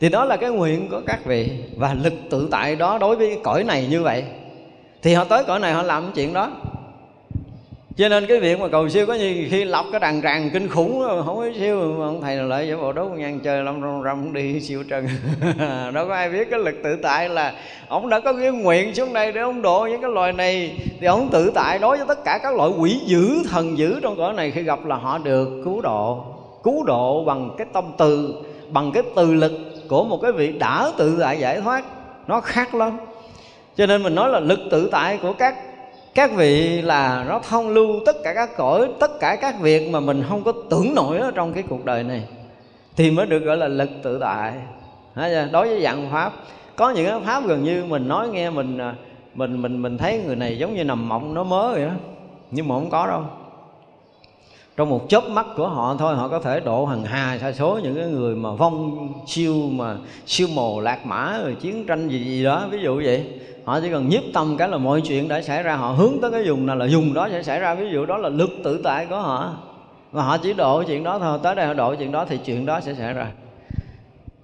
Thì đó là cái nguyện của các vị, và lực tự tại đó đối với cái cõi này như vậy. Thì họ tới cõi này họ làm cái chuyện đó cho nên cái việc mà cầu siêu có như khi lọc cái đàn tràng kinh khủng không có siêu mà ông thầy nào lại giả bộ đốt ngang chơi lâm rong rong đi siêu trần. [LAUGHS] Đâu có ai biết cái lực tự tại là ông đã có cái nguyện xuống đây để ông độ những cái loài này, thì ông tự tại đối với tất cả các loại quỷ dữ, thần dữ trong cõi này, khi gặp là họ được cứu độ. Cứu độ bằng cái tâm từ, bằng cái từ lực của một cái vị đã tự tại giải thoát. Nó khác lắm. Cho nên mình nói là lực tự tại của các các vị là nó thông lưu tất cả các cõi, tất cả các việc mà mình không có tưởng nổi ở trong cái cuộc đời này, thì mới được gọi là lực tự tại. Đối với dạng pháp, có những cái pháp gần như mình nói nghe mình à, mình mình mình thấy người này giống như nằm mộng, nó mớ vậy đó. Nhưng mà không có đâu trong một chớp mắt của họ thôi, họ có thể độ hàng hà sa số những cái người mà vong siêu mà siêu mồ, lạc mã rồi chiến tranh gì gì đó. Ví dụ vậy, họ chỉ cần nhiếp tâm cái là mọi chuyện đã xảy ra. Họ hướng tới cái vùng nào là dùng đó sẽ xảy ra. Ví dụ đó là lực tự tại của họ. Và họ chỉ độ chuyện đó thôi, tới đây họ độ chuyện đó thì chuyện đó sẽ xảy ra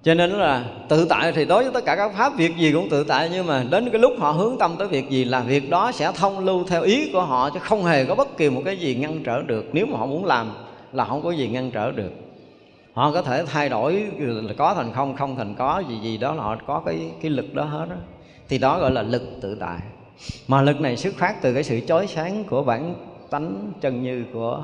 cho nên là tự tại thì đối với tất cả các pháp việc gì cũng tự tại, nhưng mà đến cái lúc họ hướng tâm tới việc gì là việc đó sẽ thông lưu theo ý của họ, chứ không hề có bất kỳ một cái gì ngăn trở được. Nếu mà họ muốn làm là không có gì ngăn trở được. Họ có thể thay đổi, là có thành không không thành có, gì gì đó là họ có cái cái lực đó hết đó thì đó gọi là lực tự tại. Mà lực này xuất phát từ cái sự chói sáng của bản tánh chân như của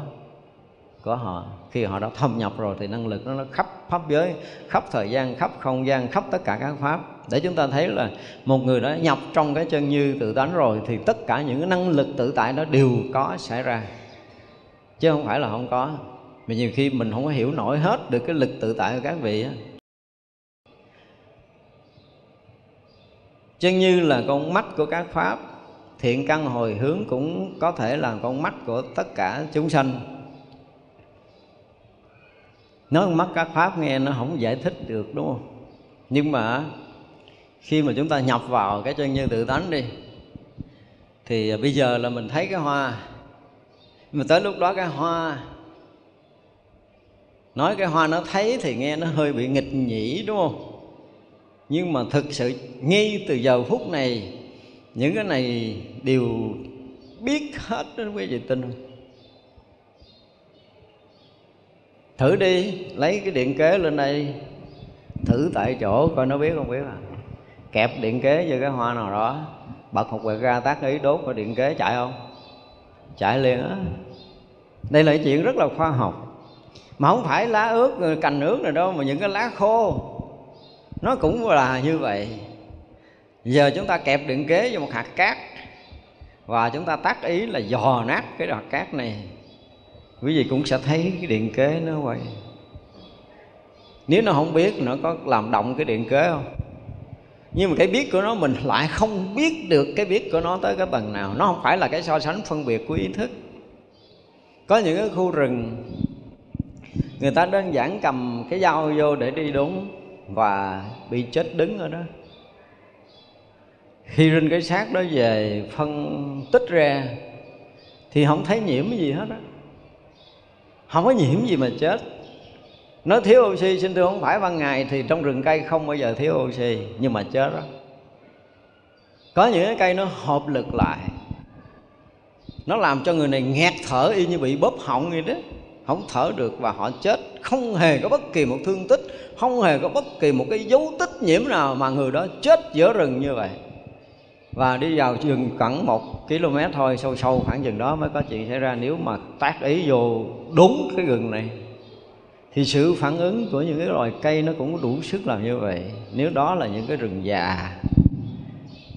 của họ. Khi họ đã thâm nhập rồi thì năng lực nó, nó khắp pháp giới khắp thời gian khắp không gian khắp tất cả các pháp. Để chúng ta thấy là một người đã nhập trong cái chân như tự tánh rồi thì tất cả những cái năng lực tự tại đó đều có xảy ra. Chứ không phải là không có. Mà nhiều khi mình không có hiểu nổi hết được cái lực tự tại của các vị á. Chân như là con mắt của các pháp thiện căn hồi hướng cũng có thể là con mắt của tất cả chúng sanh nói mắt các pháp nghe nó không giải thích được, đúng không? Nhưng mà khi mà chúng ta nhập vào cái chân như tự tánh đi, thì bây giờ là mình thấy cái hoa. Mà tới lúc đó cái hoa, nói cái hoa nó thấy thì nghe nó hơi bị nghịch nhĩ, đúng không? Nhưng mà thực sự ngay từ giờ phút này, những cái này đều biết hết đó quý vị tin không? Thử đi, lấy cái điện kế lên đây. Thử tại chỗ, coi nó biết không biết à. Kẹp điện kế vô cái hoa nào đó. Bật một quẹt ra tác ý đốt vào điện kế, chạy không? Chạy liền á. Đây là chuyện rất là khoa học. Mà không phải lá ướt cành ướt này đâu, mà những cái lá khô. Nó cũng là như vậy. Giờ chúng ta kẹp điện kế vô một hạt cát. Và chúng ta tác ý là dò nát cái hạt cát này quý vị cũng sẽ thấy cái điện kế nó quay. Nếu nó không biết, nó có làm động cái điện kế không? Nhưng mà cái biết của nó, mình lại không biết được cái biết của nó tới cái tầng nào. Nó không phải là cái so sánh phân biệt của ý thức. Có những cái khu rừng, người ta đơn giản cầm cái dao vô để đi đúng và bị chết đứng ở đó. Khi rinh cái xác đó về, phân tích ra, thì không thấy nhiễm cái gì hết á không có nhiễm gì mà chết. Nó thiếu oxy, xin thưa không phải ban ngày thì trong rừng cây không bao giờ thiếu oxy, nhưng mà chết đó. Có những cái cây nó hợp lực lại. Nó làm cho người này nghẹt thở y như bị bóp họng vậy đó. Không thở được và họ chết. Không hề có bất kỳ một thương tích, không hề có bất kỳ một cái dấu tích nhiễm nào mà người đó chết giữa rừng như vậy và đi vào rừng khoảng một km thôi, sâu sâu khoảng chừng đó mới có chuyện xảy ra. Nếu mà tác ý vô đúng cái rừng này, thì sự phản ứng của những cái loài cây nó cũng đủ sức làm như vậy. Nếu đó là những cái rừng già,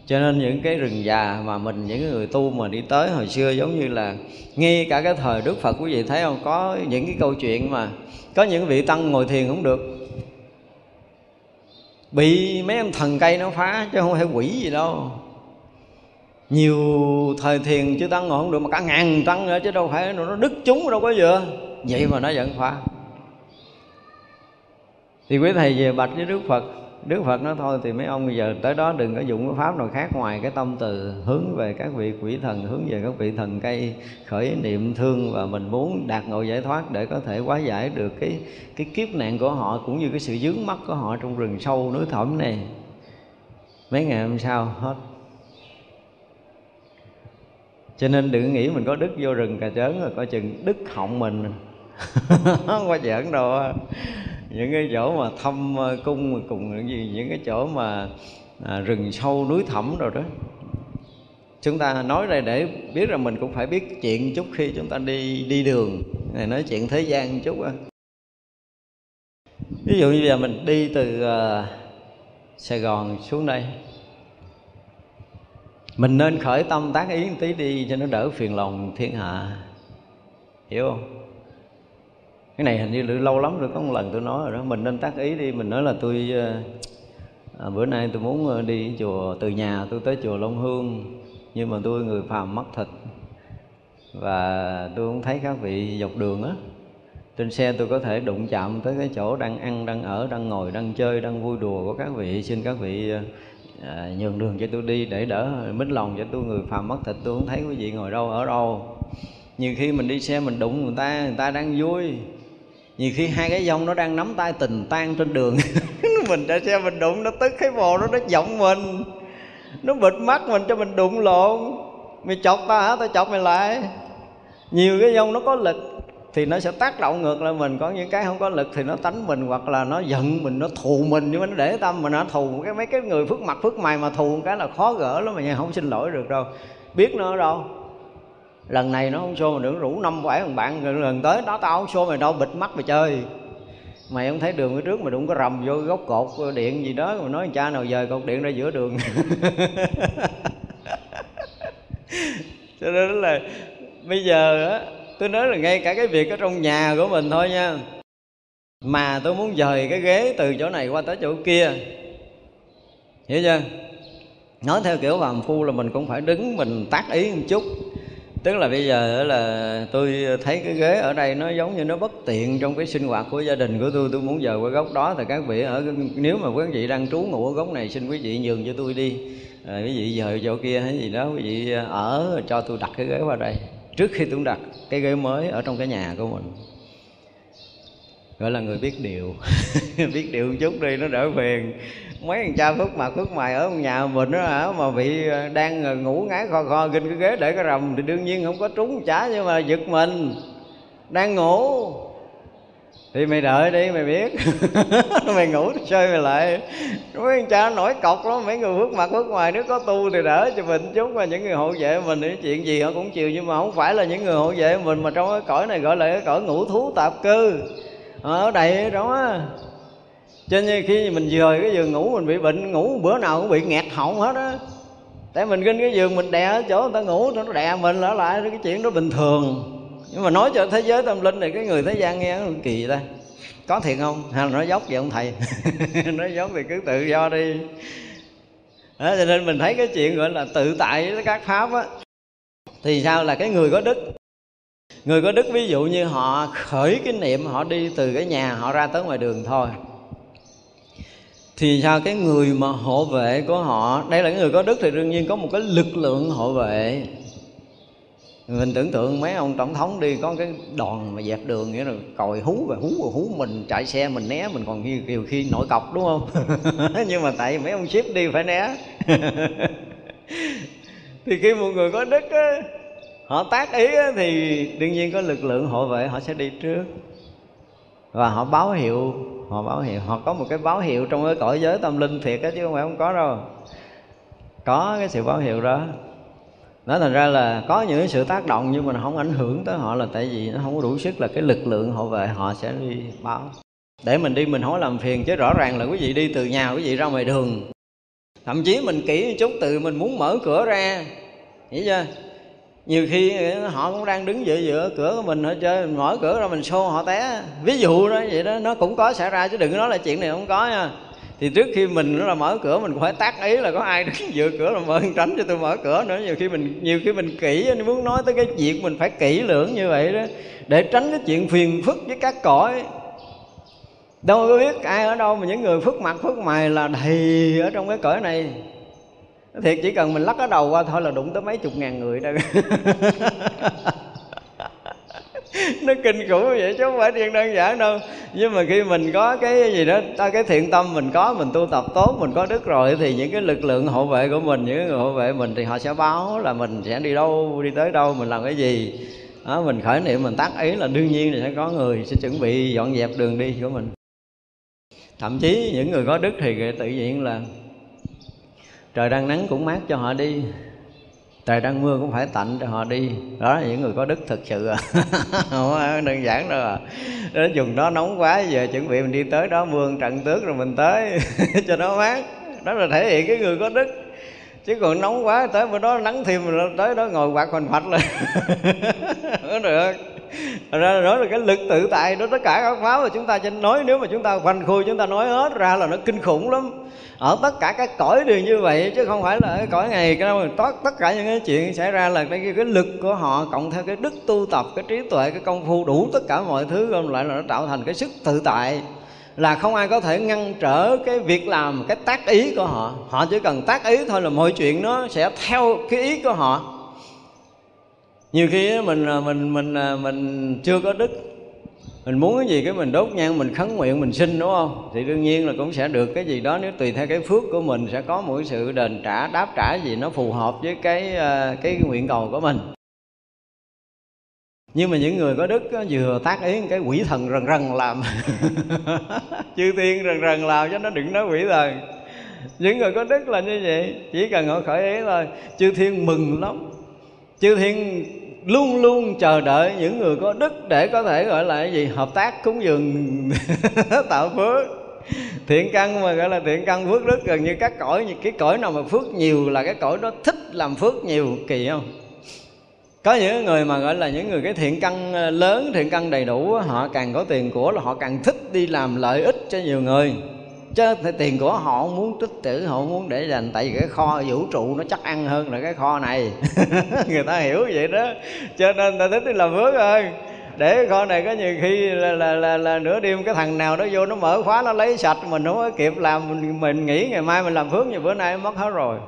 cho nên những cái rừng già mà mình, những người tu mà đi tới hồi xưa giống như là ngay cả cái thời đức phật quý vị thấy không, có những cái câu chuyện mà có những vị tăng ngồi thiền không được. Bị mấy ông thần cây nó phá chứ không phải quỷ gì đâu nhiều thời thiền chưa tăng ngồi không được, mà cả ngàn tăng nữa chứ đâu phải nó đứt chúng đâu có vừa. Vậy mà nó vẫn phá thì quý thầy về bạch với đức phật. Đức phật nói thôi, thì mấy ông bây giờ tới đó đừng có dụng cái pháp nào khác ngoài cái tâm từ hướng về các vị quỷ thần, hướng về các vị thần cây, khởi niệm thương và mình muốn đạt ngộ giải thoát để có thể hóa giải được cái cái kiếp nạn của họ cũng như cái sự dướng mắt của họ trong rừng sâu, núi thẳm này. Mấy ngày hôm sau hết cho nên đừng nghĩ mình có đức vô rừng cà chớn rồi coi chừng đức họng mình. [LAUGHS] Không có giỡn đâu. Những cái chỗ mà thăm ờ, cung mà cùng những gì những cái chỗ mà à, rừng sâu núi thẳm rồi đó. Chúng ta nói đây để biết rằng mình cũng phải biết chuyện chút khi chúng ta đi đi đường. Này nói chuyện thế gian chút á. Ví dụ như giờ mình đi từ uh, Sài Gòn xuống đây mình nên khởi tâm tác ý một tí đi cho nó đỡ phiền lòng thiên hạ. Hiểu không? Cái này hình như lâu lắm rồi có một lần tôi nói rồi đó. Mình nên tác ý đi. Mình nói là tôi ờ, à, bữa nay tôi muốn ờ, đi chùa từ nhà tôi tới chùa Long Hương. Nhưng mà tôi người phàm mất thịt. Và tôi cũng thấy các vị dọc đường á trên xe tôi có thể đụng chạm tới cái chỗ đang ăn đang ở đang ngồi đang chơi đang vui đùa của các vị. Xin các vị ờ, à, nhường đường cho tôi đi để đỡ mít lòng cho tôi người phàm mất thịt tôi không thấy quý vị ngồi đâu ở đâu. Nhiều khi mình đi xe mình đụng người ta người ta đang vui. Nhiều khi hai cái dông nó đang nắm tay tình tan trên đường. [LAUGHS] Mình chạy xe mình đụng nó tức cái bồ nó nó giọng mình. Nó bịt mắt mình cho mình đụng lộn. Mày chọc tao hả? Tao chọc mày lại. Nhiều cái dông nó có lịch thì nó sẽ tác động ngược lại mình. Có những cái không có lực thì nó tánh mình, hoặc là nó giận mình, nó thù mình, nhưng mà nó để tâm mà nó thù cái, mấy cái người phước mặt, phước mày mà thù cái là khó gỡ lắm mà nhà không xin lỗi được đâu. Biết nó ở đâu? Lần này nó không xô mà đừng rủ năm bảy thằng bạn lần tới đó tao không xô mày đâu, bịt mắt mày chơi. Mày không thấy đường phía trước mà đụng có rầm vô góc cột điện gì đó, mà nói cha nào dời cột điện ra giữa đường. [LAUGHS] Cho nên là bây giờ á tôi nói là ngay cả cái việc ở trong nhà của mình thôi nha. Mà tôi muốn dời cái ghế từ chỗ này qua tới chỗ kia. Hiểu chưa? Nói theo kiểu phàm phu là mình cũng phải đứng mình tác ý một chút. Tức là bây giờ là tôi thấy cái ghế ở đây nó giống như nó bất tiện trong cái sinh hoạt của gia đình của tôi. Tôi muốn dời qua góc đó thì các vị ở nếu mà quý vị đang trú ngụ ở góc này xin quý vị nhường cho tôi đi. À, quý vị dời chỗ kia hay gì đó quý vị ở cho tôi đặt cái ghế qua đây trước khi tôi đặt cái ghế mới ở trong cái nhà của mình. Gọi là người biết điều. [LAUGHS] Biết điều một chút đi, nó đỡ phiền. Mấy thằng cha phước mặt phước mày ở nhà mình đó hả? Mà bị ờ, đang ờ, ngủ ngáy kho kho kinh cái ghế để cái rầm thì đương nhiên không có trúng chả, nhưng mà giật mình. Đang ngủ thì mày đợi đi mày biết. [LAUGHS] Mày ngủ chơi mày lại. Mấy anh cha nổi cọc lắm mấy người bước mặt bước ngoài. Nếu có tu thì đỡ cho mình chút mà. Những người hộ vệ mình thì chuyện gì họ cũng chịu nhưng mà không phải là những người hộ vệ mình mà trong cái cõi này gọi là cái cõi ngũ thú tạp cư. Ở đây đó. Cho nên khi mình dời cái giường ngủ mình bị bệnh ngủ bữa nào cũng bị nghẹt họng hết á. Tại mình kinh cái giường mình đè ở chỗ người ta ngủ nó đè mình lại lại cái chuyện đó bình thường nhưng mà nói cho thế giới tâm linh này cái người thế gian nghe nó kỳ vậy ta. Có thiệt không? Hay là nói dốc vậy ông thầy. [LAUGHS] Nói dốc thì cứ tự do đi. Đó, cho nên mình thấy cái chuyện gọi là tự tại với các pháp á. Thì sao là cái người có đức? Người có đức ví dụ như họ khởi cái niệm họ đi từ cái nhà họ ra tới ngoài đường thôi. Thì sao cái người mà hộ vệ của họ đây là cái người có đức thì đương nhiên có một cái lực lượng hộ vệ mình tưởng tượng mấy ông tổng thống đi có cái đoàn mà dẹp đường nghĩa là còi hú và hú và hú mình chạy xe mình né mình còn nhiều, nhiều khi nội cọc đúng không? [LAUGHS] Nhưng mà tại mấy ông ship đi phải né. [LAUGHS] Thì khi một người có đức á, họ tác ý á, thì đương nhiên có lực lượng hộ vệ họ sẽ đi trước. Và họ báo hiệu họ báo hiệu họ có một cái báo hiệu trong cái cõi giới tâm linh thiệt á chứ không phải không có đâu. Có cái sự báo hiệu đó nó thành ra là có những sự tác động nhưng mà nó không ảnh hưởng tới họ là tại vì nó không có đủ sức là cái lực lượng hộ vệ họ sẽ đi báo. Để mình đi mình không làm phiền chứ rõ ràng là quý vị đi từ nhà quý vị ra ngoài đường. Thậm chí mình kỹ một chút từ mình muốn mở cửa ra. Hiểu chưa? Nhiều khi họ cũng đang đứng giữa giữa cửa của mình họ chơi mình mở cửa ra mình xô họ té. Ví dụ đó, vậy đó, nó cũng có xảy ra chứ đừng nói là chuyện này không có nha thì trước khi mình là mở cửa, mình cũng phải tác ý là có ai đứng giữa cửa là mở, tránh cho tôi mở cửa nữa. Nhiều khi mình, nhiều khi mình kỹ, anh muốn nói tới cái chuyện mình phải kỹ lưỡng như vậy đó. Để tránh cái chuyện phiền phức với các cõi. Đâu có biết ai ở đâu mà những người phước mặt, phước mày là đầy ở trong cái cõi này. Thiệt chỉ cần mình lắc cái đầu qua thôi là đụng tới mấy chục ngàn người đó. [LAUGHS] [LAUGHS] nó kinh khủng vậy chứ không phải chuyện đơn giản đâu. Nhưng mà khi mình có cái gì đó ta cái thiện tâm mình có mình tu tập tốt mình có đức rồi thì những cái lực lượng hộ vệ của mình những người hộ vệ mình thì họ sẽ báo là mình sẽ đi đâu đi tới đâu mình làm cái gì. Đó, mình khởi niệm mình tác ý là đương nhiên là sẽ có người sẽ chuẩn bị dọn dẹp đường đi của mình. Thậm chí những người có đức thì tự nhiên là trời đang nắng cũng mát cho họ đi trời đang mưa cũng phải tạnh cho họ đi. Đó là những người có đức thực sự à. [LAUGHS] Không đơn giản đâu à. Đến chừng đó nóng quá, giờ chuẩn bị mình đi tới đó mưa trận tước rồi mình tới [LAUGHS] cho nó mát. Đó là thể hiện cái người có đức. Chứ còn nóng quá, tới bữa đó nắng thêm, rồi tới đó ngồi quạt hoành hoạch lên. [LAUGHS] Không được ra đó là cái lực tự tại đó tất cả các pháp mà chúng ta trên nói nếu mà chúng ta quanh khui chúng ta nói hết ra là nó kinh khủng lắm. Ở tất cả các cõi đều như vậy chứ không phải là ở cõi này cái đâu tất tất cả những cái chuyện xảy ra là cái, cái lực của họ cộng theo cái đức tu tập cái trí tuệ cái công phu đủ tất cả mọi thứ gom lại là nó tạo thành cái sức tự tại. Là không ai có thể ngăn trở cái việc làm cái tác ý của họ. Họ chỉ cần tác ý thôi là mọi chuyện nó sẽ theo cái ý của họ nhiều khi à, mình mình mình mình chưa có đức. Mình muốn cái gì cái mình đốt nhang mình khấn nguyện mình xin đúng không? Thì đương nhiên là cũng sẽ được. Cái gì đó nếu tùy theo cái phước của mình sẽ có mỗi sự đền trả đáp trả gì nó phù hợp với cái à, cái nguyện cầu của mình. Nhưng mà những người có đức đó, vừa tác ý cái quỷ thần rần rần làm. [LAUGHS] Chư thiên rần rần làm cho nó đừng nói quỷ thần. Những người có đức là như vậy chỉ cần họ khởi ý thôi. Chư thiên mừng lắm. Chư thiên luôn luôn chờ đợi những người có đức để có thể gọi là cái gì? Hợp tác, cúng dường, [LAUGHS] tạo phước. Thiện căn mà gọi là thiện căn phước đức, gần như các cõi như, cái cõi nào mà phước nhiều là cái cõi đó thích làm phước nhiều, kỳ không? Có những người mà gọi là những người cái thiện căn ờ, lớn, thiện căn đầy đủ họ càng có tiền của là họ càng thích đi làm lợi ích cho nhiều người chứ tiền của họ muốn tích trữ họ muốn để dành. Tại vì cái kho vũ trụ nó chắc ăn hơn là cái kho này. [LAUGHS] Người ta hiểu vậy đó. Cho nên ta thích đi làm phước hơn để kho này có nhiều khi là, là, là, là nửa đêm cái thằng nào nó vô nó mở khóa nó lấy sạch mình không có kịp làm mình, mình nghĩ ngày mai mình làm phước như bữa nay mất hết rồi.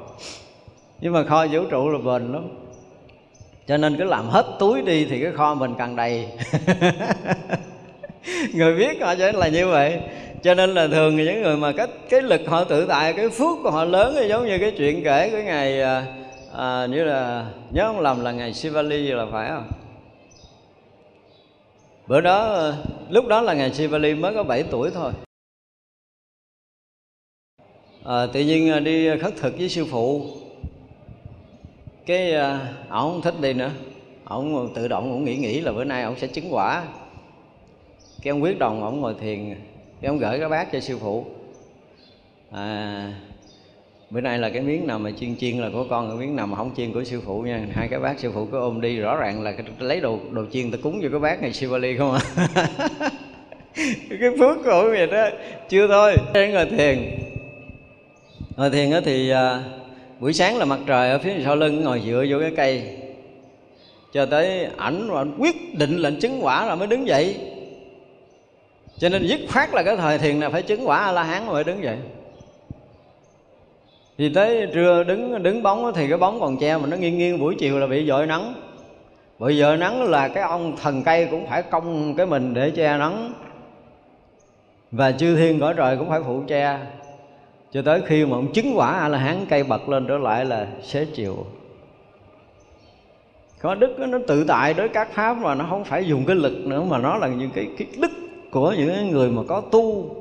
Nhưng mà kho vũ trụ là bền lắm. Cho nên cứ làm hết túi đi thì cái kho mình càng đầy. [LAUGHS] Người biết họ sẽ là như vậy cho nên là thường những người mà cái cái lực họ tự tại cái phước của họ lớn thì giống như cái chuyện kể cái ngày à, à, như là nhớ không lầm là ngày Sivali là phải không? Bữa đó lúc đó là ngày Sivali mới có 7 tuổi thôi. À, tự nhiên à, đi khất thực với sư phụ. Cái à, ổng không thích đi nữa. Ổng tự động ổng nghĩ nghĩ là bữa nay ổng sẽ chứng quả. Cái ông quyết đồng ổng ngồi thiền cái ông gửi cái bát cho sư phụ. À, bữa nay là cái miếng nào mà chiên chiên là của con cái miếng nào mà không chiên của sư phụ nha. Hai cái bát sư phụ cứ ôm đi rõ ràng là lấy đồ đồ chiên ta cúng vô cái bát này Shivali không à? [LAUGHS] Cái phước của ông vậy đó chưa thôi. Đến ngồi thiền. Ngồi thiền đó thì à, buổi sáng là mặt trời ở phía sau lưng ngồi dựa vô cái cây. Cho tới ảnh và ảnh quyết định lệnh chứng quả là mới đứng dậy cho nên dứt khoát là cái thời thiền là phải chứng quả a la hán mới đứng dậy. Thì tới trưa đứng đứng bóng thì cái bóng còn che mà nó nghiêng nghiêng buổi chiều là bị dội nắng. Bởi giờ nắng là cái ông thần cây cũng phải cong cái mình để che nắng. Và chư thiên cõi trời cũng phải phụ che cho tới khi mà ông chứng quả a la hán cây bật lên trở lại là xế chiều. Có đức nó tự tại đối các pháp mà nó không phải dùng cái lực nữa mà nó là những cái, cái đức của những người mà có tu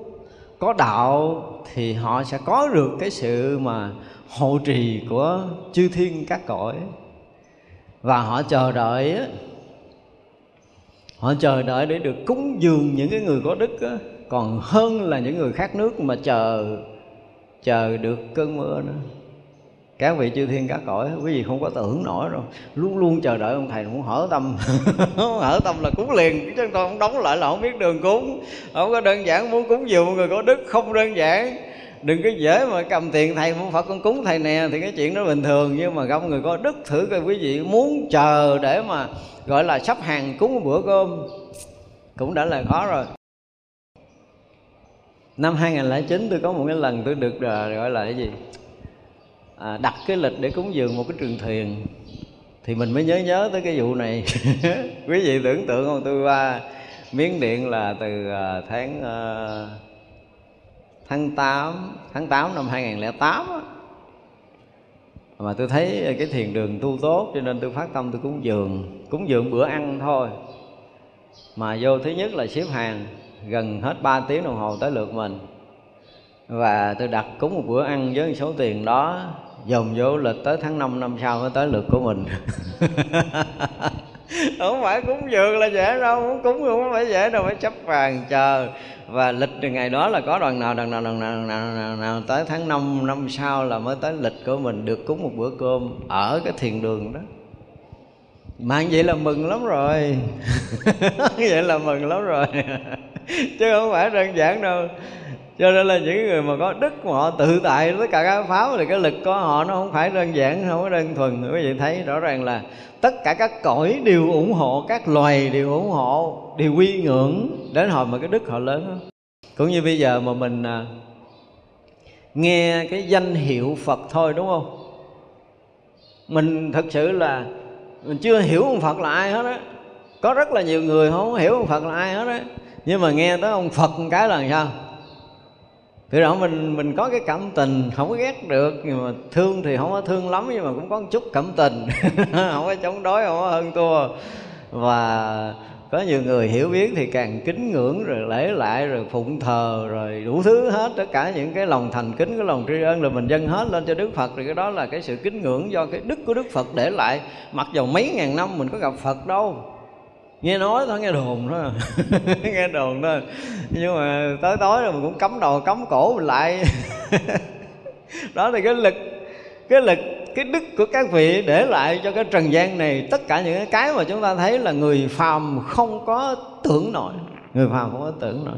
có đạo thì họ sẽ có được cái sự mà hộ trì của chư thiên các cõi. Và họ chờ đợi họ chờ đợi để được cúng dường những cái người có đức á, còn hơn là những người khác nước mà chờ chờ được cơn mưa nữa các vị chư thiên các cõi, quý vị không có tưởng nổi đâu luôn luôn chờ đợi ông thầy, muốn hở tâm. [LAUGHS] Hở tâm là cúng liền. Chứ tôi không đóng lại là không biết đường cúng. Không có đơn giản muốn cúng dường, người có đức không đơn giản. Đừng có dễ mà cầm tiền, thầy muốn phật con cúng thầy nè, thì cái chuyện đó bình thường. Nhưng mà gặp người có đức, thử coi quý vị muốn chờ để mà, gọi là sắp hàng cúng một bữa cơm, cũng đã là khó rồi. Năm 2009 tôi có một cái lần tôi được à, gọi là cái gì? À, đặt cái lịch để cúng dường một cái trường thiền thì mình mới nhớ nhớ tới cái vụ này. [LAUGHS] Quý vị tưởng tượng không? Tôi qua miếng điện là từ à, tháng à, tháng 8 tháng 8 năm 2008 á. Mà tôi thấy cái thiền đường tu tốt cho nên tôi phát tâm tôi cúng dường cúng dường bữa ăn thôi. Mà vô thứ nhất là xếp hàng gần hết 3 tiếng đồng hồ tới lượt mình. Và tôi đặt cúng một bữa ăn với số tiền đó dồn vô lịch tới tháng 5 năm sau mới tới lượt của mình. [LAUGHS] Không phải cúng dường là dễ đâu muốn cúng không phải dễ đâu phải chấp vàng chờ. Và lịch ngày đó là có đoàn nào đoàn nào đoàn nào, đoàn nào, nào, nào tới tháng 5 năm sau là mới tới lịch của mình được cúng một bữa cơm ở cái thiền đường đó. Mà vậy là mừng lắm rồi. [LAUGHS] Vậy là mừng lắm rồi. [LAUGHS] Chứ không phải đơn giản đâu cho nên là những người mà có đức mà họ tự tại tất cả các pháo thì cái lực của họ nó không phải đơn giản không có đơn thuần. Quý vị thấy rõ ràng là tất cả các cõi đều ủng hộ các loài đều ủng hộ đều quy ngưỡng đến hồi mà cái đức họ lớn đó. cũng như bây giờ mà mình à, nghe cái danh hiệu phật thôi đúng không? Mình thật sự là mình chưa hiểu ông phật là ai hết á. Có rất là nhiều người không hiểu ông phật là ai hết á. Nhưng mà nghe tới ông phật một cái là sao? Từ đó, mình mình có cái cảm tình, không có ghét được, nhưng mà thương thì không có thương lắm, nhưng mà cũng có một chút cảm tình. [LAUGHS] Không có chống đối, không có hơn thua. Và có nhiều người hiểu biết thì càng kính ngưỡng, rồi lễ lại, rồi phụng thờ, rồi đủ thứ hết, tất cả những cái lòng thành kính, cái lòng tri ân là mình dâng hết lên cho đức phật. Thì cái đó là cái sự kính ngưỡng do cái đức của đức phật để lại. Mặc dù mấy ngàn năm mình có gặp phật đâu nghe nói thôi, nghe đồn thôi. [LAUGHS] Nghe đồn thôi. Nhưng mà tới tối rồi mình cũng cấm đầu cấm cổ mình lại. [LAUGHS] Đó là cái lực cái lực, cái đức của các vị để lại cho cái trần gian này. Tất cả những cái mà chúng ta thấy là người phàm không có tưởng nổi. Người phàm không có tưởng nổi.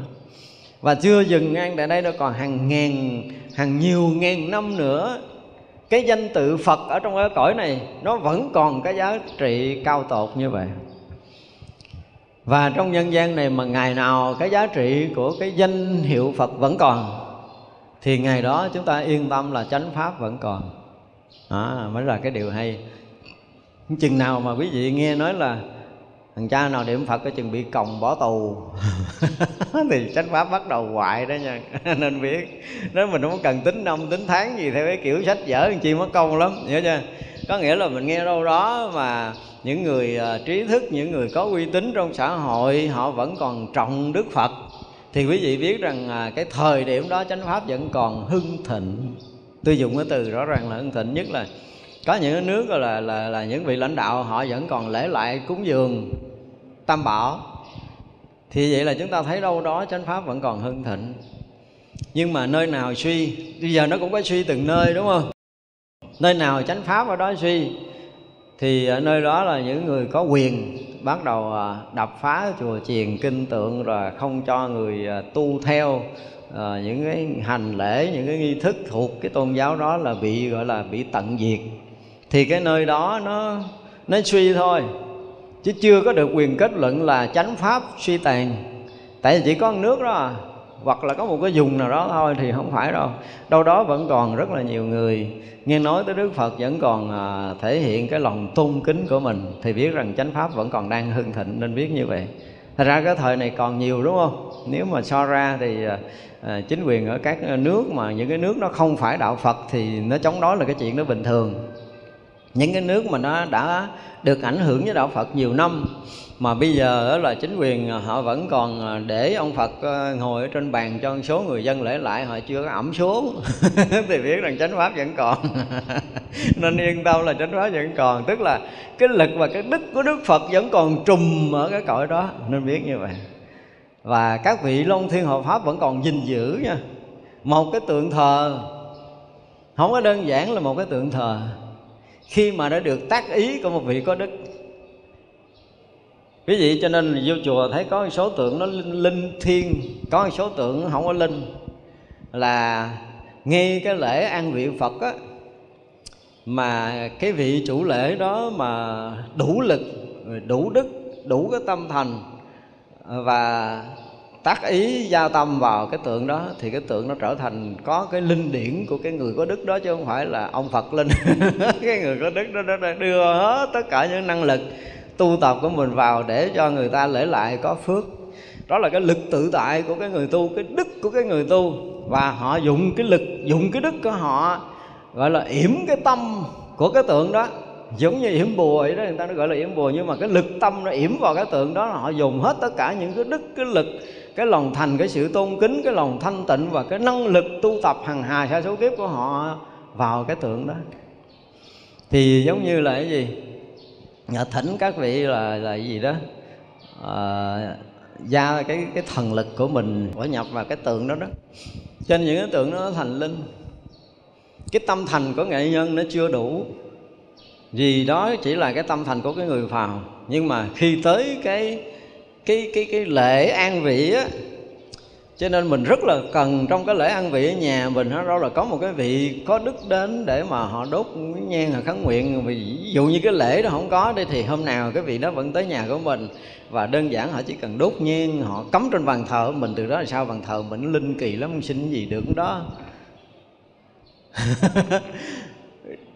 Và chưa dừng ngang tại đây đâu còn hàng ngàn, hàng nhiều ngàn năm nữa, cái danh tự Phật ở trong cái cõi này, nó vẫn còn cái giá trị cao tột như vậy và trong nhân gian này mà ngày nào cái giá trị của cái danh hiệu Phật vẫn còn, thì ngày đó chúng ta yên tâm là chánh pháp vẫn còn. Đó mới là cái điều hay. Chừng nào mà quý vị nghe nói là thằng cha nào niệm phật cái chừng bị còng bỏ tù, [LAUGHS] thì chánh pháp bắt đầu hoại đó nha. [LAUGHS] Nên biết, nếu mình không cần tính năm, tính tháng gì theo cái kiểu sách vở chi mất công lắm, hiểu chưa? Có nghĩa là mình nghe đâu đó mà những người uh, trí thức những người có uy tín trong xã hội họ vẫn còn trọng đức phật. Thì quý vị biết rằng uh, cái thời điểm đó chánh pháp vẫn còn hưng thịnh. Tôi dùng cái từ rõ ràng là hưng thịnh nhất là có những nước là là là những vị lãnh đạo họ vẫn còn lễ lại cúng dường tam bảo. Thì vậy là chúng ta thấy đâu đó chánh pháp vẫn còn hưng thịnh. Nhưng mà nơi nào suy? Bây giờ nó cũng có suy từng nơi đúng không? Nơi nào chánh pháp ở đó suy? Thì ở nơi đó là những người có quyền bắt đầu ờ, đập phá chùa chiền kinh tượng rồi không cho người ờ, tu theo. À, những cái hành lễ những cái nghi thức thuộc cái tôn giáo đó là bị gọi là bị tận diệt. Thì cái nơi đó nó nó suy thôi chứ chưa có được quyền kết luận là chánh pháp suy tàn. Tại vì chỉ có nước đó à hoặc là có một cái vùng nào đó thôi thì không phải đâu. Đâu đó vẫn còn rất là nhiều người. Nghe nói tới đức phật vẫn còn à, thể hiện cái lòng tôn kính của mình thì biết rằng chánh pháp vẫn còn đang hưng thịnh nên biết như vậy. Thật ra cái thời này còn nhiều đúng không? Nếu mà so ra thì à, à chính quyền ở các nước mà những cái nước nó không phải đạo phật thì nó chống đối là cái chuyện nó bình thường những cái nước mà nó đã được ảnh hưởng với đạo phật nhiều năm, mà bây giờ là chính quyền họ vẫn còn à, để ông Phật à, ngồi ở trên bàn cho một số người dân lễ lại, họ chưa có ẩm xuống [LAUGHS] thì biết rằng chánh pháp vẫn còn. [LAUGHS] Nên yên tâm là chánh pháp vẫn còn. Tức là cái lực và cái đức của Đức Phật vẫn còn trùm ở cái cõi đó. Nên biết như vậy. Và các vị long thiên hộ pháp vẫn còn gìn giữ nha. Một cái tượng thờ. Không có đơn giản là một cái tượng thờ khi mà đã được tác ý của một vị có đức. Quý vị cho nên vô chùa thấy có một số tượng nó linh, linh thiên có một số tượng không có linh. Là ngay cái lễ an vị phật á mà cái vị chủ lễ đó mà đủ lực đủ đức đủ cái tâm thành và tác ý gia tâm vào cái tượng đó thì cái tượng nó trở thành có cái linh điển của cái người có đức đó chứ không phải là ông phật linh. [LAUGHS] Cái người có đức đó, nó đưa hết tất cả những năng lực tu tập của mình vào để cho người ta lễ lại có phước. Đó là cái lực tự tại của cái người tu cái đức của cái người tu. Và họ dùng cái lực dùng cái đức của họ gọi là yểm cái tâm của cái tượng đó. Giống như yểm bùa vậy đó người ta nó gọi là yểm bùa nhưng mà cái lực tâm nó yểm vào cái tượng đó là họ dùng hết tất cả những cái đức cái lực cái lòng thành cái sự tôn kính cái lòng thanh tịnh và cái năng lực tu tập hằng hà sa số kiếp của họ vào cái tượng đó. Thì giống như là cái gì? Nhà thỉnh các vị là là gì đó? À, gia cái cái thần lực của mình bỏ nhập vào cái tượng đó đó. Trên những cái tượng đó nó thành linh. Cái tâm thành của nghệ nhân nó chưa đủ. Vì đó chỉ là cái tâm thành của cái người phàm. Nhưng mà khi tới cái cái cái cái lễ an vị á. Cho nên mình rất là cần trong cái lễ ăn vị ở nhà mình nó đó là có một cái vị có đức đến để mà họ đốt nhang họ khấn nguyện. Ví dụ như cái lễ đó không có đi thì hôm nào cái vị đó vẫn tới nhà của mình. Và đơn giản họ chỉ cần đốt nhang, họ cắm trên bàn thờ mình, từ đó là sao? Bàn thờ mình linh kỳ lắm, xin gì được đó. [LAUGHS]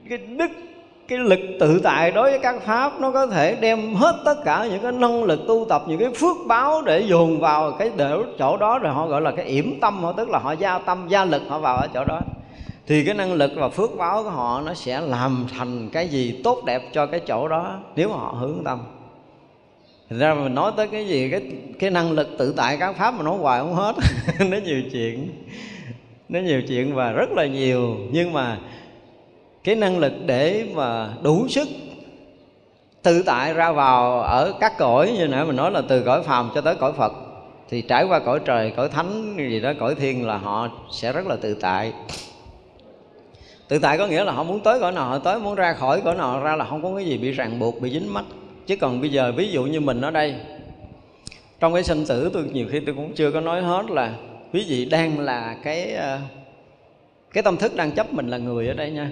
Cái đức cái lực tự tại đối với các pháp, nó có thể đem hết tất cả những cái năng lực tu tập, những cái phước báo để dồn vào cái để chỗ đó rồi họ gọi là cái yểm tâm, họ tức là họ gia tâm, gia lực họ vào ở chỗ đó. Thì cái năng lực và phước báo của họ nó sẽ làm thành cái gì tốt đẹp cho cái chỗ đó, nếu mà họ hướng tâm. Thành ra mình nói tới cái gì, cái cái năng lực tự tại các pháp mà nói hoài không hết, [LAUGHS] nó nhiều chuyện, nó nhiều chuyện và rất là nhiều. Nhưng mà cái năng lực để mà đủ sức tự tại ra vào ở các cõi như nãy mình nói là từ cõi phàm cho tới cõi Phật thì trải qua cõi trời, cõi thánh gì đó, cõi thiên là họ sẽ rất là tự tại. Tự tại có nghĩa là họ muốn tới cõi nào họ tới, muốn ra khỏi cõi nào ra là không có cái gì bị ràng buộc, bị dính mắt. Chứ còn bây giờ ví dụ như mình ở đây trong cái sinh tử tôi nhiều khi tôi cũng chưa có nói hết là quý vị đang là cái ờ, cái tâm thức đang chấp mình là người ở đây nha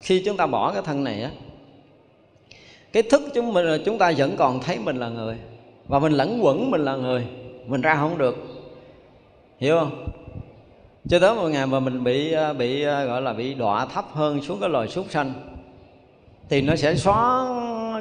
khi chúng ta bỏ cái thân này á, cái thức chúng mình chúng ta vẫn còn thấy mình là người, và mình lẫn quẩn mình là người, mình ra không được. Hiểu không? Cho tới một ngày mà mình bị ờ, bị ờ, gọi là bị đọa thấp hơn xuống cái loài súc sanh, thì nó sẽ xóa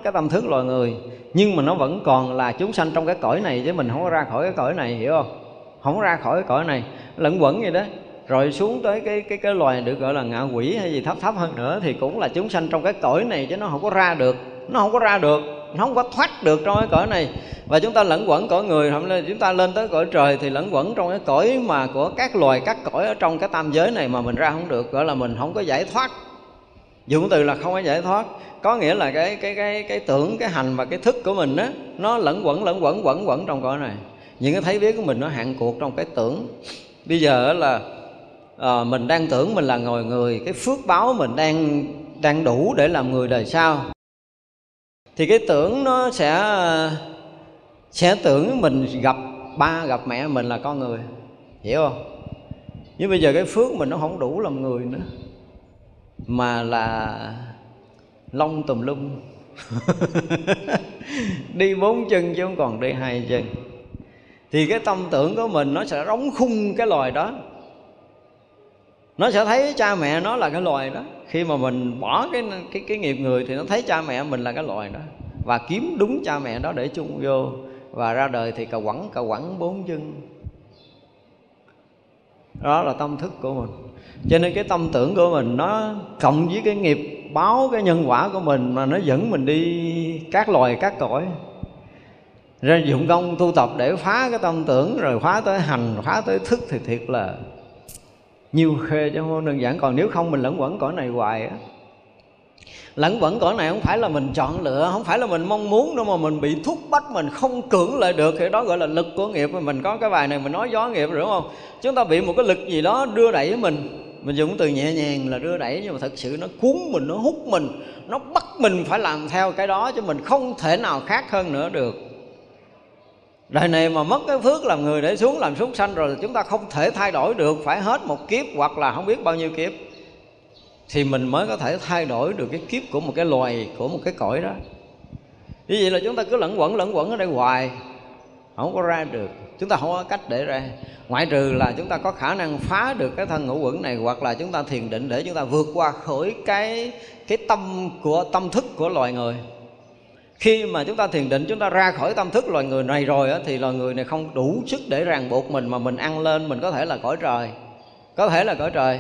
cái tâm thức loài người. Nhưng mà nó vẫn còn là chúng sanh trong cái cõi này chứ mình không có ra khỏi cái cõi này, hiểu không? Không ra khỏi cái cõi này. Lẫn quẩn vậy đó rồi xuống tới cái cái cái loài được gọi là ngạ quỷ hay gì thấp thấp hơn nữa thì cũng là chúng sanh trong cái cõi này chứ nó không có ra được. Nó không có ra được, nó không có thoát được trong cái cõi này. Và chúng ta lẫn quẩn cõi người hôm nay chúng ta lên tới cõi trời thì lẫn quẩn trong cái cõi mà của các loài, các cõi ở trong cái tam giới này mà mình ra không được, gọi là mình không có giải thoát. Dụng từ là không có giải thoát. Có nghĩa là cái cái cái cái tưởng, cái hành và cái thức của mình á, nó lẫn quẩn lẫn quẩn quẩn quẩn trong cõi này. Những cái thấy biết của mình nó hạn cuộc trong cái tưởng. Bây giờ là à, mình đang tưởng mình là ngồi người cái phước báo mình đang đang đủ để làm người đời sau. Thì cái tưởng nó sẽ sẽ tưởng mình gặp ba gặp mẹ mình là con người. Hiểu không? Nhưng bây giờ cái phước mình nó không đủ làm người nữa mà là lông tùm lum. [LAUGHS] Đi bốn chân chứ không còn đi hai chân. Thì cái tâm tưởng của mình nó sẽ đóng khung cái loài đó nó sẽ thấy cha mẹ nó là cái loài đó. Khi mà mình bỏ cái cái cái nghiệp người thì nó thấy cha mẹ mình là cái loài đó. Và kiếm đúng cha mẹ đó để chung vô. Và ra đời thì cầu quẳng cầu quẳng bốn chân. Đó là tâm thức của mình. Cho nên cái tâm tưởng của mình nó cộng với cái nghiệp báo, cái nhân quả của mình mà nó dẫn mình đi các loài, các cõi. Ra dụng công tu tập để phá cái tâm tưởng, rồi phá tới hành, phá tới thức thì thiệt là nhiều khê chứ không đơn giản. Còn nếu không, mình lẫn quẩn cõi này hoài á. Lẫn quẩn cõi này không phải là mình chọn lựa, không phải là mình mong muốn đâu mà mình bị thúc bắt, mình không cưỡng lại được. Thì đó gọi là lực của nghiệp. Mình có cái bài này mình nói gió nghiệp rồi đúng không? Chúng ta bị một cái lực gì đó đưa đẩy mình. Mình dùng từ nhẹ nhàng là đưa đẩy, nhưng mà thật sự nó cuốn mình, nó hút mình, nó bắt mình phải làm theo cái đó chứ mình không thể nào khác hơn nữa được đời này mà mất cái phước làm người để xuống làm súc sanh rồi, chúng ta không thể thay đổi được, phải hết một kiếp hoặc là không biết bao nhiêu kiếp. Thì mình mới có thể thay đổi được cái kiếp của một cái loài, của một cái cõi đó. Như vậy là chúng ta cứ lẫn quẩn lẫn quẩn ở đây hoài, không có ra được. Chúng ta không có cách để ra. Ngoại trừ là chúng ta có khả năng phá được cái thân ngũ quẩn này, hoặc là chúng ta thiền định để chúng ta vượt qua khỏi cái cái tâm của, tâm thức của loài người khi mà chúng ta thiền định chúng ta ra khỏi tâm thức loài người này rồi á, thì loài người này không đủ sức để ràng buộc mình mà mình ăn lên mình có thể là cõi trời. Có thể là cõi trời.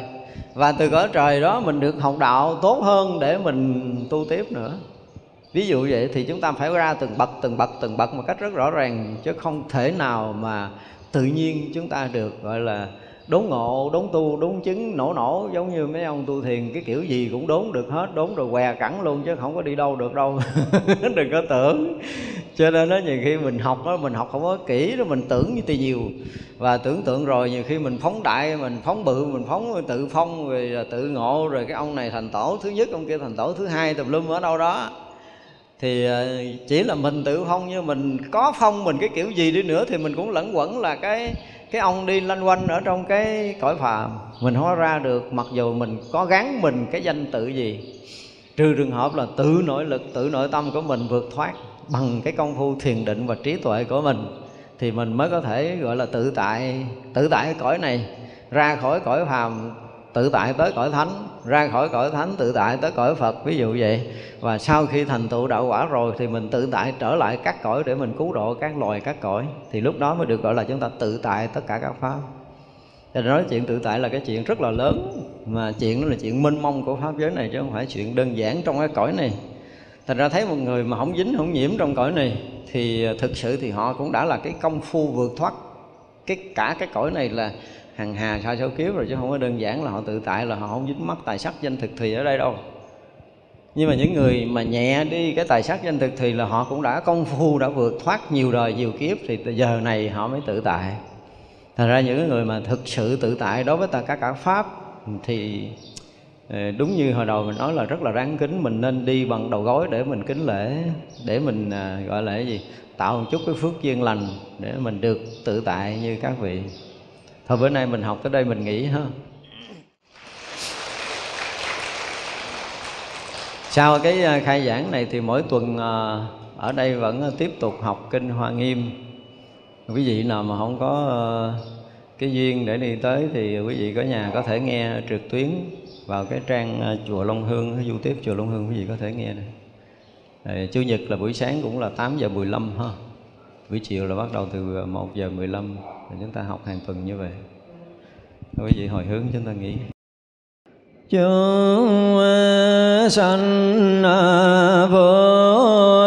Và từ cõi trời đó mình được học đạo tốt hơn để mình tu tiếp nữa. Ví dụ vậy thì chúng ta phải ra từng bậc từng bậc từng bậc một cách rất rõ ràng chứ không thể nào mà tự nhiên chúng ta được gọi là đốn ngộ, đốn tu, đốn chứng, nổ nổ, giống như mấy ông tu thiền, cái kiểu gì cũng đốn được hết, đốn rồi què cẳng luôn chứ không có đi đâu được đâu. [LAUGHS] Đừng có tưởng. Cho nên đó nhiều khi mình học đó mình học không có kỹ đó, mình tưởng như tùy nhiều. Và tưởng tượng rồi, nhiều khi mình phóng đại, mình phóng bự, mình phóng tự phong, rồi tự ngộ, rồi cái ông này thành tổ thứ nhất, ông kia thành tổ thứ hai, tùm lum ở đâu đó. Thì ờ, chỉ là mình tự phong như mình có phong mình cái kiểu gì đi nữa thì mình cũng lẫn quẩn là cái cái ông đi lanh quanh ở trong cái cõi phàm, mình hóa ra được, mặc dù mình có gắn mình cái danh tự gì. Trừ trường hợp là tự nội lực, tự nội tâm của mình vượt thoát bằng cái công phu thiền định và trí tuệ của mình, thì mình mới có thể, gọi là, tự tại tự tại cái cõi này, ra khỏi cõi phàm tự tại tới cõi thánh, ra khỏi cõi thánh, tự tại tới cõi phật, ví dụ vậy. Và sau khi thành tựu đạo quả rồi thì mình tự tại trở lại các cõi để mình cứu độ các loài, các cõi. Thì lúc đó mới được gọi là chúng ta tự tại tất cả các pháp. Thì nói chuyện tự tại là cái chuyện rất là lớn, mà chuyện đó là chuyện mênh mông của pháp giới này chứ không phải chuyện đơn giản trong cái cõi này. Thành ra thấy một người mà không dính, không nhiễm trong cõi này thì thực sự thì họ cũng đã là cái công phu vượt thoát. Cái cả cái cõi này là hằng hà sa số kiếp rồi chứ không có đơn giản là họ tự tại là họ không dính mắc tài sắc danh thực thì ở đây đâu. Nhưng mà những người mà nhẹ đi cái tài sắc danh thực thì là họ cũng đã công phu, đã vượt thoát nhiều đời nhiều kiếp thì giờ này họ mới tự tại. Thành ra những người mà thực sự tự tại đối với tất cả cả pháp thì ờ, đúng như hồi đầu mình nói là rất là ráng kính, mình nên đi bằng đầu gối để mình kính lễ, để mình ờ, gọi là cái gì? Tạo một chút cái phước duyên lành để mình được tự tại như các vị thôi bữa nay mình học tới đây mình nghỉ ha sau cái ờ, khai giảng này thì mỗi tuần ờ, ở đây vẫn ờ, tiếp tục học kinh hoa nghiêm quý vị nào mà không có cái duyên để đi tới thì quý vị có nhà có thể nghe trực tuyến vào cái trang chùa Long Hương, cái chùa Long Hương quý vị có thể nghe này. Chủ nhật là buổi sáng cũng là 8 giờ 15 ha. Buổi chiều là bắt đầu từ ờ, 1 giờ 15 là chúng ta học hàng tuần như vậy. Quý vị hồi hướng chúng ta nghĩ chúng sanh à, vô